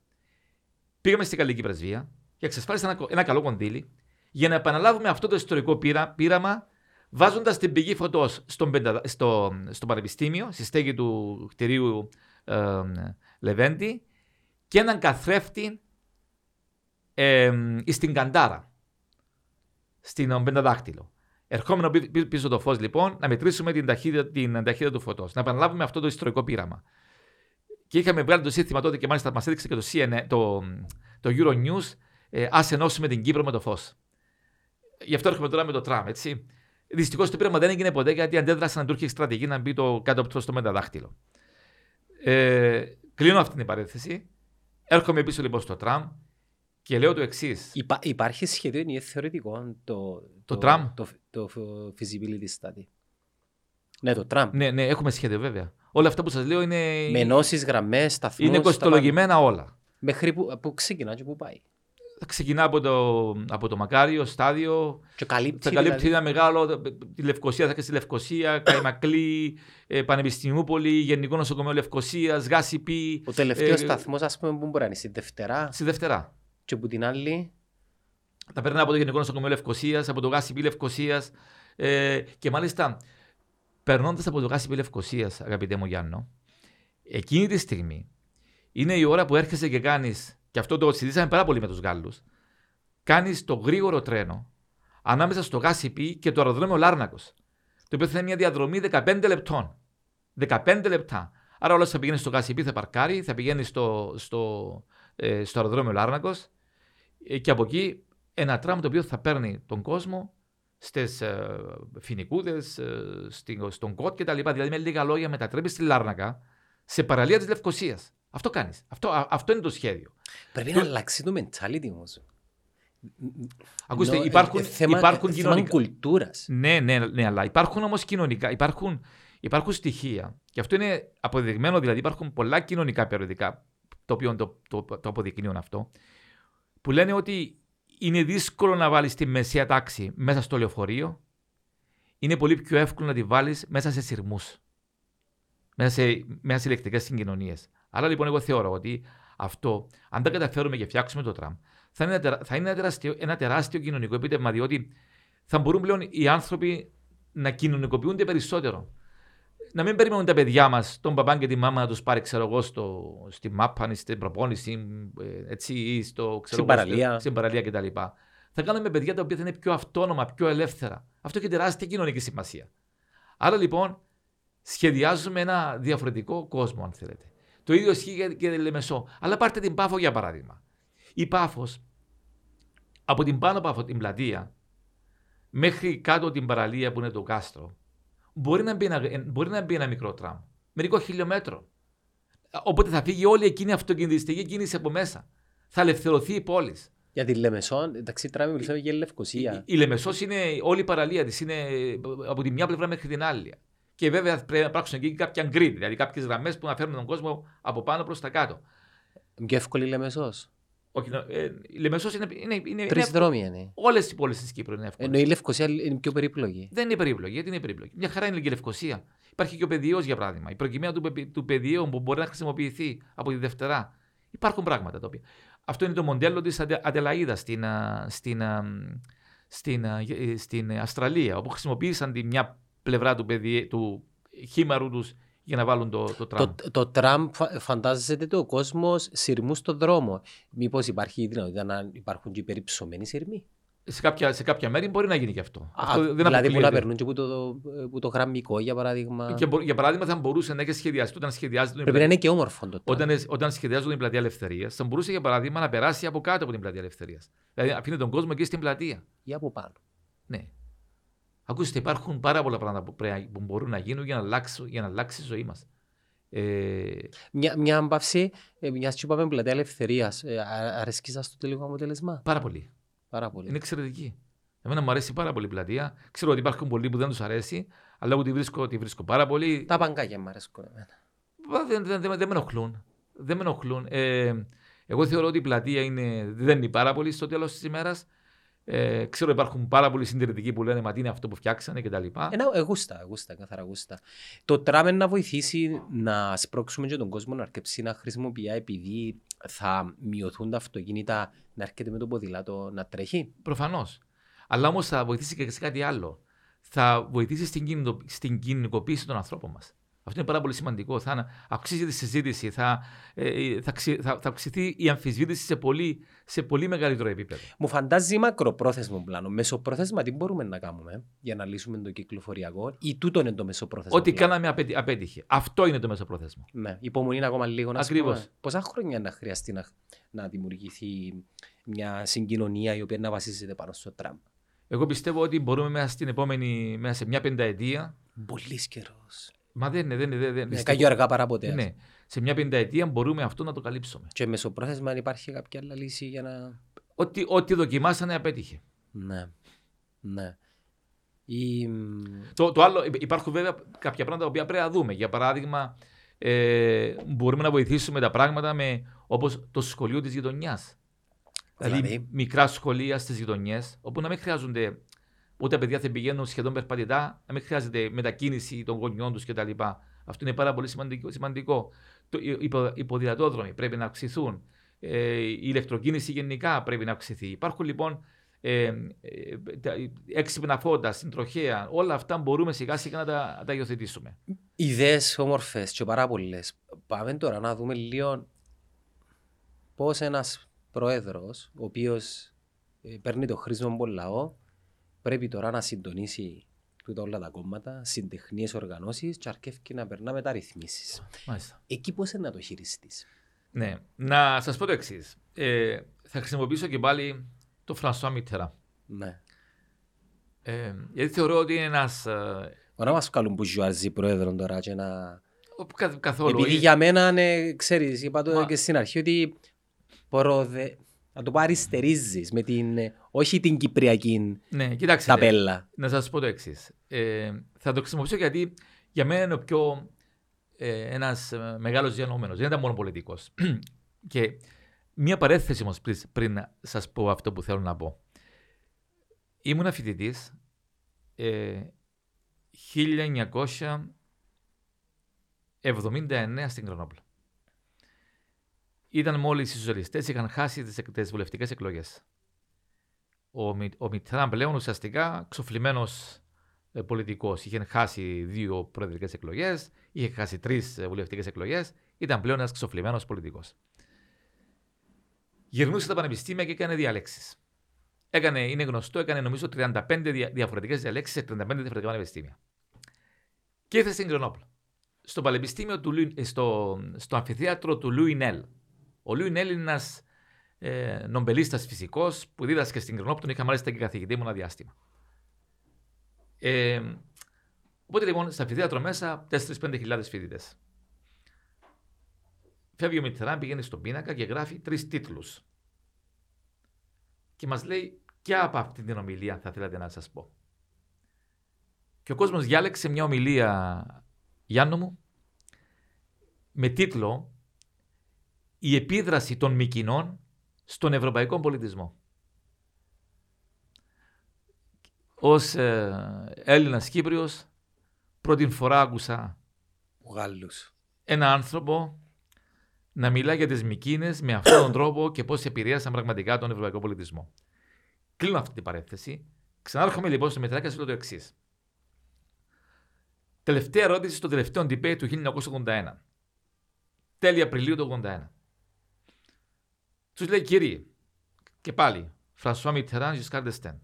Πήγαμε στην Γαλλική Πρεσβεία και εξασφάλισαν ένα, κο- ένα καλό κονδύλι για να επαναλάβουμε αυτό το ιστορικό πείρα, πείραμα βάζοντας την πηγή φωτός στον πεντα- στο, στο πανεπιστήμιο, στη στέγη του κτηρίου ε, Λεβέντη και έναν καθρέφτη ε, στην Καντάρα, στην Πενταδάκτυλο. Ερχόμενο πίσω το φως, λοιπόν, να μετρήσουμε την ταχύτητα, την ταχύτητα του φωτός. Να επαναλάβουμε αυτό το ιστορικό πείραμα. Και είχαμε βγάλει το σύστημα τότε και μάλιστα μας έδειξε και το, CNN, το, το Euronews, ε, ας ενώσουμε την Κύπρο με το φως. Γι' αυτό έρχομαι τώρα με το τραμ, έτσι. Δυστυχώς το πείραμα δεν έγινε ποτέ γιατί αντέδρασαν τουρκική στρατηγική να μπει το κάτω στο μεταδάχτυλο. Ε, κλείνω αυτή την παρένθεση. Έρχομαι πίσω λοιπόν στο τραμ και λέω το εξής. Υπά, υπάρχει σχεδόν ή θεωρητικό το, το, το, τραμ; Το, το, το feasibility study; Ναι, το τραμ. Ναι, ναι, έχουμε σχέδιο βέβαια. Όλα αυτά που σας λέω είναι. Με ενώσεις, γραμμές, σταθμούς. Είναι κοστολογημένα όλα. Μέχρι που, που ξεκινά και που πάει θα ξεκινά από το, από το Μακάριο, στάδιο. Και καλύπτει, θα καλύπτει δηλαδή. ένα μεγάλο. Τη Λευκοσία, θα και στη Λευκοσία, *coughs* Καϊμακλή, ε, Πανεπιστημιούπολη, Γενικό Νοσοκομείο Λευκοσίας, Γάση Πι. Ο τελευταίος ε, σταθμός, ας πούμε, που μπορεί να είναι στη Δευτέρα. Στη Δευτέρα. Και από την άλλη. Θα περνά από το Γενικό Νοσοκομείο Λευκοσίας, από το Γάση Πι Λευκοσίας. Ε, και μάλιστα, περνώντας από το Γάση Πι Λευκοσία, αγαπητέ μου Γιάννο, εκείνη τη στιγμή είναι η ώρα που έρχεσαι και κάνεις και αυτό το συζητήσαμε πάρα πολύ με τους Γάλλους, κάνεις το γρήγορο τρένο ανάμεσα στο Γάσιπι και το αεροδρόμιο Λάρνακος. Το οποίο θα είναι μια διαδρομή 15 λεπτών. 15 λεπτά. Άρα όλος θα πηγαίνει στο Γάσιπι, θα παρκάρει, θα πηγαίνει στο, στο, ε, στο αεροδρόμιο Λάρνακος ε, και από εκεί ένα τραμ το οποίο θα παίρνει τον κόσμο στις ε, φοινικούδες, ε, στον κότ κτλ. Δηλαδή με λίγα λόγια μετατρέπεις στη Λάρνακα σε παραλία της Λευκοσίας. Αυτό κάνεις. Αυτό, αυτό είναι το σχέδιο. Πρέπει να αλλάξει το mentality όμως. Ακούστε, υπάρχουν, θέμα, υπάρχουν θέμα κοινωνικά. κουλτούρας. Ναι, ναι, ναι, αλλά υπάρχουν όμως κοινωνικά, υπάρχουν, υπάρχουν στοιχεία. Και αυτό είναι αποδεδειγμένο, δηλαδή υπάρχουν πολλά κοινωνικά περιοδικά, το οποίο το, το, το αποδεικνύουν αυτό, που λένε ότι είναι δύσκολο να βάλεις τη μεσαία τάξη μέσα στο λεωφορείο, είναι πολύ πιο εύκολο να τη βάλεις μέσα σε σειρμούς. Μέσα σε, μέσα σε ηλεκτρικές συγκοινωνίες. Άρα λοιπόν, εγώ θεωρώ ότι αυτό, αν τα καταφέρουμε και φτιάξουμε το τραμ, θα είναι, ένα, θα είναι ένα, τεράστιο, ένα τεράστιο κοινωνικό επίτευγμα, διότι θα μπορούν πλέον οι άνθρωποι να κοινωνικοποιούνται περισσότερο. Να μην περιμένουν τα παιδιά μας, τον παπά και τη μάμα να τους πάρει, ξέρω εγώ, στο, στη μάπα, στην προπόνηση, ε, έτσι, ή στο, ξέρω, στην παραλία, στην παραλία κτλ. Θα κάνουμε παιδιά τα οποία θα είναι πιο αυτόνομα, πιο ελεύθερα. Αυτό έχει τεράστια κοινωνική σημασία. Άρα λοιπόν, σχεδιάζουμε ένα διαφορετικό κόσμο, αν θέλετε. Το ίδιο ισχύει και την Λεμεσό. Αλλά πάρτε την Πάφο για παράδειγμα. Η Πάφος, από την πάνω από την πλατεία μέχρι κάτω την παραλία που είναι το κάστρο, μπορεί να μπει ένα, μπορεί να μπει ένα μικρό τραμ. Μερικό χιλιόμετρο. Οπότε θα φύγει όλη εκείνη η αυτοκινητιστική κίνηση από μέσα. Θα ελευθερωθεί η πόλης. Για τη Λεμεσό, εντάξει, τράμε μιλήσαμε για Λευκοσία. Η, η Λεμεσός είναι όλη η παραλία της. Είναι από τη μια πλευρά μέχρι την άλλη. Και βέβαια πρέπει να υπάρξουν εκεί κάποια grid, δηλαδή κάποιες γραμμές που να φέρουν τον κόσμο από πάνω προς τα κάτω. Πιο εύκολη η Λεμεσός. Όχι, ε, η Λεμεσός είναι. είναι, είναι Τρεις δρόμοι είναι. Όλες οι πόλεις της Κύπρου είναι εύκολες. Ενώ η Λευκοσία είναι πιο περίπλοκη. Δεν είναι περίπλοκη. Γιατί είναι περίπλοκη. Μια χαρά είναι και η Λευκοσία. Υπάρχει και ο πεδίο για παράδειγμα. Η προκειμένη του, του πεδίου που μπορεί να χρησιμοποιηθεί από τη Δευτέρα. Υπάρχουν πράγματα τα οποία. Αυτό είναι το μοντέλο της Αντελαίδας στην, στην, στην, στην Αυστραλία, όπου χρησιμοποίησαν τη μια πλευρά του, παιδί, του χήμαρου τους για να βάλουν το, το τραμ. Το, το τραμ φαντάζεται το κόσμος σειρμού στον δρόμο. Μήπως υπάρχει η δυνατότητα να υπάρχουν και υπερυψωμένοι σειρμοί; Σε κάποια, σε κάποια μέρη μπορεί να γίνει και αυτό. Α, αυτό δεν δηλαδή που να περνούν και που το, που το γραμμικό για παράδειγμα. Και, για παράδειγμα θα μπορούσε να έχει σχεδιαστεί όταν σχεδιάζεται. Πρέπει να είναι και όμορφο το όταν, όταν σχεδιάζονται την πλατεία Ελευθερίας, θα μπορούσε για παράδειγμα να περάσει από κάτω από την πλατεία Ελευθερίας. Δηλαδή αφήνει τον κόσμο και στην πλατεία. Ή από πάνω. Ναι. Ακούστε, υπάρχουν πάρα πολλά πράγματα που, μπορούν να γίνουν για να αλλάξει, για να αλλάξει η ζωή μας. Ε... Μια, μια άμπαυση, ε, μιας και είπαμε πλατεία ελευθερίας. Ε, αρέσκει σας το τελικό αποτέλεσμα; Πάρα πολύ. Πάρα πολύ. Είναι εξαιρετική. Εμένα μου αρέσει πάρα πολύ η πλατεία. Ξέρω ότι υπάρχουν πολλοί που δεν τους αρέσει, αλλά εγώ τη βρίσκω, τη βρίσκω πάρα πολύ. Τα παγκάκια μου αρέσκουν εμένα. Δεν, δεν, δεν, δεν με ενοχλούν. Δεν με ενοχλούν. Ε, εγώ θεωρώ ότι η πλατεία είναι, δεν είναι πάρα πολύ στο τέλος της ημέρας. Ε, ξέρω υπάρχουν πάρα πολλοί συντηρητικοί που λένε Μα τι είναι αυτό που φτιάξανε κτλ. Ε, εγούστα, εγούστα, καθαρά γούστα. Το τράμε να βοηθήσει να σπρώξουμε και τον κόσμο να αρκεψεί να χρησιμοποιεί επειδή θα μειωθούν τα αυτοκίνητα να έρχεται με το ποδήλατο να τρέχει; Προφανώς. Αλλά όμως θα βοηθήσει και σε κάτι άλλο. Θα βοηθήσει στην, κοινωνικοποίηση των ανθρώπων μας. Αυτό είναι πάρα πολύ σημαντικό. Θα αυξήσει τη συζήτηση, θα, ε, θα, θα, θα αυξηθεί η αμφισβήτηση σε πολύ, σε πολύ μεγαλύτερο επίπεδο. Μου φαντάζει μακροπρόθεσμο πλάνο. Μεσοπρόθεσμα τι μπορούμε να κάνουμε για να λύσουμε το κυκλοφοριακό ή τούτο είναι το μεσοπρόθεσμο. Ό,τι κάναμε απέτυχε. Αυτό είναι το μεσοπρόθεσμο. Ναι, υπομονή ακόμα λίγο να Ακριβώς. Πόσα χρόνια να χρειαστεί να, να δημιουργηθεί μια συγκοινωνία η οποία να βασίζεται πάνω στο τραμ; Εγώ πιστεύω ότι μπορούμε μέσα, στην επόμενη, μέσα σε μια πενταετία. Πολύς καιρός. Μα δεν είναι. Δεν, είναι, δεν, είναι καγιο αργά παρά ποτέ. Ναι. Σε μια πενταετία μπορούμε αυτό να το καλύψουμε. Και μεσοπρόθεσμα αν υπάρχει κάποια άλλη λύση για να. Ό,τι, ό,τι δοκιμάσανε απέτυχε. Ναι. Ναι. Η... Το, το άλλο, υπάρχουν βέβαια κάποια πράγματα που πρέπει να δούμε. Για παράδειγμα, ε, μπορούμε να βοηθήσουμε τα πράγματα με όπως το σχολείο της γειτονιάς. Δηλαδή, δηλαδή; μικρά σχολεία στις γειτονιές, όπου να μην χρειάζονται ούτε τα παιδιά θα πηγαίνουν σχεδόν περπατητά, να μην χρειάζεται μετακίνηση των γονιών τους κτλ. Αυτό είναι πάρα πολύ σημαντικό. σημαντικό. Το, οι ποδηλατόδρομοι πρέπει να αυξηθούν. Ε, η ηλεκτροκίνηση γενικά πρέπει να αυξηθεί. Υπάρχουν λοιπόν ε, ε, έξυπνα φώτα, συντροχέα, όλα αυτά μπορούμε σιγά σιγά να τα, τα υιοθετήσουμε. Ιδέες όμορφες και πάρα πολλές. Πάμε τώρα να δούμε λίγο πώς ένας πρόεδρος, ο οποίος ε, παίρνει το χρήσιμο από λαό, πρέπει τώρα να συντονίσει τούτα όλα τα κόμματα, συντεχνίες οργανώσεις και αρκεύει να περνά μεταρρυθμίσει. Εκεί πώς είναι να το χειριστείς; Ναι, να σας πω το εξής. Ε, θα χρησιμοποιήσω και πάλι το Φρανσουά Μιτέρα. Ναι. Ε, γιατί θεωρώ ότι είναι ένας. Ωραία, μας βγάλουν που ζουάζει πρόεδρο τώρα και να. Καθόλου. Επειδή για μένα, ναι, ξέρεις, είπα το Μα... και στην αρχή ότι προδε... να το πάρει με την, όχι την κυπριακή ναι, κοιτάξτε, ταπέλα. Να σας πω το εξής. Ε, θα το χρησιμοποιήσω γιατί για μένα είναι ο πιο ε, ένας ε, μεγάλος διανοούμενος. Δεν ήταν μόνο πολιτικός. *clears throat* και μία παρέθεση όμως πριν, πριν σας πω αυτό που θέλω να πω. Ήμουν φοιτητής ε, 1979 στην Κρονόπλα ήταν μόλις οι σοσιαλιστές είχαν χάσει τις βουλευτικές εκλογές. Ο, ο Μιτράν πλέον ουσιαστικά ξοφλημένος ε, πολιτικός. Είχε χάσει δύο προεδρικές εκλογές, είχε χάσει τρεις ε, βουλευτικές εκλογές, ήταν πλέον ένας ξοφλημένος πολιτικός. Γυρνούσε τα πανεπιστήμια και έκανε διαλέξεις. Έκανε, είναι γνωστό, έκανε νομίζω 35 διαφορετικές διαλέξεις σε 35 διαφορετικά πανεπιστήμια. Και ήρθε στην Κρονόπλα. Στο πανεπιστήμιο του, στο, στο αμφιθέατρο του Λουινέλ, ο Λιου είναι Έλληνας ε, νομπελίστας φυσικός που δίδασκε στην Κρενόπτων, είχα μάλιστα και καθηγητή μου ένα διάστημα. Ε, οπότε λοιπόν στα φοιτητήρα μέσα 4-5 χιλιάδες φοιτητές. Φεύγει ο Μιτεράν, πηγαίνει στον πίνακα και γράφει τρεις τίτλους. Και μας λέει, ποια από αυτή την ομιλία θα θέλατε να σας πω. Και ο κόσμος διάλεξε μια ομιλία, Γιάννο μου, με τίτλο η επίδραση των Μικινών στον ευρωπαϊκό πολιτισμό. Ως ε, Έλληνας Κύπριος πρώτη φορά άκουσα Γάλλους. ένα άνθρωπο να μιλά για τις Μικίνες με αυτόν τον τρόπο και πώς επηρέασαν πραγματικά τον ευρωπαϊκό πολιτισμό. Κλείνω αυτή την παρέθεση. Ξανάρχομαι λοιπόν στο Μιτεράν και λέω το εξής. Τελευταία ερώτηση στο τελευταίο debate του 1981. Τέλη Απριλίου του 1981. Τους λέει κύριε, και πάλι, Φρανσουά Μιτεράν, Ζισκάρ Ντεστέν.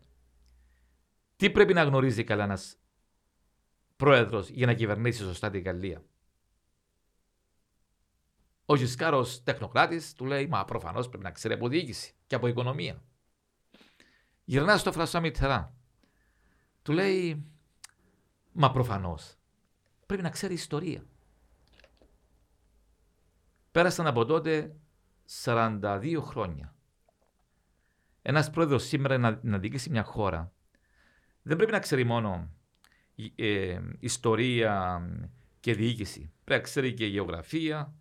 Τι πρέπει να γνωρίζει καλά ένας πρόεδρος για να κυβερνήσει σωστά την Γαλλία; Ο Ζισκάρ ως τεχνοκράτης του λέει: Μα προφανώς πρέπει να ξέρει από διοίκηση και από οικονομία. Γυρνά στο Φρανσουά Μιτεράν. Του λέει: Μα προφανώς πρέπει να ξέρει ιστορία. Πέρασαν από τότε 42 χρόνια. Ένας πρόεδρος σήμερα να, να διοικήσει μια χώρα δεν πρέπει να ξέρει μόνο ε, ιστορία και διοίκηση. Πρέπει να ξέρει και γεωγραφία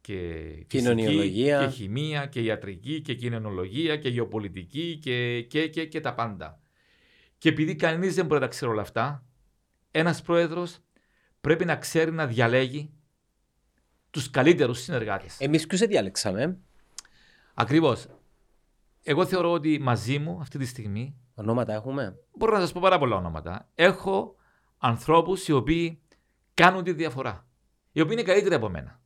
και φυσική και χημεία και ιατρική και κοινωνιολογία και γεωπολιτική και, και, και, και τα πάντα. Και επειδή κανείς δεν μπορεί να ξέρει όλα αυτά, ένας πρόεδρος πρέπει να ξέρει να διαλέγει τους καλύτερους συνεργάτες. Εμείς ποιους διάλεξαμε. Ακριβώς. Εγώ θεωρώ ότι μαζί μου αυτή τη στιγμή. Ονόματα έχουμε; Μπορώ να σας πω πάρα πολλά ονόματα. Έχω ανθρώπους οι οποίοι κάνουν τη διαφορά. οι οποίοι είναι καλύτεροι από μένα.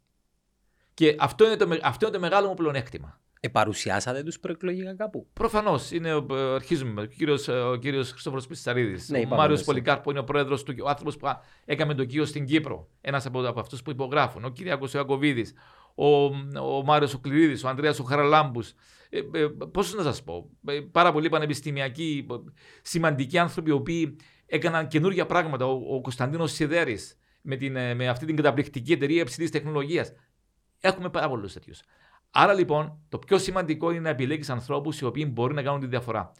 Και αυτό είναι το, με- αυτό είναι το μεγάλο μου πλεονέκτημα. Επαρουσιάσατε τους προεκλογικά κάπου; Προφανώς είναι. ο- ε, Αρχίζουμε. Ο κύριος ο κύριος Χριστόφορο Πισαρίδης. Ναι, ο είπαμε Μάριος το, Πολυκάρπο είναι ο πρόεδρος του. Ο άνθρωπος που έκαμε τον κύριο στην Κύπρο. Ένας από, από αυτούς που υπογράφουν. Ο Κυριακός Ιακοβίδη. Ο, ο Μάριος Οκληρίδης. Ο Ανδρέας ο Χαραλάμπου. Ε, ε, Πώς να σας πω. ε, πάρα πολλοί πανεπιστημιακοί, ε, σημαντικοί άνθρωποι οι οποίοι έκαναν καινούργια πράγματα. Ο, ο Κωνσταντίνος Σιδέρης με, την, ε, με αυτή την καταπληκτική εταιρεία υψηλής τεχνολογίας. Έχουμε πάρα πολλούς τέτοιους. Άρα λοιπόν, το πιο σημαντικό είναι να επιλέγεις ανθρώπους οι οποίοι μπορεί να κάνουν τη διαφορά.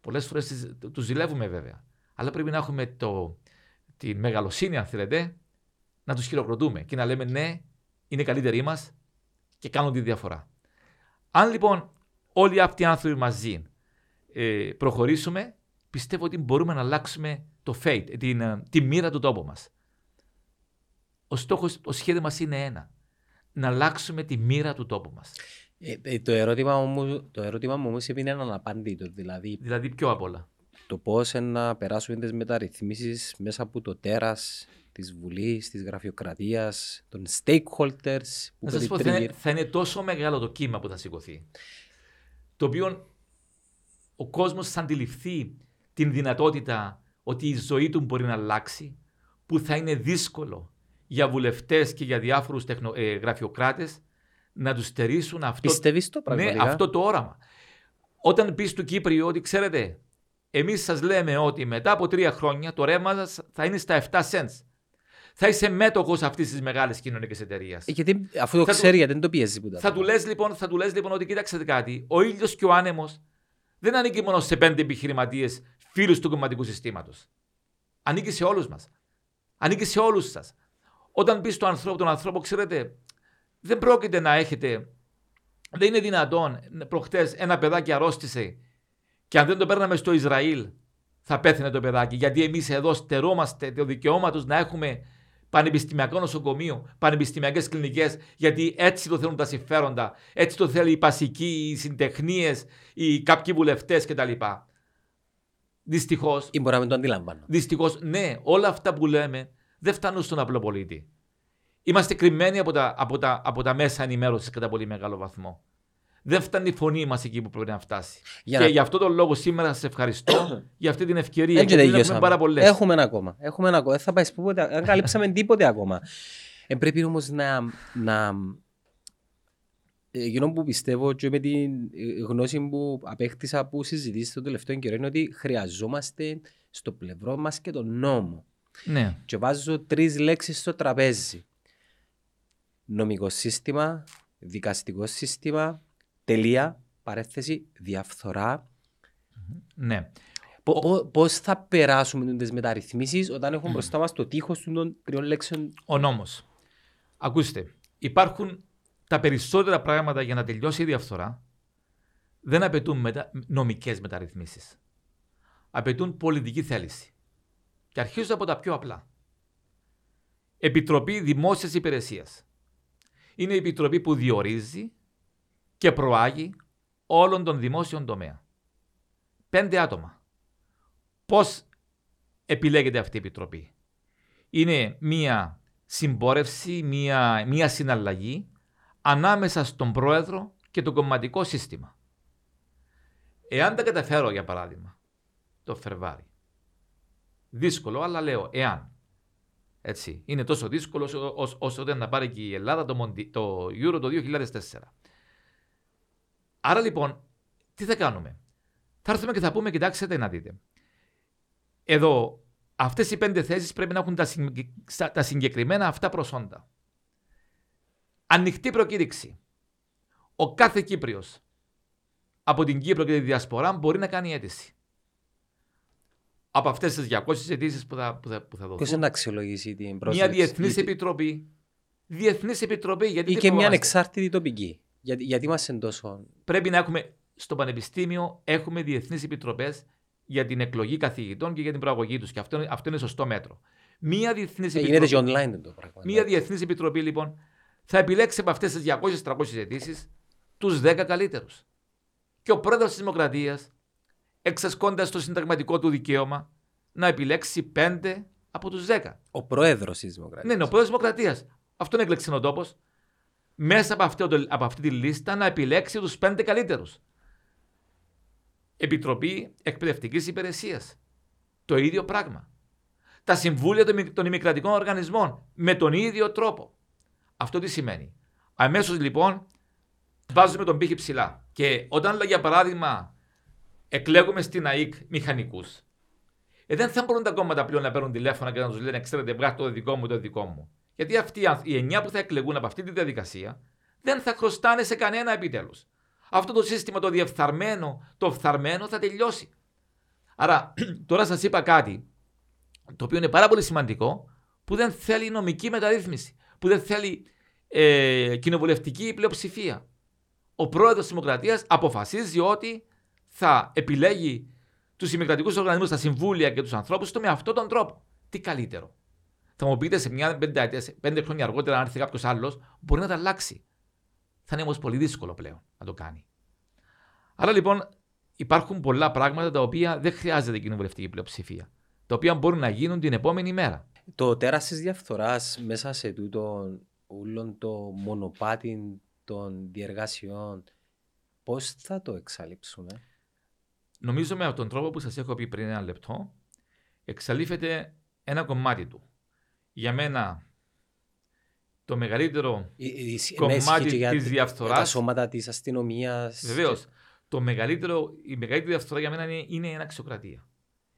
Πολλές φορές τους ζηλεύουμε βέβαια. Αλλά πρέπει να έχουμε το, τη μεγαλοσύνη, αν θέλετε, να τους χειροκροτούμε και να λέμε ναι, είναι καλύτεροι μας και κάνουν τη διαφορά. Αν λοιπόν όλοι αυτοί οι άνθρωποι μαζί ε, προχωρήσουμε, πιστεύω ότι μπορούμε να αλλάξουμε το fate, την, ε, τη μοίρα του τόπου μας. Ο στόχος, ο σχέδιο μας είναι ένα. Να αλλάξουμε τη μοίρα του τόπου μας. Ε, ε, το, ερώτημα μου, το ερώτημα μου όμως είναι αναπάντητο. Δηλαδή, Δηλαδή πιο απ' όλα. το πώς να περάσουμε τις μεταρρυθμίσεις μέσα από το τέρας της Βουλής, της γραφειοκρατίας, των stakeholders που Να σας πω, θα είναι, περιτριγύρ- θα είναι τόσο μεγάλο το κύμα που θα σηκωθεί. Το οποίο ο κόσμος θα αντιληφθεί την δυνατότητα ότι η ζωή του μπορεί να αλλάξει, που θα είναι δύσκολο για βουλευτές και για διάφορους τεχνο, ε, γραφειοκράτες να τους στερήσουν αυτό, Πιστεύεις το ναι, πραγματικά. αυτό το όραμα. Όταν πεις του Κύπριου ότι ξέρετε, εμείς σας λέμε ότι μετά από τρία χρόνια το ρεύμα σας θα είναι στα 7 cents. Θα είσαι μέτοχος αυτής της μεγάλης κοινωνικής εταιρείας. Ε, γιατί, αφού το Θα του- ξέρει, γιατί δεν το πιέζει που τα Θα του λες λοιπόν, θα του λες λοιπόν ότι κοίταξε κάτι, ο ήλιος και ο άνεμος δεν ανήκει μόνο σε πέντε επιχειρηματίες φίλους του κομματικού συστήματος. Ανήκει σε όλους μας. Ανήκει σε όλους σας. Όταν πεις στον ανθρώπο, τον ανθρώπο, ξέρετε, δεν πρόκειται να έχετε. Δεν είναι δυνατόν προχτές ένα παιδάκι αρρώστησε και αν δεν το παίρναμε στο Ισραήλ θα πέθαινε το παιδάκι. Γιατί εμείς εδώ στερόμαστε το δικαιώματος να έχουμε πανεπιστημιακό νοσοκομείο, πανεπιστημιακές κλινικές, γιατί έτσι το θέλουν τα συμφέροντα, έτσι το θέλει η πασική, οι συντεχνίες, οι κάποιοι βουλευτές κτλ. Δυστυχώ, Ή μπορεί να μην το αντιλαμβάνω. δυστυχώς, ναι, όλα αυτά που λέμε δεν φτάνουν στον απλό πολίτη. Είμαστε κρυμμένοι από τα, από τα, από τα μέσα ενημέρωσης κατά πολύ μεγάλο βαθμό. Δεν φτάνει η φωνή μας εκεί που πρέπει να φτάσει. Για και να- γι' αυτό τον λόγο σήμερα σα ευχαριστώ *coughs* για αυτή την ευκαιρία. Δεν γιατί την τελειώσαμε. έχουμε πάρα πολλές. Έχουμε ένα ακόμα. Έχουμε ένα ακόμα. Δεν θα πάει ποτέ. Δεν καλύψαμε τίποτε ακόμα. Ε, πρέπει όμως να. να ε, εκείνο που πιστεύω και με την ε, γνώση που απέκτησα που συζητήσει το τελευταίο καιρό είναι ότι χρειαζόμαστε στο πλευρό μας και τον νόμο. Ναι. Και βάζω τρεις λέξεις στο τραπέζι. Νομικό σύστημα, δικαστικό σύστημα, τελεία, παρέθεση, διαφθορά. ναι. Πώς θα περάσουμε τις μεταρρυθμίσεις όταν έχουμε μπροστά μας το τείχος των τριών λέξεων; Ο νόμος. Ακούστε, υπάρχουν τα περισσότερα πράγματα για να τελειώσει η διαφθορά δεν απαιτούν μετα... νομικές μεταρρυθμίσεις. Απαιτούν πολιτική θέληση. Και αρχίζω από τα πιο απλά. Επιτροπή Δημόσιας Υπηρεσίας. Είναι η επιτροπή που διορίζει και προάγει όλων των δημόσιων τομέα. Πέντε άτομα. Πώς επιλέγεται αυτή η επιτροπή; Είναι μία συμπόρευση, μία, μία συναλλαγή ανάμεσα στον πρόεδρο και το κομματικό σύστημα. Εάν τα καταφέρω, για παράδειγμα, το Φερβάρι, δύσκολο, αλλά λέω, εάν, έτσι, είναι τόσο δύσκολο όσο, όσο, όσο όταν να πάρει και η Ελλάδα το, Μοντι- το Euro το 2004. Άρα λοιπόν, τι θα κάνουμε; Θα έρθουμε και θα πούμε, κοιτάξτε να δείτε. Εδώ, αυτές οι πέντε θέσεις πρέπει να έχουν τα, συγκε- στα- τα συγκεκριμένα αυτά προσόντα. Ανοιχτή προκήρυξη. Ο κάθε Κύπριος από την Κύπρο και τη Διασπορά μπορεί να κάνει αίτηση. Από αυτές τις 200 αιτήσεις που θα, που θα, που θα Ποιος δοθούν. είναι να αξιολογήσει την Μια πρόσθεση. διεθνής Ή- επιτροπή. Διεθνής επιτροπή. Γιατί Ή τι και μια φοβάστε. ανεξάρτητη τοπική; Γιατί, γιατί είμαστε τόσο. πρέπει να έχουμε στο Πανεπιστήμιο έχουμε διεθνείς επιτροπές για την εκλογή καθηγητών και για την προαγωγή τους. Και αυτό, είναι- αυτό είναι σωστό μέτρο. Μία διεθνής Ε, επιτροπή, γίνεται και online το πράγμα. μία διεθνής επιτροπή λοιπόν θα επιλέξει από αυτές τις 200-300 αιτήσεις τους 10 καλύτερους. Και ο πρόεδρος της Δημοκρατίας, εξασκώντας το συνταγματικό του δικαίωμα, να επιλέξει 5 από τους 10. Ο πρόεδρος της Δημοκρατίας. Ναι, είναι ο πρόεδρος της Δημοκρατίας. Αυτό είναι ο τόπο. Μέσα από, αυτό, από αυτή τη λίστα να επιλέξει τους πέντε καλύτερους. Επιτροπή Εκπαιδευτικής Υπηρεσίας. Το ίδιο πράγμα. Τα συμβούλια των ημικρατικών οργανισμών με τον ίδιο τρόπο. Αυτό τι σημαίνει. Αμέσως λοιπόν βάζουμε τον πύχη ψηλά. Και όταν για παράδειγμα εκλέγουμε στην ΑΕΚ μηχανικούς, ε, δεν θα μπορούν τα κόμματα πλέον να παίρνουν τηλέφωνα και να τους λένε: Ξέρετε, βγάλτε το δικό μου, το δικό μου. Γιατί αυτοί οι εννιά που θα εκλεγούν από αυτή τη διαδικασία δεν θα χρωστάνε σε κανένα επιτέλους. Αυτό το σύστημα το διεφθαρμένο, το φθαρμένο θα τελειώσει. Άρα, *clears throat* τώρα σας είπα κάτι το οποίο είναι πάρα πολύ σημαντικό που δεν θέλει νομική μεταρρύθμιση, που δεν θέλει ε, κοινοβουλευτική πλειοψηφία. Ο πρόεδρος της Δημοκρατίας αποφασίζει ότι θα επιλέγει τους ημικρατικούς οργανισμούς, τα συμβούλια και τους ανθρώπους του με αυτόν τον τρόπο. Τι καλύτερο. Θα μου πείτε σε μια πέντε, πέντε χρόνια αργότερα, αν έρθει κάποιος άλλος, μπορεί να τα αλλάξει. Θα είναι όμως πολύ δύσκολο πλέον να το κάνει. Άρα λοιπόν υπάρχουν πολλά πράγματα τα οποία δεν χρειάζεται κοινοβουλευτική πλειοψηφία. Τα οποία μπορούν να γίνουν την επόμενη μέρα. Το τέρας της διαφθοράς μέσα σε τούτο όλων το μονοπάτι των διεργασιών, πώς θα το εξαλείψουμε. Νομίζω με τον τρόπο που σας έχω πει πριν ένα λεπτό, εξαλείφεται ένα κομμάτι του. Για μένα το μεγαλύτερο η, η, κομμάτι της διαφθορά. Τα σώματα της αστυνομίας. Βεβαίως. Και... Το μεγαλύτερο, η μεγαλύτερη διαφθορά για μένα είναι, είναι η αναξιοκρατία.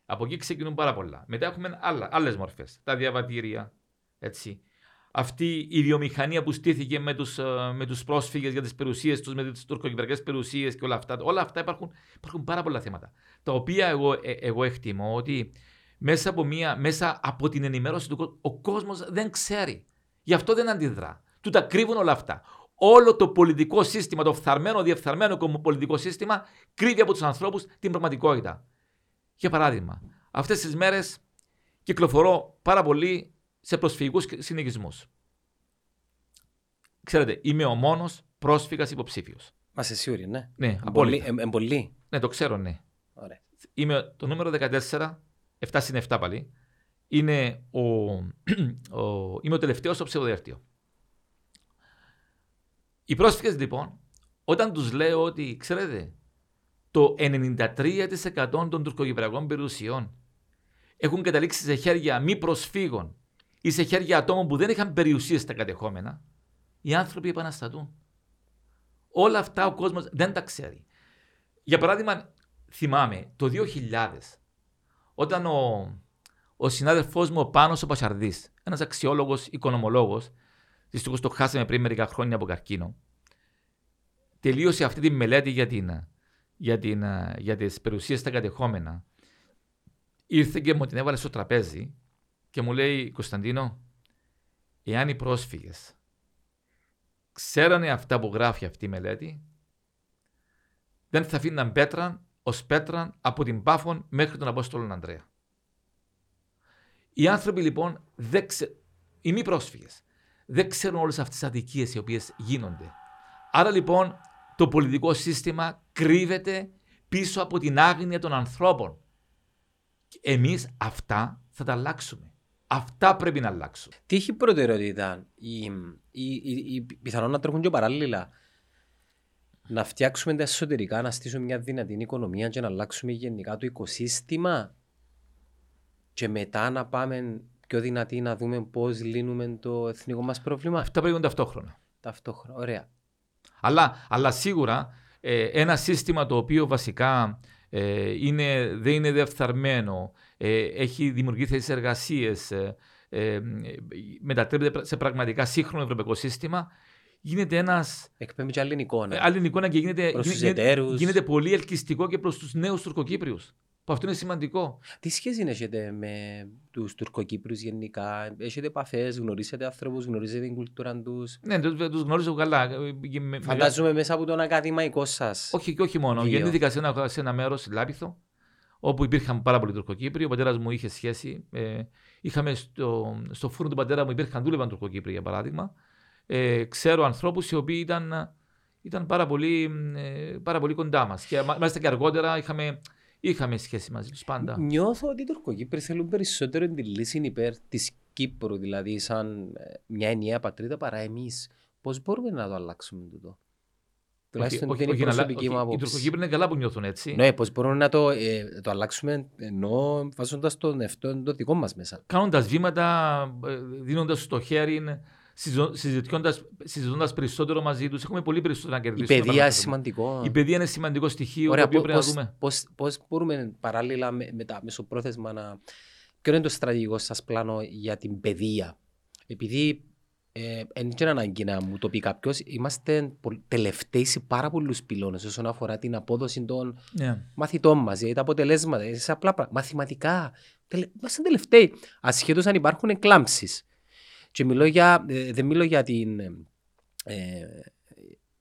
Από εκεί ξεκινούν πάρα πολλά. Μετά έχουμε άλλες μορφές. Τα διαβατήρια. Έτσι. Αυτή η βιομηχανία που στήθηκε με τους με τους πρόσφυγες για τις περιουσίες τους, με τις τουρκοκυπριακές περιουσίες και όλα αυτά. Όλα αυτά υπάρχουν, υπάρχουν πάρα πολλά θέματα. Τα οποία εγώ, ε, εγώ εκτιμώ ότι μέσα από, μια, μέσα από την ενημέρωση του κόσμου, ο κόσμος δεν ξέρει. Γι' αυτό δεν αντιδρά. Του τα κρύβουν όλα αυτά. Όλο το πολιτικό σύστημα, το φθαρμένο, διεφθαρμένο πολιτικό σύστημα, κρύβει από τους ανθρώπους την πραγματικότητα. Για παράδειγμα, αυτές τις μέρες κυκλοφορώ πάρα πολύ σε προσφυγικούς συνεχισμού. Ξέρετε, είμαι ο μόνος πρόσφυγας υποψήφιος. Μα σε σίγουρη, ναι. Ναι, απόλυτα. Εμπολή. Ναι, το ξέρω, ναι. Ωραία. Είμαι το νούμερο 14 7 συν 7 πάλι, είναι ο, *clears throat* ο, είμαι ο τελευταίος στο ψευδοδέλτιο. Οι πρόσφυγες λοιπόν, όταν τους λέω ότι, ξέρετε, το 93% των τουρκοκυπριακών περιουσιών έχουν καταλήξει σε χέρια μη προσφύγων ή σε χέρια ατόμων που δεν είχαν περιουσίες στα κατεχόμενα, οι άνθρωποι επαναστατούν. Όλα αυτά ο κόσμος δεν τα ξέρει. Για παράδειγμα, θυμάμαι το 2000 όταν ο, ο συνάδελφός μου ο Πάνος ο Πασαρδής, ένας αξιόλογος οικονομολόγος, δυστυχώ το χάσαμε πριν μερικά χρόνια από καρκίνο, τελείωσε αυτή τη μελέτη για, την, για, την, για τις περιουσίες στα κατεχόμενα. Ήρθε και μου την έβαλε στο τραπέζι και μου λέει Κωνσταντίνο, εάν οι πρόσφυγες ξέρανε αυτά που γράφει αυτή η μελέτη, δεν θα αφήναν πέτρα ω πέτρα από την Πάφων μέχρι τον Απόστολο Ανδρέα. Οι άνθρωποι λοιπόν, δεν ξε... οι μη πρόσφυγε, δεν ξέρουν όλε αυτέ τι αδικίε οι οποίε γίνονται. Άρα λοιπόν το πολιτικό σύστημα κρύβεται πίσω από την άγνοια των ανθρώπων. Εμεί αυτά θα τα αλλάξουμε. Αυτά πρέπει να αλλάξουν. Τι έχει προτεραιότητα, οι, οι, οι, οι πιθανόν να τρέχουν και παράλληλα να φτιάξουμε τα εσωτερικά, να στήσουμε μια δυνατή οικονομία και να αλλάξουμε γενικά το οικοσύστημα και μετά να πάμε πιο δυνατή να δούμε πώς λύνουμε το εθνικό μας πρόβλημα. Αυτά πρέπει να ταυτόχρονα. Ταυτόχρονα, ωραία. Αλλά, αλλά σίγουρα ε, ένα σύστημα το οποίο βασικά ε, είναι, δεν είναι διεφθαρμένο, ε, έχει δημιουργεί θέσεις εργασίες, ε, ε, μετατρέπεται σε πραγματικά σύγχρονο ευρωπαϊκό σύστημα, γίνεται ένα. Εκπέμπει και άλλη εικόνα. Άλλη εικόνα και γίνεται, γίνεται, γίνεται, πολύ ελκυστικό και προς τους νέους Τουρκοκύπριους. Που αυτό είναι σημαντικό. Τι σχέση έχετε με τους Τουρκοκύπριους γενικά, Έχετε επαφές, γνωρίζετε ανθρώπου, γνωρίζετε την κουλτούρα τους; Ναι, του γνωρίζω καλά. Φαντάζομαι μέσα από τον ακαδημαϊκό σας. Όχι και όχι μόνο. Γεννήθηκα σε ένα, σε ένα μέρος, Λάπιθο, όπου υπήρχαν πάρα πολλοί Τουρκοκύπριοι. Ο πατέρας μου είχε σχέση. Ε, είχαμε στο, στο φούρνο του πατέρα μου υπήρχαν δούλευαν Τουρκοκύπριοι για παράδειγμα ε, ξέρω ανθρώπους οι οποίοι ήταν, ήταν πάρα, πολύ, ε, πάρα πολύ κοντά μας. Και μάλιστα και αργότερα είχαμε, Είχαμε σχέση μαζί τους πάντα. Νιώθω ότι οι Τουρκοκύπροι θέλουν περισσότερο τη λύση υπέρ της Κύπρου, δηλαδή σαν ε, μια ενιαία πατρίδα παρά εμείς. Πώς μπορούμε να το αλλάξουμε τούτο; Τουλάχιστον όχι, δεν είναι η όχι, προσωπική όχι, μου Οι άποψη. Τουρκοκύπροι είναι καλά που νιώθουν έτσι. Ναι, πώς μπορούμε να το, ε, το αλλάξουμε ενώ βάζοντας τον εαυτό το δικό μας μέσα. Κάνοντας βήματα, δίνοντας το χέρι, συζητώντα περισσότερο μαζί τους. Έχουμε πολύ περισσότερο να Η κερδίσουμε. παιδεία να είναι μάθουμε. σημαντικό. Η παιδεία είναι σημαντικό στοιχείο Ωραία, το οποίο πώς, πρέπει να πώς, δούμε. πώς, πώς μπορούμε παράλληλα με, με τα μεσοπρόθεσμα να... Ποιο είναι το στρατηγικό σας πλάνο για την παιδεία; Επειδή ε, εν και ανάγκη να μου το πει κάποιος, είμαστε πο- τελευταίοι σε πάρα πολλούς πυλώνες όσον αφορά την απόδοση των Ναι. μαθητών μας, δηλαδή τα αποτελέσματα, ε, σε απλά πράγματα, μαθηματικά. Τελε... Είμαστε τελευταίοι, ασχέτως αν υπάρχουν εκλάμψεις. Και μιλώ για, ε, δεν μιλώ για την, ε,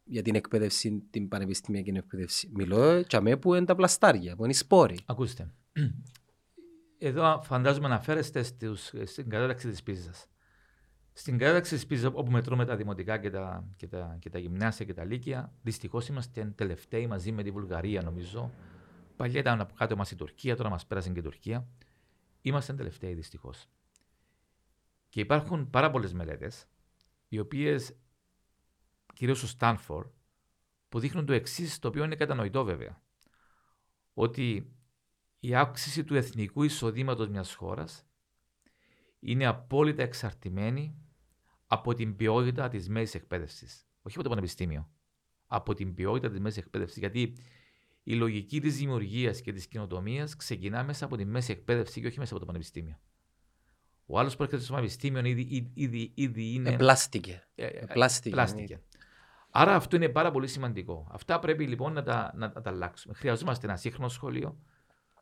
για την εκπαίδευση, την πανεπιστημιακή εκπαίδευση. Μιλώ για μέ που είναι τα πλαστάρια, που είναι οι σπόροι. Ακούστε. Εδώ φαντάζομαι αναφέρεστε στους, στην κατάταξη της πίζα. Στην κατάταξη της πίζα, όπου μετρούμε τα δημοτικά και τα, και, τα, και τα γυμνάσια και τα λύκεια, δυστυχώς είμαστε τελευταίοι μαζί με τη Βουλγαρία, νομίζω. Παλιά ήταν από κάτω μας η Τουρκία, τώρα μας πέρασε και η Τουρκία. Είμαστε τελευταίοι δυστυχώς. Και υπάρχουν πάρα πολλές μελέτες, οι οποίες, κυρίως στο Στάνφορ, που δείχνουν το εξής, το οποίο είναι κατανοητό βέβαια. Ότι η αύξηση του εθνικού εισοδήματος μιας χώρας είναι απόλυτα εξαρτημένη από την ποιότητα της μέσης εκπαίδευσης. Όχι από το πανεπιστήμιο. Από την ποιότητα της μέσης εκπαίδευσης. Γιατί η λογική της δημιουργίας και της κοινοτομίας ξεκινά μέσα από τη μέση εκπαίδευση και όχι μέσα από το πανεπιστήμιο. Ο άλλος που έρχεται στο πανεπιστήμιο ήδη, ήδη, ήδη, ήδη είναι... Επλάστηκε. ε, ε, Επλάστηκε. πλάστηκε. Άρα αυτό είναι πάρα πολύ σημαντικό. Αυτά πρέπει λοιπόν να τα, να, να τα αλλάξουμε. Χρειαζόμαστε ένα σύγχρονο σχολείο.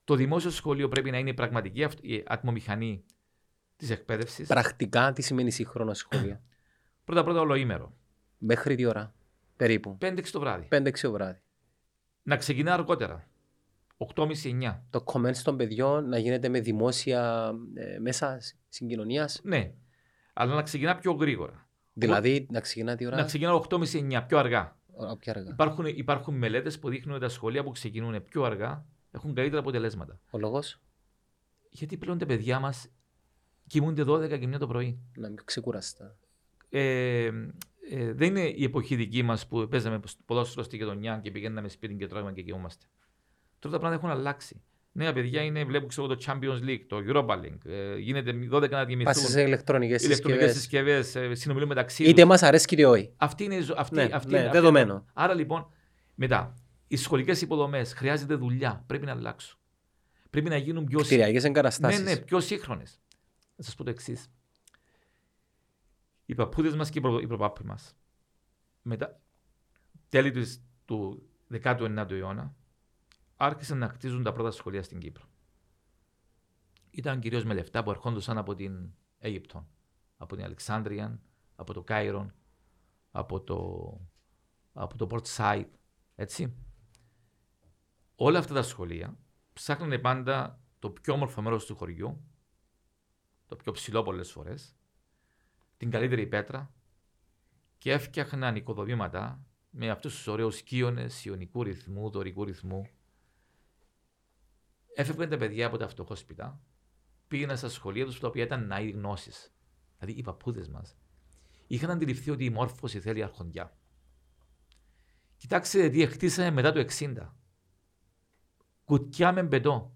Το δημόσιο σχολείο πρέπει να είναι η πραγματική αυτ- η ατμομηχανή της εκπαίδευσης. Πρακτικά τι σημαίνει σύγχρονο σχολείο; *clears throat* Πρώτα-πρώτα ολοήμερο. Μέχρι τι ώρα, περίπου; 5-6 το βράδυ. 5-6 το βράδυ. Να ξεκινά αργότερα. 8.30-9. Το comment των παιδιών να γίνεται με δημόσια ε, μέσα συγκοινωνίας. Ναι. Αλλά να ξεκινά πιο γρήγορα. Δηλαδή να ξεκινά τη ώρα; Να ξεκινά 8.30-9, πιο αργά. Ώρα πιο αργά. Υπάρχουν, υπάρχουν μελέτες που δείχνουν ότι τα σχολεία που ξεκινούν πιο αργά έχουν καλύτερα αποτελέσματα. Ο λόγος; Γιατί πλέον τα παιδιά μας κοιμούνται 12 και 1 το πρωί. να μην ξεκουράστα. ε, ε, δεν είναι η εποχή δική μας που παίζαμε ποδόσφαιρο στη γειτονιά και πηγαίναμε σπίτι και τρώγαμε και κοιμόμαστε. Τώρα τα πράγματα έχουν αλλάξει. Νέα παιδιά είναι, βλέπω ξέρω, το Champions League, το Europa League. Ε, γίνεται 12 να Πας διαμηθούν. σε ηλεκτρονικές Ηλεκτρονικές συσκευές. συσκευές, ε, συνομιλούν μεταξύ Είτε τους. μας αρέσει είτε όχι. Αυτή είναι η ζω- αυτή, Ναι, αυτή, ναι, είναι- αυτή δεδομένο. είναι- Άρα λοιπόν, μετά, οι σχολικές υποδομές χρειάζεται δουλειά. Πρέπει να αλλάξουν. Πρέπει να γίνουν πιο, σύ- Κτηριακές ναι, εγκαταστάσεις. ναι, πιο σύγχρονες. Να σας πω το εξής. Οι παππούδες μας και οι, προ, οι προπάποι μας, μετά τέλη της, του 19ου αιώνα, άρχισαν να χτίζουν τα πρώτα σχολεία στην Κύπρο. Ήταν κυρίως με λεφτά που ερχόντουσαν από την Αίγυπτο, από την Αλεξάνδρεια, από το Κάιρο, από το, από το Port Said, έτσι. Όλα αυτά τα σχολεία ψάχνανε πάντα το πιο όμορφο μέρος του χωριού, το πιο ψηλό πολλές φορές, την καλύτερη πέτρα και έφτιαχναν οικοδομήματα με αυτούς τους ωραίους κύονες ιονικού ρυθμού, δωρικού ρυθμού. Έφευγαν τα παιδιά από τα φτωχόσπιτα, πήγαιναν στα σχολεία τους τα οποία ήταν ναοί γνώσεις. Δηλαδή οι παππούδες μας είχαν αντιληφθεί ότι η μόρφωση θέλει αρχοντιά. Κοιτάξτε τι χτίσαμε μετά το 60. Κουτιά με μπετό.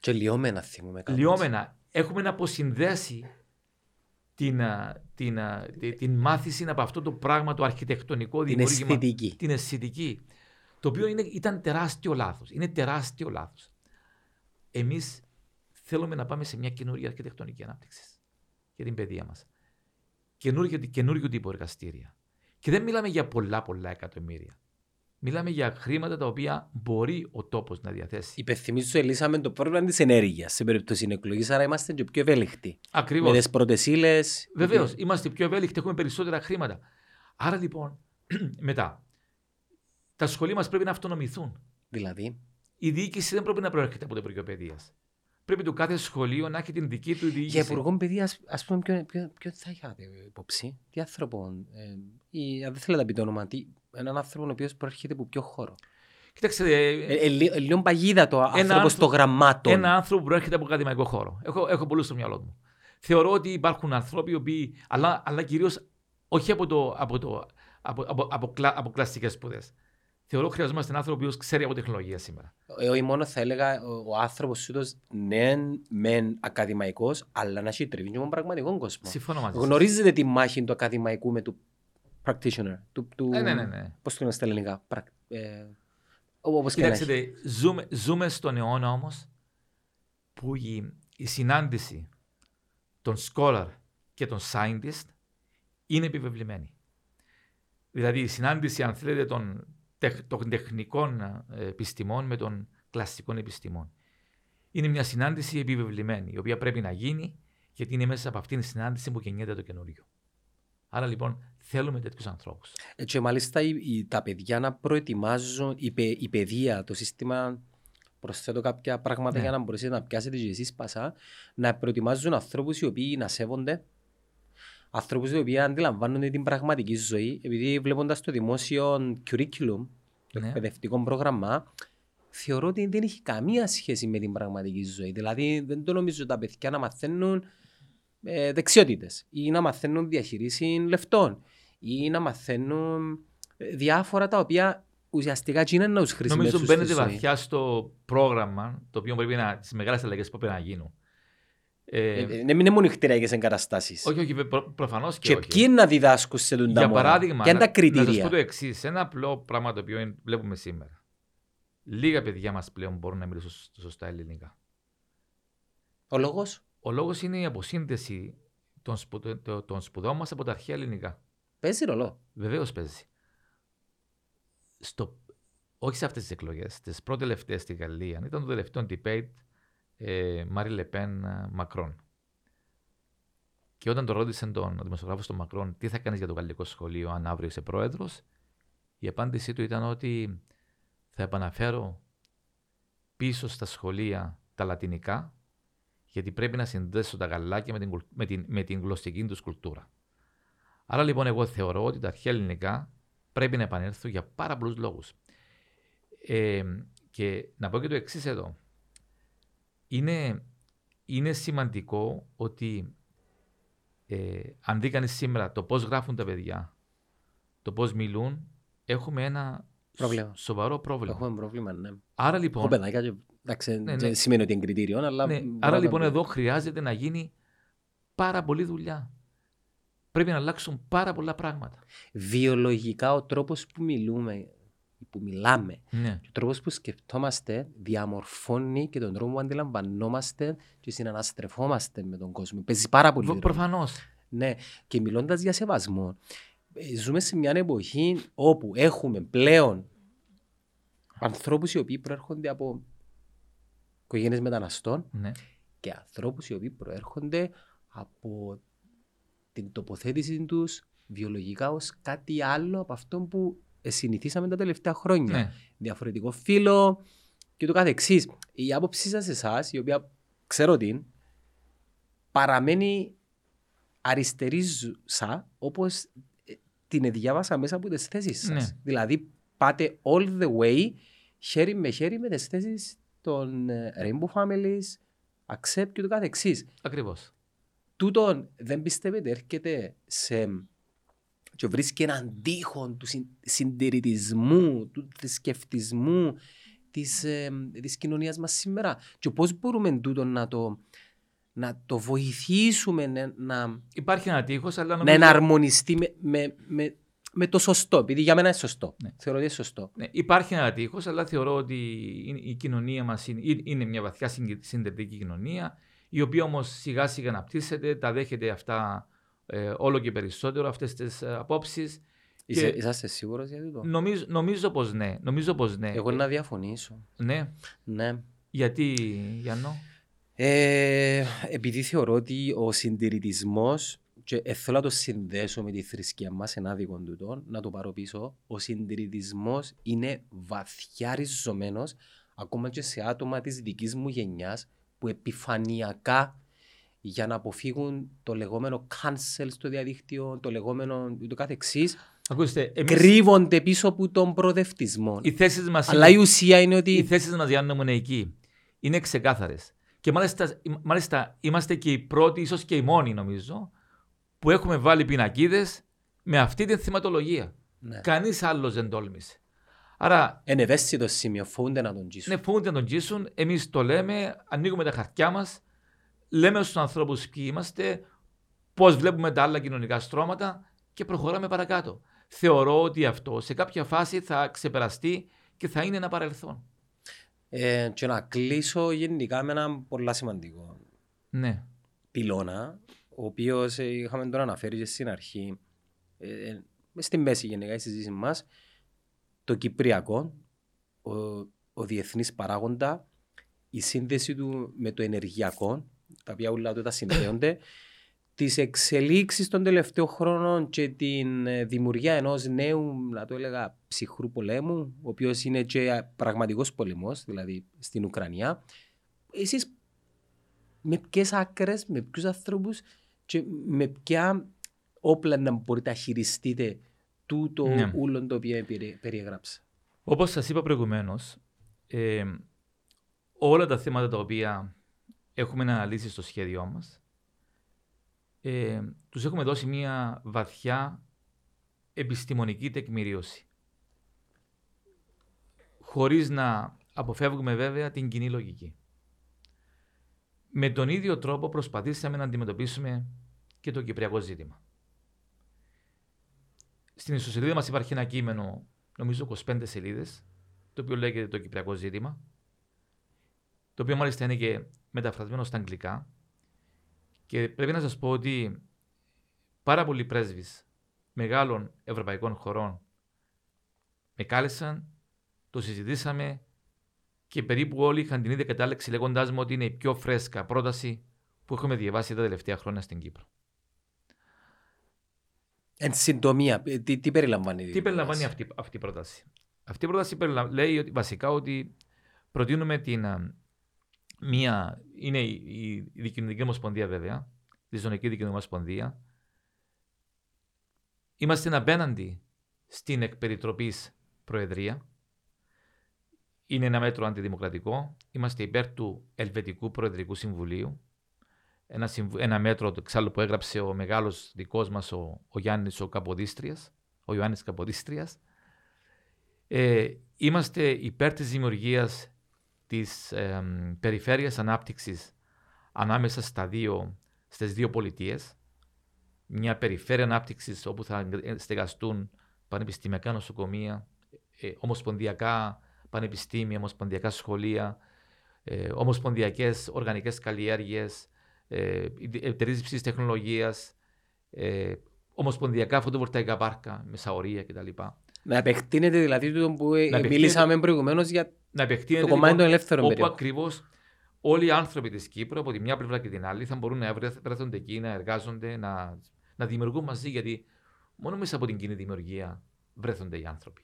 Και λιώμενα θυμούμε κάπως. Λιώμενα. Έχουμε να αποσυνδέσει την, α, την, α, τη- την μάθηση από αυτό το πράγμα το αρχιτεκτονικό Την δημιούργημα. αισθητική. Την αισθητική. Το οποίο είναι, ήταν τεράστιο λάθος. Είναι τεράστιο λάθος. Εμείς θέλουμε να πάμε σε μια καινούργια αρχιτεκτονική ανάπτυξη για την παιδεία μας. Καινούργιο, καινούργιο τύπο εργαστήρια. Και δεν μιλάμε για πολλά πολλά εκατομμύρια. Μιλάμε για χρήματα τα οποία μπορεί ο τόπος να διαθέσει. Υπενθυμίζω ότι λύσαμε το πρόβλημα της ενέργειας σε περίπτωση εκλογή, άρα είμαστε και πιο ευέλικτοι. Ακριβώς. Με τις πρώτες ύλες. Βεβαίως, είμαστε πιο ευέλικτοι, έχουμε περισσότερα χρήματα. Άρα λοιπόν, *clears throat* μετά, τα σχολεία μας πρέπει να αυτονομηθούν. Δηλαδή, Η διοίκηση δεν πρέπει να προέρχεται από το Υπουργείο Παιδείας. Πρέπει το κάθε σχολείο να έχει την δική του διοίκηση. για υπουργό παιδείας, ας πούμε, ποιο, ποιο, ποιο θα είχατε υπόψη, τι άνθρωπο, ε, ή αν δεν θέλετε να πείτε όνομα, τι, έναν άνθρωπο ο οποίος προέρχεται από ποιο χώρο; Κοιτάξτε, ε, Ε, ε, λι- ε, λίγο παγίδα το άνθρωπος άνθρωπο- των γραμμάτων. ένα άνθρωπο που προέρχεται από ακαδημαϊκό χώρο. Έχω, έχω πολλούς στο μυαλό μου. Θεωρώ ότι υπάρχουν άνθρωποι οι οποίοι, αλλά, αλλά κυρίως όχι από, το, από, το, από, από, από, κλα, από κλασικές σπουδές. Θεωρώ ότι χρειαζόμαστε έναν άνθρωπο ο οποίος ξέρει από τεχνολογία σήμερα. Ε, όχι μόνο θα έλεγα ο, ο άνθρωπος τούτος ναι μεν ακαδημαϊκός αλλά να έχει τριβή και με τον πραγματικό κόσμο. Συμφωνώ μαζί σας. Γνωρίζετε τη μάχη του ακαδημαϊκού με του practitioner. Του, του, Ναι, ναι, ναι, ναι. Πώς το λέμε στα ελληνικά. Πρακ, ε, ό- όπως και να έχει. Κοιτάξτε, ζούμε, ζούμε στον αιώνα όμως που η, η συνάντηση των scholar και των scientist είναι επιβεβλημένη. Δηλαδή η συνάντηση, αν θέλετε, των, τεχ- των τεχνικών ε, επιστημών με των κλασικών επιστημών. Είναι μια συνάντηση επιβεβλημένη, η οποία πρέπει να γίνει, γιατί είναι μέσα από αυτήν τη συνάντηση που γεννιέται το καινούριο. Άρα λοιπόν θέλουμε τέτοιους ανθρώπους. Ε, Και μάλιστα οι- οι- τα παιδιά να προετοιμάζουν, η, παι- η παιδεία, το σύστημα, προσθέτω κάποια πράγματα Ναι. για να μπορέσετε να πιάσετε και εσείς πασά, να προετοιμάζουν ανθρώπους οι οποίοι να σέβονται, ανθρώπους οι οποίοι αντιλαμβάνονται την πραγματική ζωή, επειδή βλέποντας το δημόσιο curriculum, το Ναι. εκπαιδευτικό πρόγραμμα, θεωρώ ότι δεν έχει καμία σχέση με την πραγματική ζωή. Δηλαδή δεν το νομίζω τα παιδιά να μαθαίνουν ε, δεξιότητες ή να μαθαίνουν διαχείριση λεφτών ή να μαθαίνουν ε, διάφορα τα οποία ουσιαστικά τι είναι να τους χρησιμεύσουν Νομίζω μπαίνετε στη ζωή. βαθιά στο πρόγραμμα, το οποίο πρέπει να, τις μεγάλες αλλαγές που πρέπει να γίνουν. Ε, Ε, ε, Δεν είναι μόνο χτυριακές εγκαταστάσεις. όχι, όχι, προ, προφανώς και, Και όχι. ποιοι να διδάσκουν σε τον Για παράδειγμα, Ποια είναι τα να, να σας κριτήρια; πω το εξής. Ένα απλό πράγμα το οποίο είναι- βλέπουμε σήμερα. Λίγα παιδιά μας πλέον μπορούν να μιλήσουν σω- σωστά ελληνικά. Ο λόγος; Ο λόγος είναι η αποσύνδεση των, σπουδ- το- των σπουδών μας από τα αρχαία ελληνικά. παίζει ρολό. Βεβαίως παίζει. Στο, όχι σε αυτές τις εκλογές, τις πρώτες τελευταίες στη Γαλλία, ήταν το τελευταίο debate ε, Μάρι Λεπέν Μακρόν. Και όταν το ρώτησε τον δημοσιογράφο στον Μακρόν τι θα κάνεις για το γαλλικό σχολείο αν αύριο είσαι πρόεδρος, η απάντησή του ήταν ότι θα επαναφέρω πίσω στα σχολεία τα λατινικά, γιατί πρέπει να συνδέσω τα γαλάκια με την, κουλ- με την, με την γλωσσική τους κουλτούρα. Άρα λοιπόν εγώ θεωρώ ότι τα αρχαία ελληνικά πρέπει να επανέλθουν για πάρα πολλούς λόγους. Ε, και να πω και το εξής εδώ. Είναι, είναι σημαντικό ότι ε, αν δει κανείς σήμερα το πώς γράφουν τα παιδιά, το πώς μιλούν, έχουμε ένα Πρόβλημα. σ- σοβαρό πρόβλημα. Έχουμε πρόβλημα, ναι. Άρα Ο λοιπόν, παιδάκια, και- εντάξει, Ναι, δεν ναι. σημαίνει ότι είναι κριτήριο, αλλά... ναι, μπορεί άρα να λοιπόν τα- εδώ χρειάζεται να γίνει πάρα πολλή δουλειά. Πρέπει να αλλάξουν πάρα πολλά πράγματα. Βιολογικά ο τρόπος που μιλούμε, που μιλάμε, Ναι. και ο τρόπος που σκεφτόμαστε διαμορφώνει και τον τρόπο που αντιλαμβανόμαστε και συναναστρεφόμαστε με τον κόσμο. Παίζει πάρα πολύ ρόλο. Προφανώς. Ναι, και μιλώντας για σεβασμό, ε, ζούμε σε μια εποχή όπου έχουμε πλέον ανθρώπους οι οποίοι προέρχονται από οικογένειες μεταναστών Ναι. και ανθρώπους οι οποίοι προέρχονται από την τοποθέτηση τους βιολογικά ως κάτι άλλο από αυτό που συνηθίσαμε τα τελευταία χρόνια. ναι. Διαφορετικό φύλλο και το κάθε εξής. Η άποψή σας εσάς, η οποία ξέρω την, παραμένει αριστερίζουσα όπως ε, την διάβασα μέσα από τις θέσεις σας. Ναι. Δηλαδή πάτε all the way χέρι με χέρι με τις θέσεις των ε, Rainbow Families, Accept και το κάθε εξής. Ακριβώς. Τούτον δεν πιστεύετε έρχεται σε και βρίσκει έναν τείχο του συν- συντηρητισμού, του θρησκευτισμού της, ε, της κοινωνίας μας σήμερα. Και πώς μπορούμε τούτο να το, να το βοηθήσουμε να, να, Υπάρχει ένα τείχος, αλλά να νομίζω. εναρμονιστεί με, με, με, με το σωστό. Επειδή για μένα είναι σωστό. Ναι. Θεωρώ ότι είναι σωστό. Ναι, υπάρχει ένα τείχος, αλλά θεωρώ ότι είναι- η κοινωνία μας είναι, είναι μια βαθιά συγκε- συντηρητική κοινωνία, η οποία όμως σιγά σιγά αναπτύσσεται, τα δέχεται αυτά ε, όλο και περισσότερο, αυτές τις απόψεις. Είσαι, είσαστε σίγουρος για τούτο; Νομίζω, νομίζω πως ναι. Νομίζω πως ναι. Εγώ να διαφωνήσω. Ναι. Ναι. Γιατί, Γιάννο; Ε, επειδή θεωρώ ότι ο συντηρητισμός, και ε, θέλω να το συνδέσω με τη θρησκεία μας, ένα δικό τούτο, να το πάρω πίσω, ο συντηρητισμός είναι βαθιά ριζωμένος ακόμα και σε άτομα της δικής μου γενιάς που επιφανειακά για να αποφύγουν το λεγόμενο cancel στο διαδίκτυο, το λεγόμενο το κάθε εξής, Ακούστε, εμείς, κρύβονται πίσω από τον προοδευτισμό. οι θέσεις μας Αλλά η είναι- ουσία είναι Οι ότι θέσεις μας, Γιάννα μου, είναι εκεί. Είναι ξεκάθαρες. Και μάλιστα, μάλιστα είμαστε και οι πρώτοι, ίσως και οι μόνοι νομίζω, που έχουμε βάλει πινακίδες με αυτή τη θεματολογία. ναι. Κανείς άλλος δεν τόλμησε. Άρα, είναι ευαίσθητο σημείο, φοβούνται να τον τζίσουν. ναι, φοβούνται να τον τζίσουν. Εμείς το λέμε, ανοίγουμε τα χαρτιά μας, λέμε στους ανθρώπους ποιοι είμαστε, πώς βλέπουμε τα άλλα κοινωνικά στρώματα και προχωράμε παρακάτω. Θεωρώ ότι αυτό σε κάποια φάση θα ξεπεραστεί και θα είναι ένα παρελθόν. Ε, και να κλείσω γενικά με ένα πολύ σημαντικό Ναι. πυλώνα, ο οποίος είχαμε τώρα αναφέρει και στην αρχή, ε, ε, στη μέση γενικά η συζήτηση μας, το Κυπριακό, ο, ο διεθνής παράγοντα, η σύνδεση του με το ενεργειακό, τα οποία όλα του τα συνδέονται, τις εξελίξεις των τελευταίων χρόνων και την ε, δημιουργία ενός νέου, να το έλεγα, ψυχρού πολέμου, ο οποίος είναι και πραγματικός πολεμός, δηλαδή στην Ουκρανία. Εσείς με ποιες άκρες, με ποιους ανθρώπους και με ποια όπλα να μπορείτε να χειριστείτε τούτο Ναι. ούλον το οποίο περι- περιέγραψα. Όπως σας είπα προηγουμένως, ε, όλα τα θέματα τα οποία έχουμε αναλύσει στο σχέδιό μας, ε, τους έχουμε δώσει μια βαθιά επιστημονική τεκμηρίωση. Χωρίς να αποφεύγουμε βέβαια την κοινή λογική. Με τον ίδιο τρόπο προσπαθήσαμε να αντιμετωπίσουμε και το κυπριακό ζήτημα. Στην ιστοσελίδα μας υπάρχει ένα κείμενο, νομίζω 25 σελίδες, το οποίο λέγεται το κυπριακό ζήτημα, το οποίο μάλιστα είναι και μεταφρασμένο στα αγγλικά και πρέπει να σας πω ότι πάρα πολλοί πρέσβεις μεγάλων ευρωπαϊκών χωρών με κάλεσαν, το συζητήσαμε και περίπου όλοι είχαν την ίδια κατάληξη λέγοντάς μου ότι είναι η πιο φρέσκα πρόταση που έχουμε διαβάσει τα τελευταία χρόνια στην Κύπρο. Εν συντομία, ε, τι, τι περιλαμβάνει. η Τι περιλαμβάνει πρόταση; αυτή, αυτή η πρόταση; Αυτή η πρόταση περιλα- λέει ότι, βασικά ότι προτείνουμε την, α, μία, είναι η, η, η Δικοινωνική Ομοσπονδία βέβαια, τη Ζωνική Δικοινωνική Ομοσπονδία. Είμαστε απέναντι στην εκπεριτροπής Προεδρία. Είναι ένα μέτρο αντιδημοκρατικό. Είμαστε υπέρ του Ελβετικού Προεδρικού Συμβουλίου. Ένα, συμβου- ένα μέτρο το εξάλλου που έγραψε ο μεγάλος δικός μας ο, ο Γιάννης ο Καποδίστριας, ο Ιωάννης Καποδίστριας. Ε, είμαστε υπέρ της δημιουργίας της εμ, περιφέρειας ανάπτυξης ανάμεσα στα δύο, στις δύο πολιτείες. Μια περιφέρεια ανάπτυξης όπου θα στεγαστούν πανεπιστημιακά νοσοκομεία, ε, ομοσπονδιακά πανεπιστήμια, ομοσπονδιακά σχολεία, ε, ομοσπονδιακές οργανικές καλλιέργειες, ε, εταιρείε υψηλής τεχνολογίας, ε, ομοσπονδιακά φωτοβολταϊκά πάρκα με σαωρία κτλ. Να επεκτείνεται δηλαδή το που ε, Να επεκτείνεται- μιλήσαμε προηγουμένως για Να επεκτείνεται το κομμάτι λοιπόν, των ελεύθερων όπου περιοχών. ακριβώς όλοι οι άνθρωποι της Κύπρου από τη μια πλευρά και την άλλη θα μπορούν να βρεθ- βρέθονται εκεί, να εργάζονται, να, να δημιουργούν μαζί, γιατί μόνο μέσα από την κοινή δημιουργία βρέθονται οι άνθρωποι.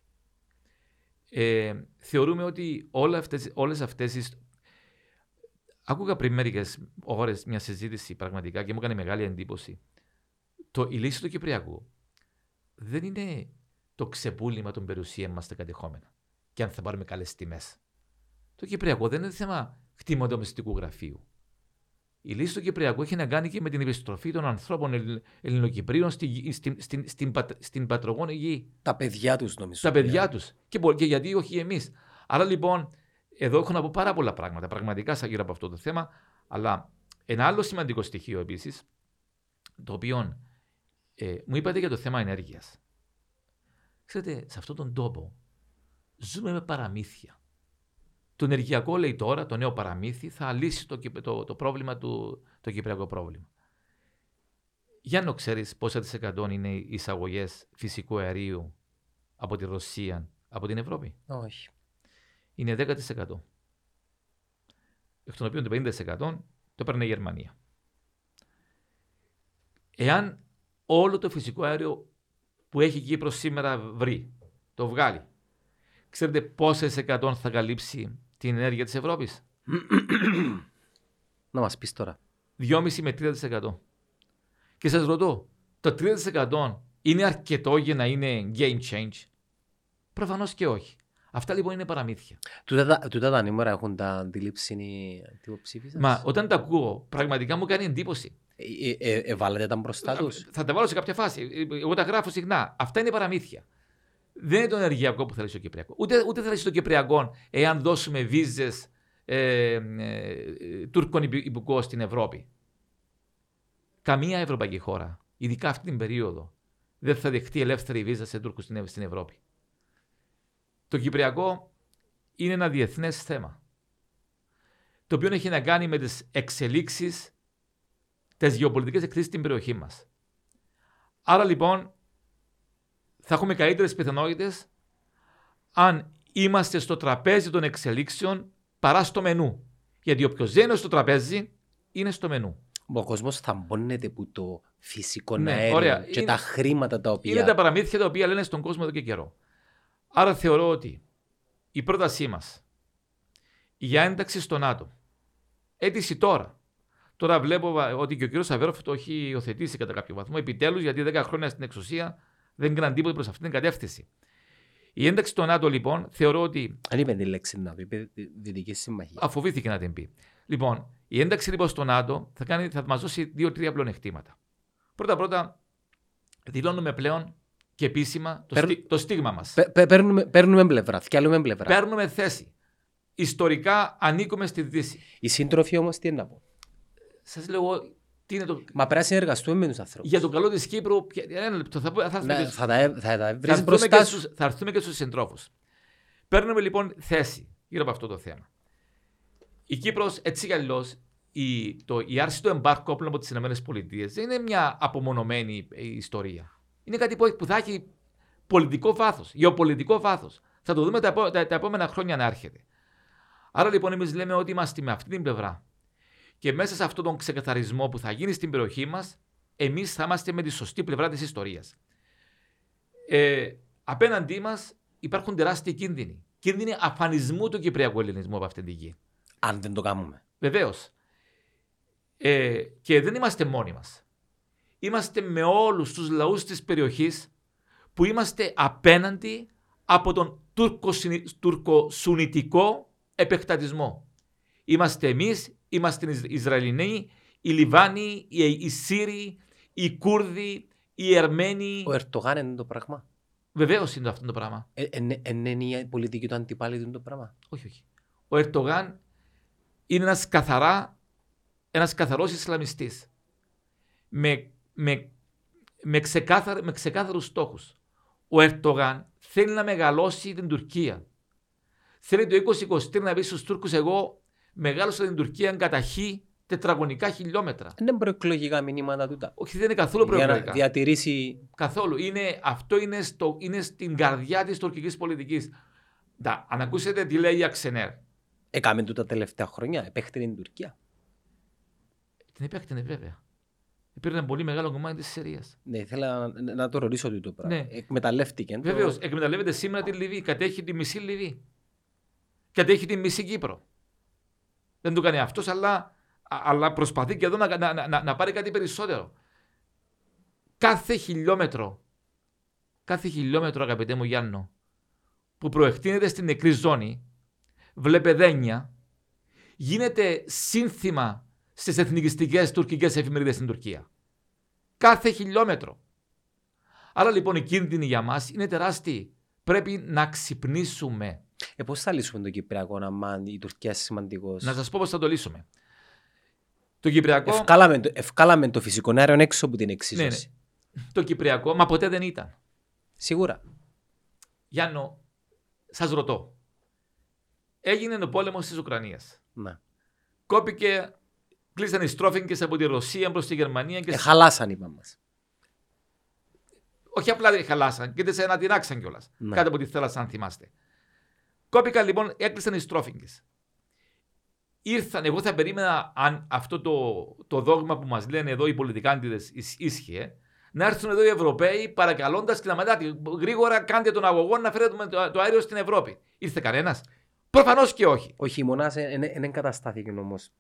Ε, θεωρούμε ότι όλα αυτές, όλες αυτές οι... Άκουγα πριν μερικές ώρες μια συζήτηση πραγματικά και μου έκανε μεγάλη εντύπωση. Το, η λύση του Κυπριακού δεν είναι το ξεπούλημα των περιουσίων μας στα κατεχόμενα και αν θα πάρουμε καλές τιμές. Το Κυπριακό δεν είναι θέμα κτήμα domestic γραφείου. Η λύση του Κυπριακού έχει να κάνει και με την επιστροφή των ανθρώπων Ελλ- Ελληνοκυπρίων στη, γη- στην, στην, στην, πατ- στην πατρογόνη γη. τα παιδιά τους, νομίζω. Τα παιδιά τους. Και, μπο- και γιατί όχι εμείς. Άρα λοιπόν, εδώ έχω να πω πάρα πολλά πράγματα πραγματικά σαν γύρω από αυτό το θέμα. Αλλά ένα άλλο σημαντικό στοιχείο επίσης, το οποίο ε, μου είπατε για το θέμα ενέργειας. Ξέρετε, σε αυτόν τον τόπο ζούμε με παραμύθια. Το ενεργειακό, λέει τώρα, το νέο παραμύθι, θα λύσει το, κυπ- το, το πρόβλημα του, το κυπριακό πρόβλημα. Για να ξέρεις πόσα της εκατό είναι οι εισαγωγές φυσικού αερίου από τη Ρωσία, από την Ευρώπη; Όχι. Είναι 10%. Εκ των οποίων το 50% το παίρνει η Γερμανία. Εάν όλο το φυσικό αέριο που έχει η Κύπρος σήμερα βρει, το βγάλει, ξέρετε πόσες εκατό θα καλύψει την ενέργεια της Ευρώπης; *clears throat* Να μας πεις τώρα. 2,5 με 3%. Και σας ρωτώ, το 3% είναι αρκετό για να είναι game change; Προφανώς και όχι. Αυτά λοιπόν είναι παραμύθια. Τούτα τα- Τούτα τα νούμερα έχουν τα αντιλήψη οι αντιποψήφοι Μα όταν τα ακούω, πραγματικά μου κάνει εντύπωση. Ε, ε, ε, Εβάλλετε τα μπροστά τους. Θα τα βάλω σε κάποια φάση. Εγώ τα γράφω συχνά. Αυτά είναι παραμύθια. Δεν είναι το ενεργειακό που θέλεις στο Κυπριακό. Ούτε, ούτε θέλεις στο Κυπριακό εάν δώσουμε βίζες ε, ε, Τούρκων υπη- υπηκόων στην Ευρώπη. Καμία ευρωπαϊκή χώρα, ειδικά αυτή την περίοδο, δεν θα δεχτεί ελεύθερη βίζα σε Τούρκους στην, Ευ- στην Ευρώπη. Το Κυπριακό είναι ένα διεθνές θέμα. Το οποίο έχει να κάνει με τις εξελίξεις, τις γεωπολιτικές εξελίξει στην περιοχή μας. Άρα λοιπόν, θα έχουμε καλύτερες πιθανότητες αν είμαστε στο τραπέζι των εξελίξεων παρά στο μενού. Γιατί όποιος δεν είναι στο τραπέζι, είναι στο μενού. Ο κόσμος θα μπώνεται που το φυσικό Ναι, αέριο ωραία. και Είναι- τα χρήματα τα οποία. Είναι τα παραμύθια τα οποία λένε στον κόσμο εδώ και καιρό. Άρα θεωρώ ότι η πρότασή μας για ένταξη στο ΝΑΤΟ, αίτηση τώρα. Τώρα βλέπω βα- ότι και ο κ. Αβέροφ το έχει υιοθετήσει κατά κάποιο βαθμό. Επιτέλους, γιατί 10 χρόνια στην εξουσία δεν έκαναν τίποτα προς αυτή την κατεύθυνση. Η ένταξη στο ΝΑΤΟ, λοιπόν, θεωρώ ότι Αν είπε τη λέξη να το είπε Δι- Δυτική Συμμαχία. αφοβήθηκε να την πει. Λοιπόν, η ένταξη λοιπόν στο ΝΑΤΟ θα, κάνει, θα μας δώσει δύο-τρία πλεονεκτήματα. Πρώτα-πρώτα, δηλώνουμε πλέον και επίσημα το, Παίρν- στι- το στίγμα μας. Πε- πε- Παίρνουμε, παίρνουμε πλευρά, θυκιάλουμε πλευρά. Παίρνουμε θέση. Ιστορικά ανήκουμε στη Δύση. Οι σύντροφοι όμως τι είναι να πω; Σας λέω εγώ τι είναι το. Μα πρέπει να συνεργαστούμε με τους ανθρώπους. Για το καλό της Κύπρου. ποια- Ένα λεπτό. Θα, πω- θα, έρθουμε και Ναι, στου- θα τα, ε- θα τα θα βρεις έρθουμε μπροστά και σου. στους- θα έρθουμε και στους συντρόφους. Παίρνουμε λοιπόν θέση γύρω από αυτό το θέμα. Η Κύπρος έτσι κι αλλιώς η, το, η άρση του εμπάρκου όπλων από τις ΗΠΑ δεν είναι μια απομονωμένη ε, ιστορία. Είναι κάτι που, που θα έχει πολιτικό βάθος, γεωπολιτικό βάθος. Θα το δούμε τα, επό- τα, τα επόμενα χρόνια να έρχεται. Άρα λοιπόν εμείς λέμε ότι είμαστε με αυτή την πλευρά. Και μέσα σε αυτόν τον ξεκαθαρισμό που θα γίνει στην περιοχή μας, εμείς θα είμαστε με τη σωστή πλευρά της ιστορίας. Ε, απέναντί μας υπάρχουν τεράστιοι κίνδυνοι. Κίνδυνοι αφανισμού του Κυπριακού Ελληνισμού από αυτήν την γη. Αν δεν το κάνουμε. Βεβαίως. Ε, και δεν είμαστε μόνοι μας. Είμαστε με όλους τους λαούς της περιοχής που είμαστε απέναντι από τον τουρκοσυνη- τουρκοσουνητικό επεκτατισμό. Είμαστε εμείς, είμαστε οι Ισραηλινοί, οι Λιβάνοι, οι, οι Σύριοι, οι Κούρδοι, οι Ερμένοι. Ο Ερτογάν είναι το πράγμα. Βεβαίως είναι αυτό το πράγμα. Ε, ε, ε, είναι η πολιτική του αντιπάλη του το πράγμα. Όχι, όχι. Ο Ερτογάν είναι ένας καθαρά, ένας καθαρός Ισλαμιστής. Με, με, με, ξεκάθαρ, με ξεκάθαρους στόχους. Ο Ερτογάν θέλει να μεγαλώσει την Τουρκία. Θέλει το 2023 να πει στους Τούρκους εγώ μεγάλωσα την Τουρκία κατά χ τετραγωνικά χιλιόμετρα. Δεν είναι προεκλογικά μηνύματα τούτα. Όχι, δεν είναι καθόλου Για να προεκλογικά. διατηρήσει. Καθόλου. Είναι, αυτό είναι, στο, είναι στην καρδιά της τουρκικής πολιτικής. Τα, αν ακούσετε τι λέει η Αξενέρ. Έκαμε τούτα τα τελευταία χρόνια. Επέχτε την Τουρκία. Την επέκτηνε βέβαια. Πήρε ένα πολύ μεγάλο κομμάτι της Συρίας. Ναι, ήθελα να, να το ρωτήσω τούτο πράγμα. Ναι. Εκμεταλλεύτηκε. το- Βεβαίως, εκμεταλλεύεται σήμερα τη Λιβύη. Κατέχει τη μισή Λιβύη. Κατέχει τη μισή Κύπρο. Δεν το κάνει αυτός, αλλά, α- αλλά προσπαθεί και εδώ να, να, να, να πάρει κάτι περισσότερο. Κάθε χιλιόμετρο, κάθε χιλιόμετρο, αγαπητέ μου Γιάννο, που προεκτείνεται στην νεκρή ζώνη, βλέπε δένεια, γίνεται σύνθημα στις εθνικιστικές τουρκικές εφημερίδες στην Τουρκία. Κάθε χιλιόμετρο. Άρα λοιπόν οι κίνδυνοι για μας είναι τεράστιοι. Πρέπει να ξυπνήσουμε. Ε, πώς θα λύσουμε το Κυπριακό να η Τουρκία σημαντικός; Να σας πω πώς θα το λύσουμε. Το Κυπριακό, Ευκάλαμε, το, ευκάλαμε το φυσικό αέριο έξω από την ναι, εξίσωση. ναι. το Κυπριακό, μα ποτέ δεν ήταν. Σίγουρα. Γιάννο, σας ρωτώ. Έγινε ο πόλεμος της Ουκρανίας. Ναι. Κόπηκε, κλείσαν οι στρόφιγγες από τη Ρωσία προς τη Γερμανία και Ε, χαλάσαν είπα μας. όχι απλά χαλάσαν, και σε ανατινάξαν κιόλας. Ναι. Κάτω από τη θάλασσα, αν θυμάστε. Κόπηκαν λοιπόν, έκλεισαν οι στρόφιγγες. Ήρθαν, εγώ θα περίμενα αν αυτό το, το δόγμα που μας λένε εδώ οι πολιτικάντιδες ίσχυε, να έρθουν εδώ οι Ευρωπαίοι παρακαλώντας και να μαντάτε γρήγορα κάντε τον αγωγό να φέρετε το, το αέριο στην Ευρώπη. Ήρθε κανένας; Προφανώς και όχι. Ο χειμώνας δεν εγκαταστάθηκε όμως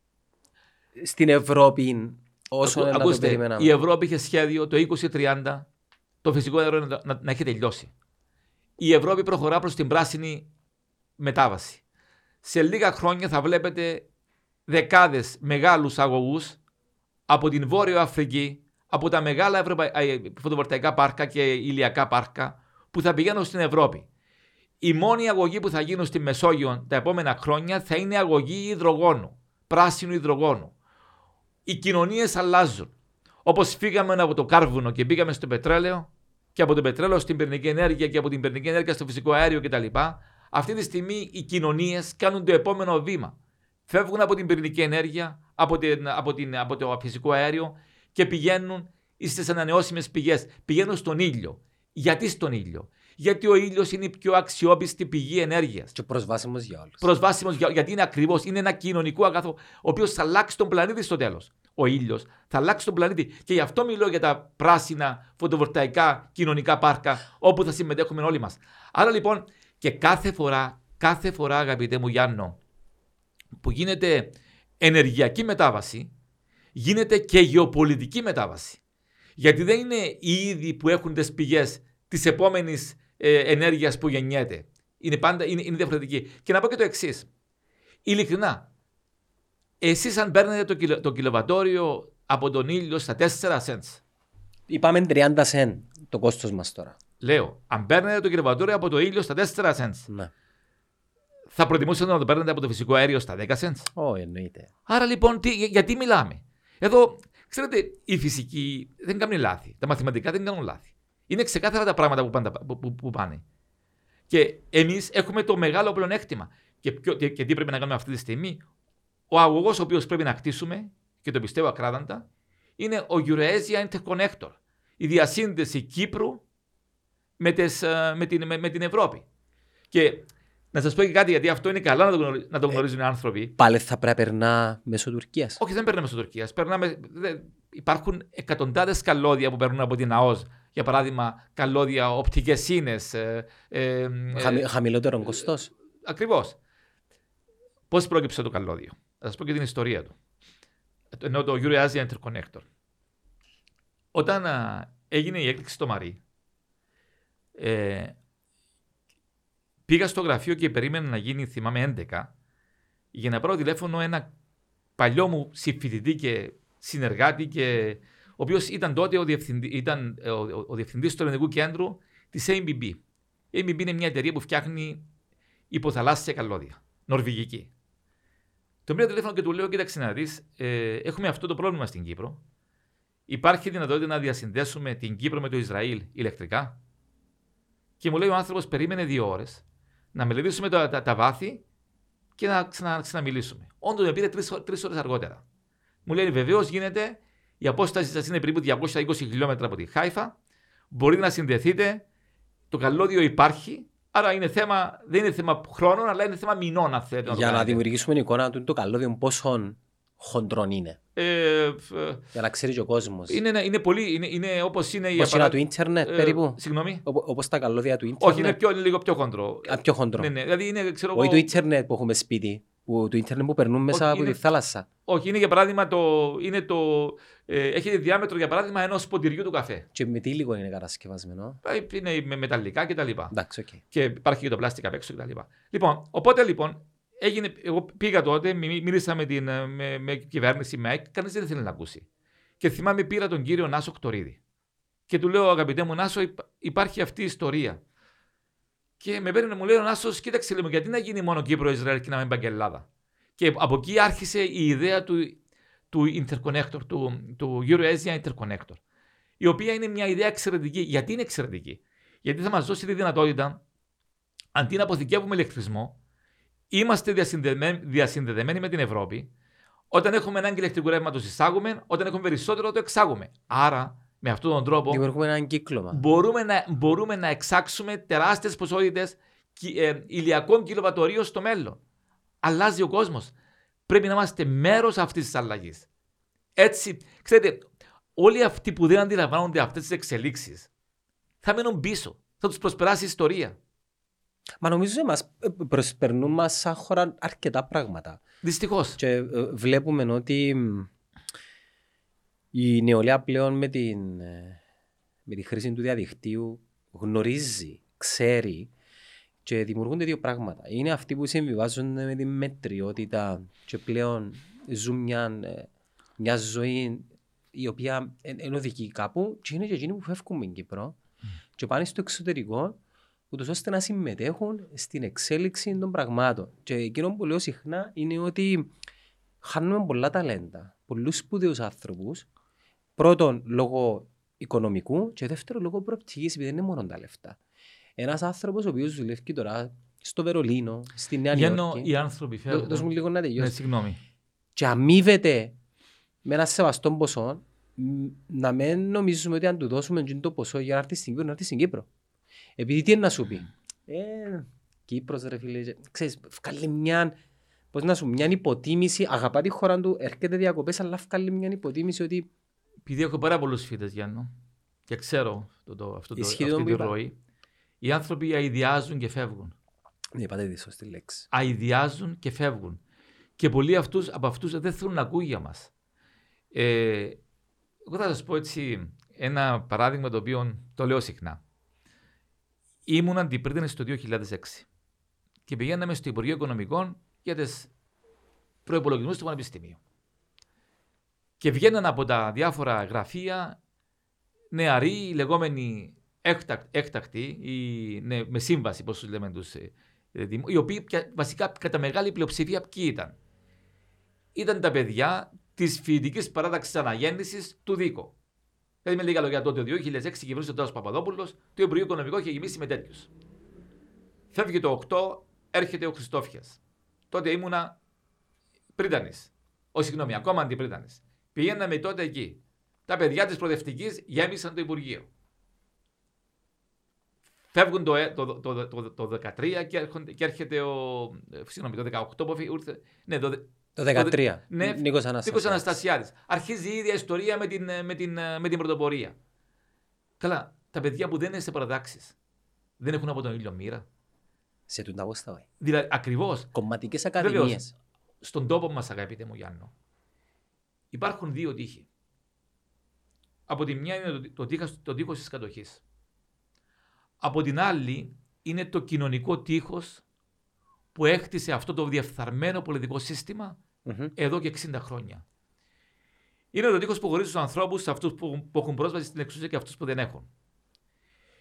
στην Ευρώπη όσο Ακού- να το ακούστε, περιμέναμε. η Ευρώπη είχε σχέδιο το 2030 το φυσικό αέριο να, να, να έχει τελειώσει. Η Ευρώπη προχωρά προς την πράσινη μετάβαση. Σε λίγα χρόνια θα βλέπετε δεκάδες μεγάλους αγωγούς από την Βόρειο Αφρική, από τα μεγάλα ευρωπα... φωτοβολταϊκά πάρκα και ηλιακά πάρκα που θα πηγαίνουν στην Ευρώπη. Η μόνη αγωγή που θα γίνουν στη Μεσόγειο τα επόμενα χρόνια θα είναι αγωγή υδρογόνου, πράσινου υδρογόνου. Οι κοινωνίες αλλάζουν. Όπως φύγαμε από το κάρβουνο και πήγαμε στο πετρέλαιο, και από το πετρέλαιο στην πυρηνική ενέργεια και από την πυρηνική ενέργεια στο φυσικό αέριο κτλ. Αυτή τη στιγμή οι κοινωνίες κάνουν το επόμενο βήμα. Φεύγουν από την πυρηνική ενέργεια, από, την, από, την, από το φυσικό αέριο και πηγαίνουν στις ανανεώσιμες πηγές. Πηγαίνουν στον ήλιο. Γιατί στον ήλιο, Γιατί ο ήλιος είναι η πιο αξιόπιστη πηγή ενέργειας. Και προσβάσιμος για όλους. Προσβάσιμος για, γιατί είναι ακριβώς, είναι ένα κοινωνικό αγαθό, ο οποίος θα αλλάξει τον πλανήτη στο τέλος. Ο ήλιος θα αλλάξει τον πλανήτη. Και γι' αυτό μιλώ για τα πράσινα φωτοβολταϊκά κοινωνικά πάρκα, όπου θα συμμετέχουμε όλοι μας. Άρα λοιπόν, και κάθε φορά, κάθε φορά, αγαπητέ μου Γιάννο, που γίνεται ενεργειακή μετάβαση, γίνεται και γεωπολιτική μετάβαση. Γιατί δεν είναι οι ίδιοι που έχουν τις πηγές της επόμενης ε, ενέργειας που γεννιέται. Είναι πάντα είναι, είναι διαφορετική. Και να πω και το εξής. Ειλικρινά, εσείς αν παίρνετε το, κιλο, το κιλοβατόριο από τον ήλιο στα 4 cents. Είπαμε 30 cents το κόστος μας τώρα. Λέω, αν παίρνετε το κιλοβατόριο από το ήλιο στα 4 cents. Ναι. Θα προτιμούσατε να το παίρνετε από το φυσικό αέριο στα 10 cents. Όχι, εννοείται. Άρα λοιπόν, τι, γιατί μιλάμε; Εδώ, ξέρετε, η φυσική δεν κάνει λάθη. Τα μαθηματικά δεν κάνουν λάθη. Είναι ξεκάθαρα τα πράγματα που, πάνε, που, που, που πάνε. Και εμείς έχουμε το μεγάλο πλεονέκτημα. Και, και, και τι πρέπει να κάνουμε αυτή τη στιγμή; Ο αγωγός ο οποίος πρέπει να χτίσουμε, και το πιστεύω ακράδαντα, είναι ο Eurasia Interconnector. Η διασύνδεση Κύπρου με, τις, ε, με, την, με, με την Ευρώπη. Και να σας πω και κάτι, γιατί αυτό είναι καλά να το, γνωρίζουν, να το γνωρίζουν οι άνθρωποι. Πάλι θα πρέπει να περνά μέσω Τουρκίας. Όχι, δεν περνά μέσω Τουρκίας. Υπάρχουν εκατοντάδες καλώδια που περνούν από την ΑΟΣ. Για παράδειγμα, καλώδια, οπτικές ίνε. Ε, ε, Χαμη, χαμηλότερο κοστός. Ακριβώς. Πώς πρόκειψε το καλώδιο; Θα σας πω και την ιστορία του. Ενώ το Eurasia Interconnector. Όταν α, έγινε η έκρηξη στο Μαρί, ε, πήγα στο γραφείο και περίμενα να γίνει, θυμάμαι, 11 για να πάρω τηλέφωνο ένα παλιό μου συμφιλητή και συνεργάτη και ο οποίος ήταν τότε ο διευθυντή, ήταν ο, ο, ο διευθυντής του ελληνικού κέντρου της ABB. Η ABB είναι μια εταιρεία που φτιάχνει υποθαλάσσια καλώδια, νορβηγική. Το πήρα τηλέφωνο και του λέω: Κοίταξε να δεις, ε, έχουμε αυτό το πρόβλημα στην Κύπρο. Υπάρχει δυνατότητα να διασυνδέσουμε την Κύπρο με το Ισραήλ ηλεκτρικά. Και μου λέει ο άνθρωπος: Περίμενε δύο ώρες να μελετήσουμε τα, τα, τα βάθη και να ξανα, ξαναμιλήσουμε. Όντως με πήρε τρεις ώρες αργότερα. Μου λέει: Βεβαίως γίνεται, η απόσταση σας είναι περίπου 220 χιλιόμετρα από τη Χάιφα. Μπορείτε να συνδεθείτε. Το καλώδιο υπάρχει. Άρα είναι θέμα, δεν είναι θέμα χρόνων, αλλά είναι θέμα μηνών, αν θέλετε. Για να δημιουργήσουμε εικόνα του το καλώδιο πόσο χοντρών είναι. Ε, για να ξέρει και ο κόσμος. Είναι, είναι πολύ. Είναι, είναι όπως είναι η απαρα... του ίντερνετ, ε, περίπου. Συγγνώμη. Όπως τα καλώδια του ίντερνετ. Όχι, είναι, πιο, είναι λίγο πιο χοντρό. Α, πιο χοντρό. Ναι, ναι. Δηλαδή είναι, ξέρω, Όχι το ίντερνετ που έχουμε σπίτι. Που, το ίντερνετ που περνούν μέσα Όχι, από είναι... τη θάλασσα. Όχι, είναι για παράδειγμα το. Είναι το ε, έχει διάμετρο για παράδειγμα ενός ποτηριού του καφέ. Και με τι υλικό είναι κατασκευασμένο. Ε, είναι με μεταλλικά κτλ. Εντάξει, okay. Και υπάρχει και το πλάστικα απ' έξω κτλ. Λοιπόν, οπότε λοιπόν έγινε, εγώ πήγα τότε, μίλησα με την με, με κυβέρνηση ΜΕΚ, κανείς δεν θέλει να ακούσει. Και θυμάμαι πήρα τον κύριο Νάσο Κτορίδη. Και του λέω, αγαπητέ μου Νάσο, υπάρχει αυτή η ιστορία. Και με παίρνει να μου λέει ο Νάσος, κοίταξε λίγο, γιατί να γίνει μόνο Κύπρο-Ισραήλ και να μην πάει και Ελλάδα. Και από εκεί άρχισε η ιδέα του, του interconnector, του, του Euro-Asia Interconnector. Η οποία είναι μια ιδέα εξαιρετική. Γιατί είναι εξαιρετική, Γιατί θα μας δώσει τη δυνατότητα, αντί να αποθηκεύουμε ηλεκτρισμό, είμαστε διασυνδεδεμένοι με την Ευρώπη. Όταν έχουμε ανάγκη ηλεκτρικού ρεύματο, εισάγουμε. Όταν έχουμε περισσότερο, το εξάγουμε. Άρα, με αυτόν τον τρόπο. Δημιουργούμε έναν κύκλωμα. Μπορούμε να, μπορούμε να εξάξουμε τεράστιες ποσότητες ε, ηλιακών κιλοβατορίων στο μέλλον. Αλλάζει ο κόσμος. Πρέπει να είμαστε μέρος αυτής της αλλαγής. Έτσι, ξέρετε, όλοι αυτοί που δεν αντιλαμβάνονται αυτές τις εξελίξεις θα μείνουν πίσω. Θα τους προσπεράσει η ιστορία. Μα νομίζω μας ε, προσπερνούν μας σαν χώρα αρκετά πράγματα. Δυστυχώς. Και ε, βλέπουμε ότι η νεολαία πλέον με την, ε, με τη χρήση του διαδικτύου γνωρίζει, ξέρει και δημιουργούνται δύο πράγματα. Είναι αυτοί που συμβιβάζονται με τη μετριότητα και πλέον ζουν μια, ε, μιας ζωή η οποία είναι οδική κάπου και είναι και εκείνοι που φεύγουν στην Κύπρο mm. και πάνε στο εξωτερικό ούτως ώστε να συμμετέχουν στην εξέλιξη των πραγμάτων. Και εκείνο που λέω συχνά είναι ότι χάνουμε πολλά ταλέντα, πολλούς σπουδαίους άνθρωπους, πρώτον λόγω οικονομικού και δεύτερον λόγω προοπτικής, επειδή δεν είναι μόνο τα λεφτά. Ένας άνθρωπος ο οποίος δουλεύει τώρα στο Βερολίνο, στη Νέα Υόρκη. οι άνθρωποι φεύγουν. Δώσ' μου λίγο να τελειώσει. Ναι, συγγνώμη. Και αμείβεται με ένα σεβαστό ποσό, να μην νομίζουμε ότι αν του δώσουμε το ποσό για να έρθει στην Κύπρο, να έρθει στην Κύπρο. Επειδή τι είναι να σου πει; Ε, Κύπρος ρε φίλε, ξέρεις, βγάλει μια, πώς να σου, μια υποτίμηση, αγαπά τη χώρα του, έρχεται διακοπές, αλλά βγάλει μια υποτίμηση ότι... Επειδή έχω πάρα πολλούς φίτες, Γιάννο, και ξέρω το, το, αυτό το, αυτή τη ροή, οι άνθρωποι αειδιάζουν και φεύγουν. Ναι, είπατε τη σωστή λέξη. Αειδιάζουν και φεύγουν. Και πολλοί αυτούς, από αυτούς δεν θέλουν να ακούει για μας. Ε, εγώ θα σας πω έτσι ένα παράδειγμα το οποίο το λέω συχνά. Ήμουν αντιπρίτανη το 2006 και πηγαίναμε στο Υπουργείο Οικονομικών για τις προπολογισμού του Πανεπιστημίου. Και βγαίναν από τα διάφορα γραφεία νεαροί, λεγόμενοι έκτακτη ή ναι, με σύμβαση, πώς τους λέμε τους. Ε, οι οποίοι βασικά κατά μεγάλη πλειοψηφία ποιοι ήταν. Ήταν τα παιδιά της φοιτητικής παράταξης αναγέννησης του Δίκο. Δηλαδή, με λίγα λόγια, τότε το 2006 κυβερνούσε ο Τάσος Παπαδόπουλος, το Υπουργείο Οικονομικό είχε γεμίσει με τέτοιους. Φεύγει το 8, έρχεται ο Χριστόφιας. Τότε ήμουνα πρίτανης. Όχι, συγγνώμη, ακόμα αντιπρίτανης. Πηγαίναμε τότε εκεί. Τα παιδιά της προοδευτικής γέμισαν το Υπουργείο. Φεύγουν το, ε, το, το, το, το 13 και, έρχονται, και έρχεται ο. Ε, συγγνώμη, το 18 που ήρθε. Ναι, το, το 13. Το, ναι, Νίκος Αναστασιάδης. Αρχίζει η ίδια ιστορία με την, με, την, με την πρωτοπορία. Καλά, τα παιδιά που δεν είναι σε παραδάξει δεν έχουν από τον ήλιο μοίρα. Σε τον ταβό στα Δηλαδή, ακριβώς. Κομματικές ακαδημίες. Στον τόπο μας, αγαπητέ μου Γιάννο, υπάρχουν δύο τείχοι. Από τη μια είναι το, το, το τείχος της κατοχής. Από την άλλη είναι το κοινωνικό τείχος που έκτισε αυτό το διεφθαρμένο πολιτικό εδώ και 60 χρόνια. Είναι το τείχος που χωρίζει τους ανθρώπους σε αυτούς που, που έχουν πρόσβαση στην εξουσία και αυτούς που δεν έχουν.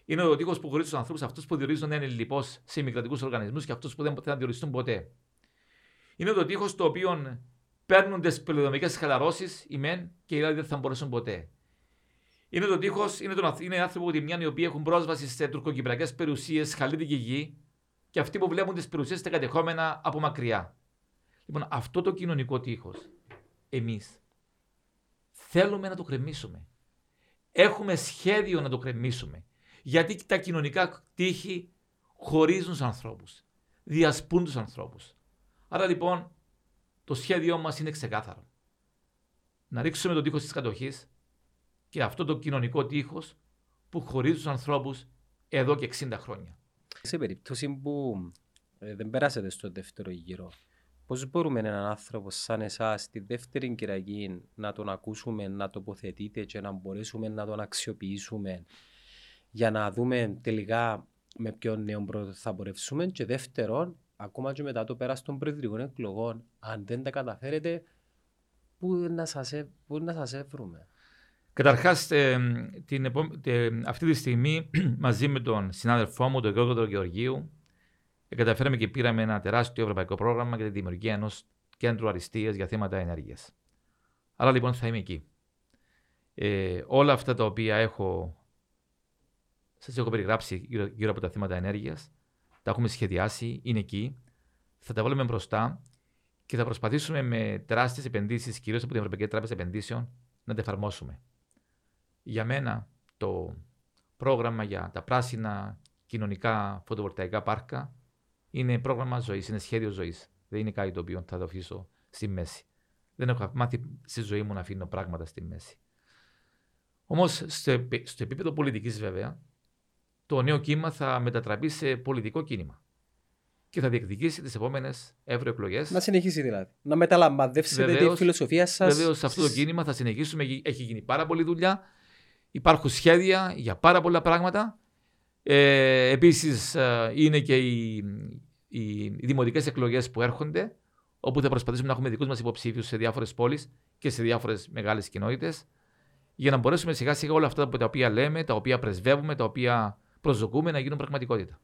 Είναι το τείχο που χωρίζει τους ανθρώπους αυτούς που διορίζουν ένα λοιπό σε ημικρατικού οργανισμούς και αυτούς που δεν θα διοριστούν ποτέ. Είναι το τείχο το οποίο παίρνουν τις πολυδομικέ χαλαρώσεις οι μεν και οι άλλοι δεν θα μπορέσουν ποτέ. Είναι το τείχο, είναι, το, είναι άνθρωποι που τη μια οι οποίοι έχουν πρόσβαση σε τουρκοκυπριακές περιουσίες, χαλίδικη γη και αυτοί που βλέπουν τις περιουσίες τα κατεχόμενα από μακριά. Λοιπόν, αυτό το κοινωνικό τείχος, εμείς θέλουμε να το κρεμίσουμε. Έχουμε σχέδιο να το κρεμίσουμε. Γιατί τα κοινωνικά τείχη χωρίζουν τους ανθρώπους. Διασπούν τους ανθρώπους. Άρα λοιπόν, το σχέδιό μας είναι ξεκάθαρο. Να ρίξουμε το τείχος της κατοχής και αυτό το κοινωνικό τείχος που χωρίζει τους ανθρώπους εδώ και 60 χρόνια. Σε περίπτωση που ε, δεν περάσετε στο δεύτερο γύρο, πώς μπορούμε έναν άνθρωπο σαν εσάς στη δεύτερη κυραγή να τον ακούσουμε, να τοποθετείτε και να μπορέσουμε να τον αξιοποιήσουμε για να δούμε τελικά με ποιον νέο πρώτο θα πορευσούμε και δεύτερον, ακόμα και μετά το πέρας των προεδρικών εκλογών, αν δεν τα καταφέρετε, πού να σας, πού να σας έβρουμε; Καταρχάς, αυτή τη στιγμή *clears throat* μαζί με τον συνάδελφό μου, τον Γιώργο Γεωργίου, καταφέραμε και πήραμε ένα τεράστιο ευρωπαϊκό πρόγραμμα για τη δημιουργία ενός κέντρου αριστείας για θέματα ενέργειας. Άρα λοιπόν θα είμαι εκεί. Ε, όλα αυτά τα οποία έχω σας έχω περιγράψει γύρω, γύρω από τα θέματα ενέργειας, τα έχουμε σχεδιάσει, είναι εκεί. Θα τα βάλουμε μπροστά και θα προσπαθήσουμε με τεράστιες επενδύσεις, κυρίως από την Ευρωπαϊκή Τράπεζα Επενδύσεων, να τα εφαρμόσουμε για μένα το πρόγραμμα για τα πράσινα κοινωνικά φωτοβολταϊκά πάρκα είναι πρόγραμμα ζωής, είναι σχέδιο ζωής. Δεν είναι κάτι το οποίο θα το αφήσω στη μέση. Δεν έχω μάθει στη ζωή μου να αφήνω πράγματα στη μέση. Όμως στο, επίπεδο πολιτικής, βέβαια, το νέο κύμα θα μετατραπεί σε πολιτικό κίνημα και θα διεκδικήσει τις επόμενες ευρωεκλογές. Να συνεχίσει δηλαδή. Να μεταλαμβαδεύσετε τη φιλοσοφία σας. Βεβαίως, σε αυτό το κίνημα θα συνεχίσουμε. Έχει γίνει πάρα πολλή δουλειά. Υπάρχουν σχέδια για πάρα πολλά πράγματα. Ε, Επίσης, ε, είναι και οι, οι, οι δημοτικές εκλογές που έρχονται, όπου θα προσπαθήσουμε να έχουμε δικούς μας υποψήφιους σε διάφορες πόλεις και σε διάφορες μεγάλες κοινότητες, για να μπορέσουμε σιγά σιγά όλα αυτά τα οποία λέμε, τα οποία πρεσβεύουμε, τα οποία προσδοκούμε να γίνουν πραγματικότητα.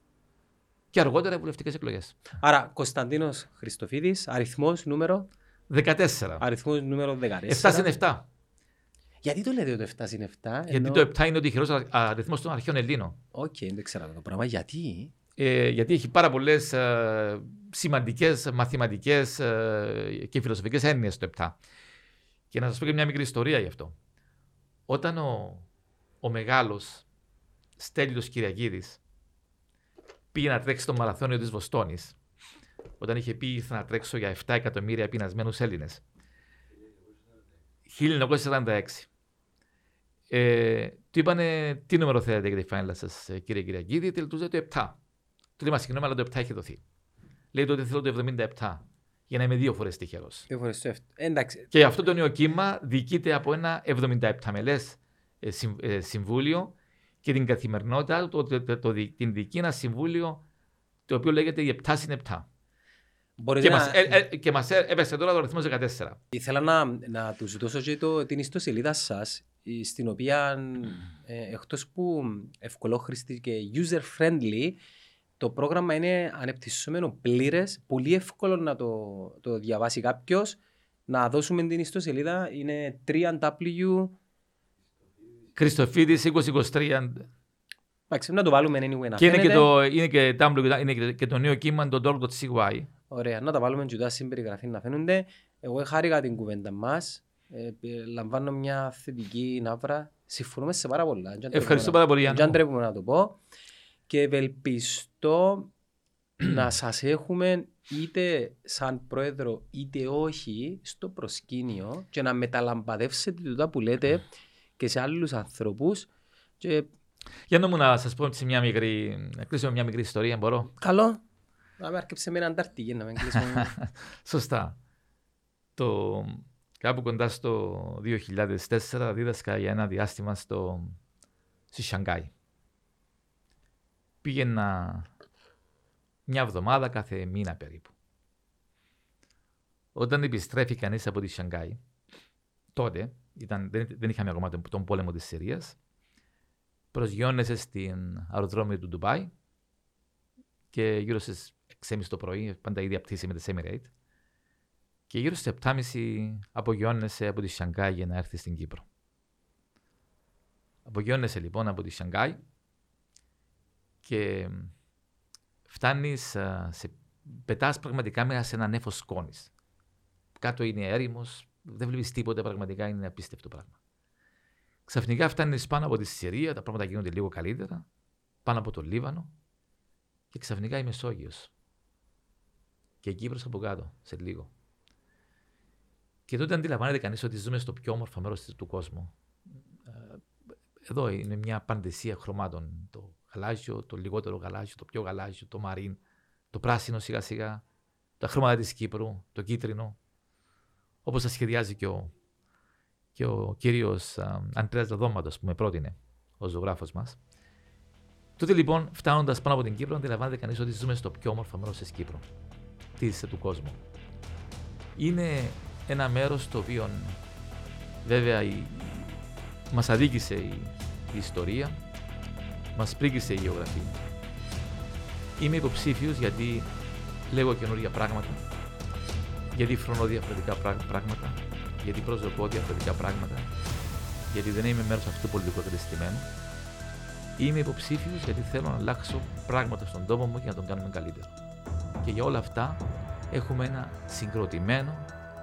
Και αργότερα οι βουλευτικές εκλογές. Άρα, Κωνσταντίνος Χριστοφίδης, αριθμός νούμερο. 14. Αριθμός νούμερο 14. 7 συν 7. Γιατί το λέτε ότι το 7 συν 7. Γιατί ενώ... το 7 είναι ο τυχερός αριθμός των αρχαίων Ελλήνων. OK, okay, δεν ξέρω το πράγμα. Γιατί; Ε, γιατί έχει πάρα πολλές ε, σημαντικές μαθηματικές ε, και φιλοσοφικές έννοιες το 7. Και να σας πω και μια μικρή ιστορία γι' αυτό. Όταν ο, ο μεγάλος Στέλιος Κυριακίδης πήγε να τρέξει το μαραθώνιο της Βοστόνης, όταν είχε πει ήθελα να τρέξω για 7 εκατομμύρια πεινασμένους Έλληνες. 1946. Ε, του είπανε τι νούμερο θέλετε για τη φάνηλα σας, κύριε Κυριακίδη, τελτούζε το 7. Του είπα συγγνώμη, αλλά το 7 έχει δοθεί. Λέει ότι θέλω το 77 για να είμαι δύο φορές τυχερό. Δύο φορές το 7. Εντάξει. Και αυτό το νέο κύμα διοικείται από ένα 77 μελέ ε, ε, συμβούλιο και την καθημερινότητα το, το, το, το, την δική ένα συμβούλιο το οποίο λέγεται η 7 συν 7. Μπορείτε και, να... μας, ε, ε, και μας έπεσε τώρα το ρυθμό 14. Ήθελα να, να τους δώσω και το, την ιστοσελίδα σας στην οποία ε, εκτός που ευκολόχρηστη και user-friendly το πρόγραμμα είναι ανεπτυσσόμενο πλήρες, πολύ εύκολο να το, το διαβάσει κάποιος. Να δώσουμε την ιστοσελίδα είναι www Χριστοφίδης 2023. Εντάξει, να το βάλουμε anyway να και είναι και, το, είναι, και W, είναι και το νέο κύμα, το dog.cy. Ωραία, να τα βάλουμε και στην περιγραφή να φαίνονται. Εγώ χάρηκα την κουβέντα μας. Ε, λαμβάνω μια θετική ναύρα. Συμφωνούμε σε πάρα πολλά. Ευχαριστώ πάρα πολύ. Δεν τρέπουμε να το πω. Και ευελπιστώ *clears throat* να σας έχουμε είτε σαν πρόεδρο είτε όχι στο προσκήνιο και να μεταλαμπαδεύσετε τούτα που λέτε *clears throat* και σε άλλους ανθρώπους. Και... Για να μου να σας πω σε μια μικρή, να κλείσω μια μικρή ιστορία, μπορώ; Καλό. Να με άρκεψε με έναν ταρτί να με κλείσουμε. *laughs* Σωστά. Το, κάπου κοντά στο 2004 δίδασκα για ένα διάστημα στο, στη Σανγκάη. Πήγαινα μια εβδομάδα κάθε μήνα περίπου. Όταν επιστρέφει κανείς από τη Σανγκάη, τότε ήταν, δεν, δεν είχαμε ακόμα τον, τον πόλεμο της Συρίας, προσγειώνεσαι στην αεροδρόμιο του Ντουμπάι και γύρω στις 6.30 το πρωί, πάντα ήδη απτήσει με τις Emirate, και γύρω στις 7.30 απογειώνεσαι από τη Σανγκάη για να έρθεις στην Κύπρο. Απογειώνεσαι λοιπόν από τη Σανγκάη και φτάνεις, σε, πετάς πραγματικά μέσα σε ένα νέφος σκόνης. Κάτω είναι έρημος, δεν βλέπεις τίποτα, πραγματικά είναι απίστευτο πράγμα. Ξαφνικά φτάνεις πάνω από τη Συρία, τα πράγματα γίνονται λίγο καλύτερα, πάνω από το Λίβανο και ξαφνικά η Μεσόγειος. Και η Κύπρος από κάτω, σε λίγο. Και τότε αντιλαμβάνεται κανείς ότι ζούμε στο πιο όμορφο μέρος του κόσμου. Ε, εδώ είναι μια παντεσία χρωμάτων. Το γαλάζιο, το λιγότερο γαλάζιο, το πιο γαλάζιο, το μαρίν, το πράσινο σιγά σιγά, τα χρώματα της Κύπρου, το κίτρινο, όπως τα σχεδιάζει και ο, και ο κύριος Αντρέα Δαδόματο που με πρότεινε ο ζωγράφος μας. Τότε λοιπόν, φτάνοντας πάνω από την Κύπρο, αντιλαμβάνεται κανείς ότι ζούμε στο πιο όμορφο μέρος της Κύπρου, της, του κόσμου. Είναι ένα μέρος το οποίο βέβαια η, μας αδίκησε η, η ιστορία, μας πρίκησε η γεωγραφία. Είμαι υποψήφιος γιατί λέγω καινούργια πράγματα, γιατί φρονώ διαφορετικά πράγματα, γιατί προσδοκώ διαφορετικά πράγματα, γιατί δεν είμαι μέρος αυτού του πολιτικού εγκατεστημένου. Είμαι υποψήφιος γιατί θέλω να αλλάξω πράγματα στον τόπο μου και να τον κάνουμε καλύτερο. Και για όλα αυτά έχουμε ένα συγκροτημένο,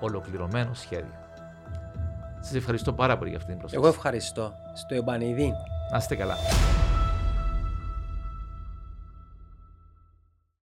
ολοκληρωμένο σχέδιο. Σας ευχαριστώ πάρα πολύ για αυτή την προσοχή. Εγώ ευχαριστώ. Στο Εμπανιδί. Να είστε καλά.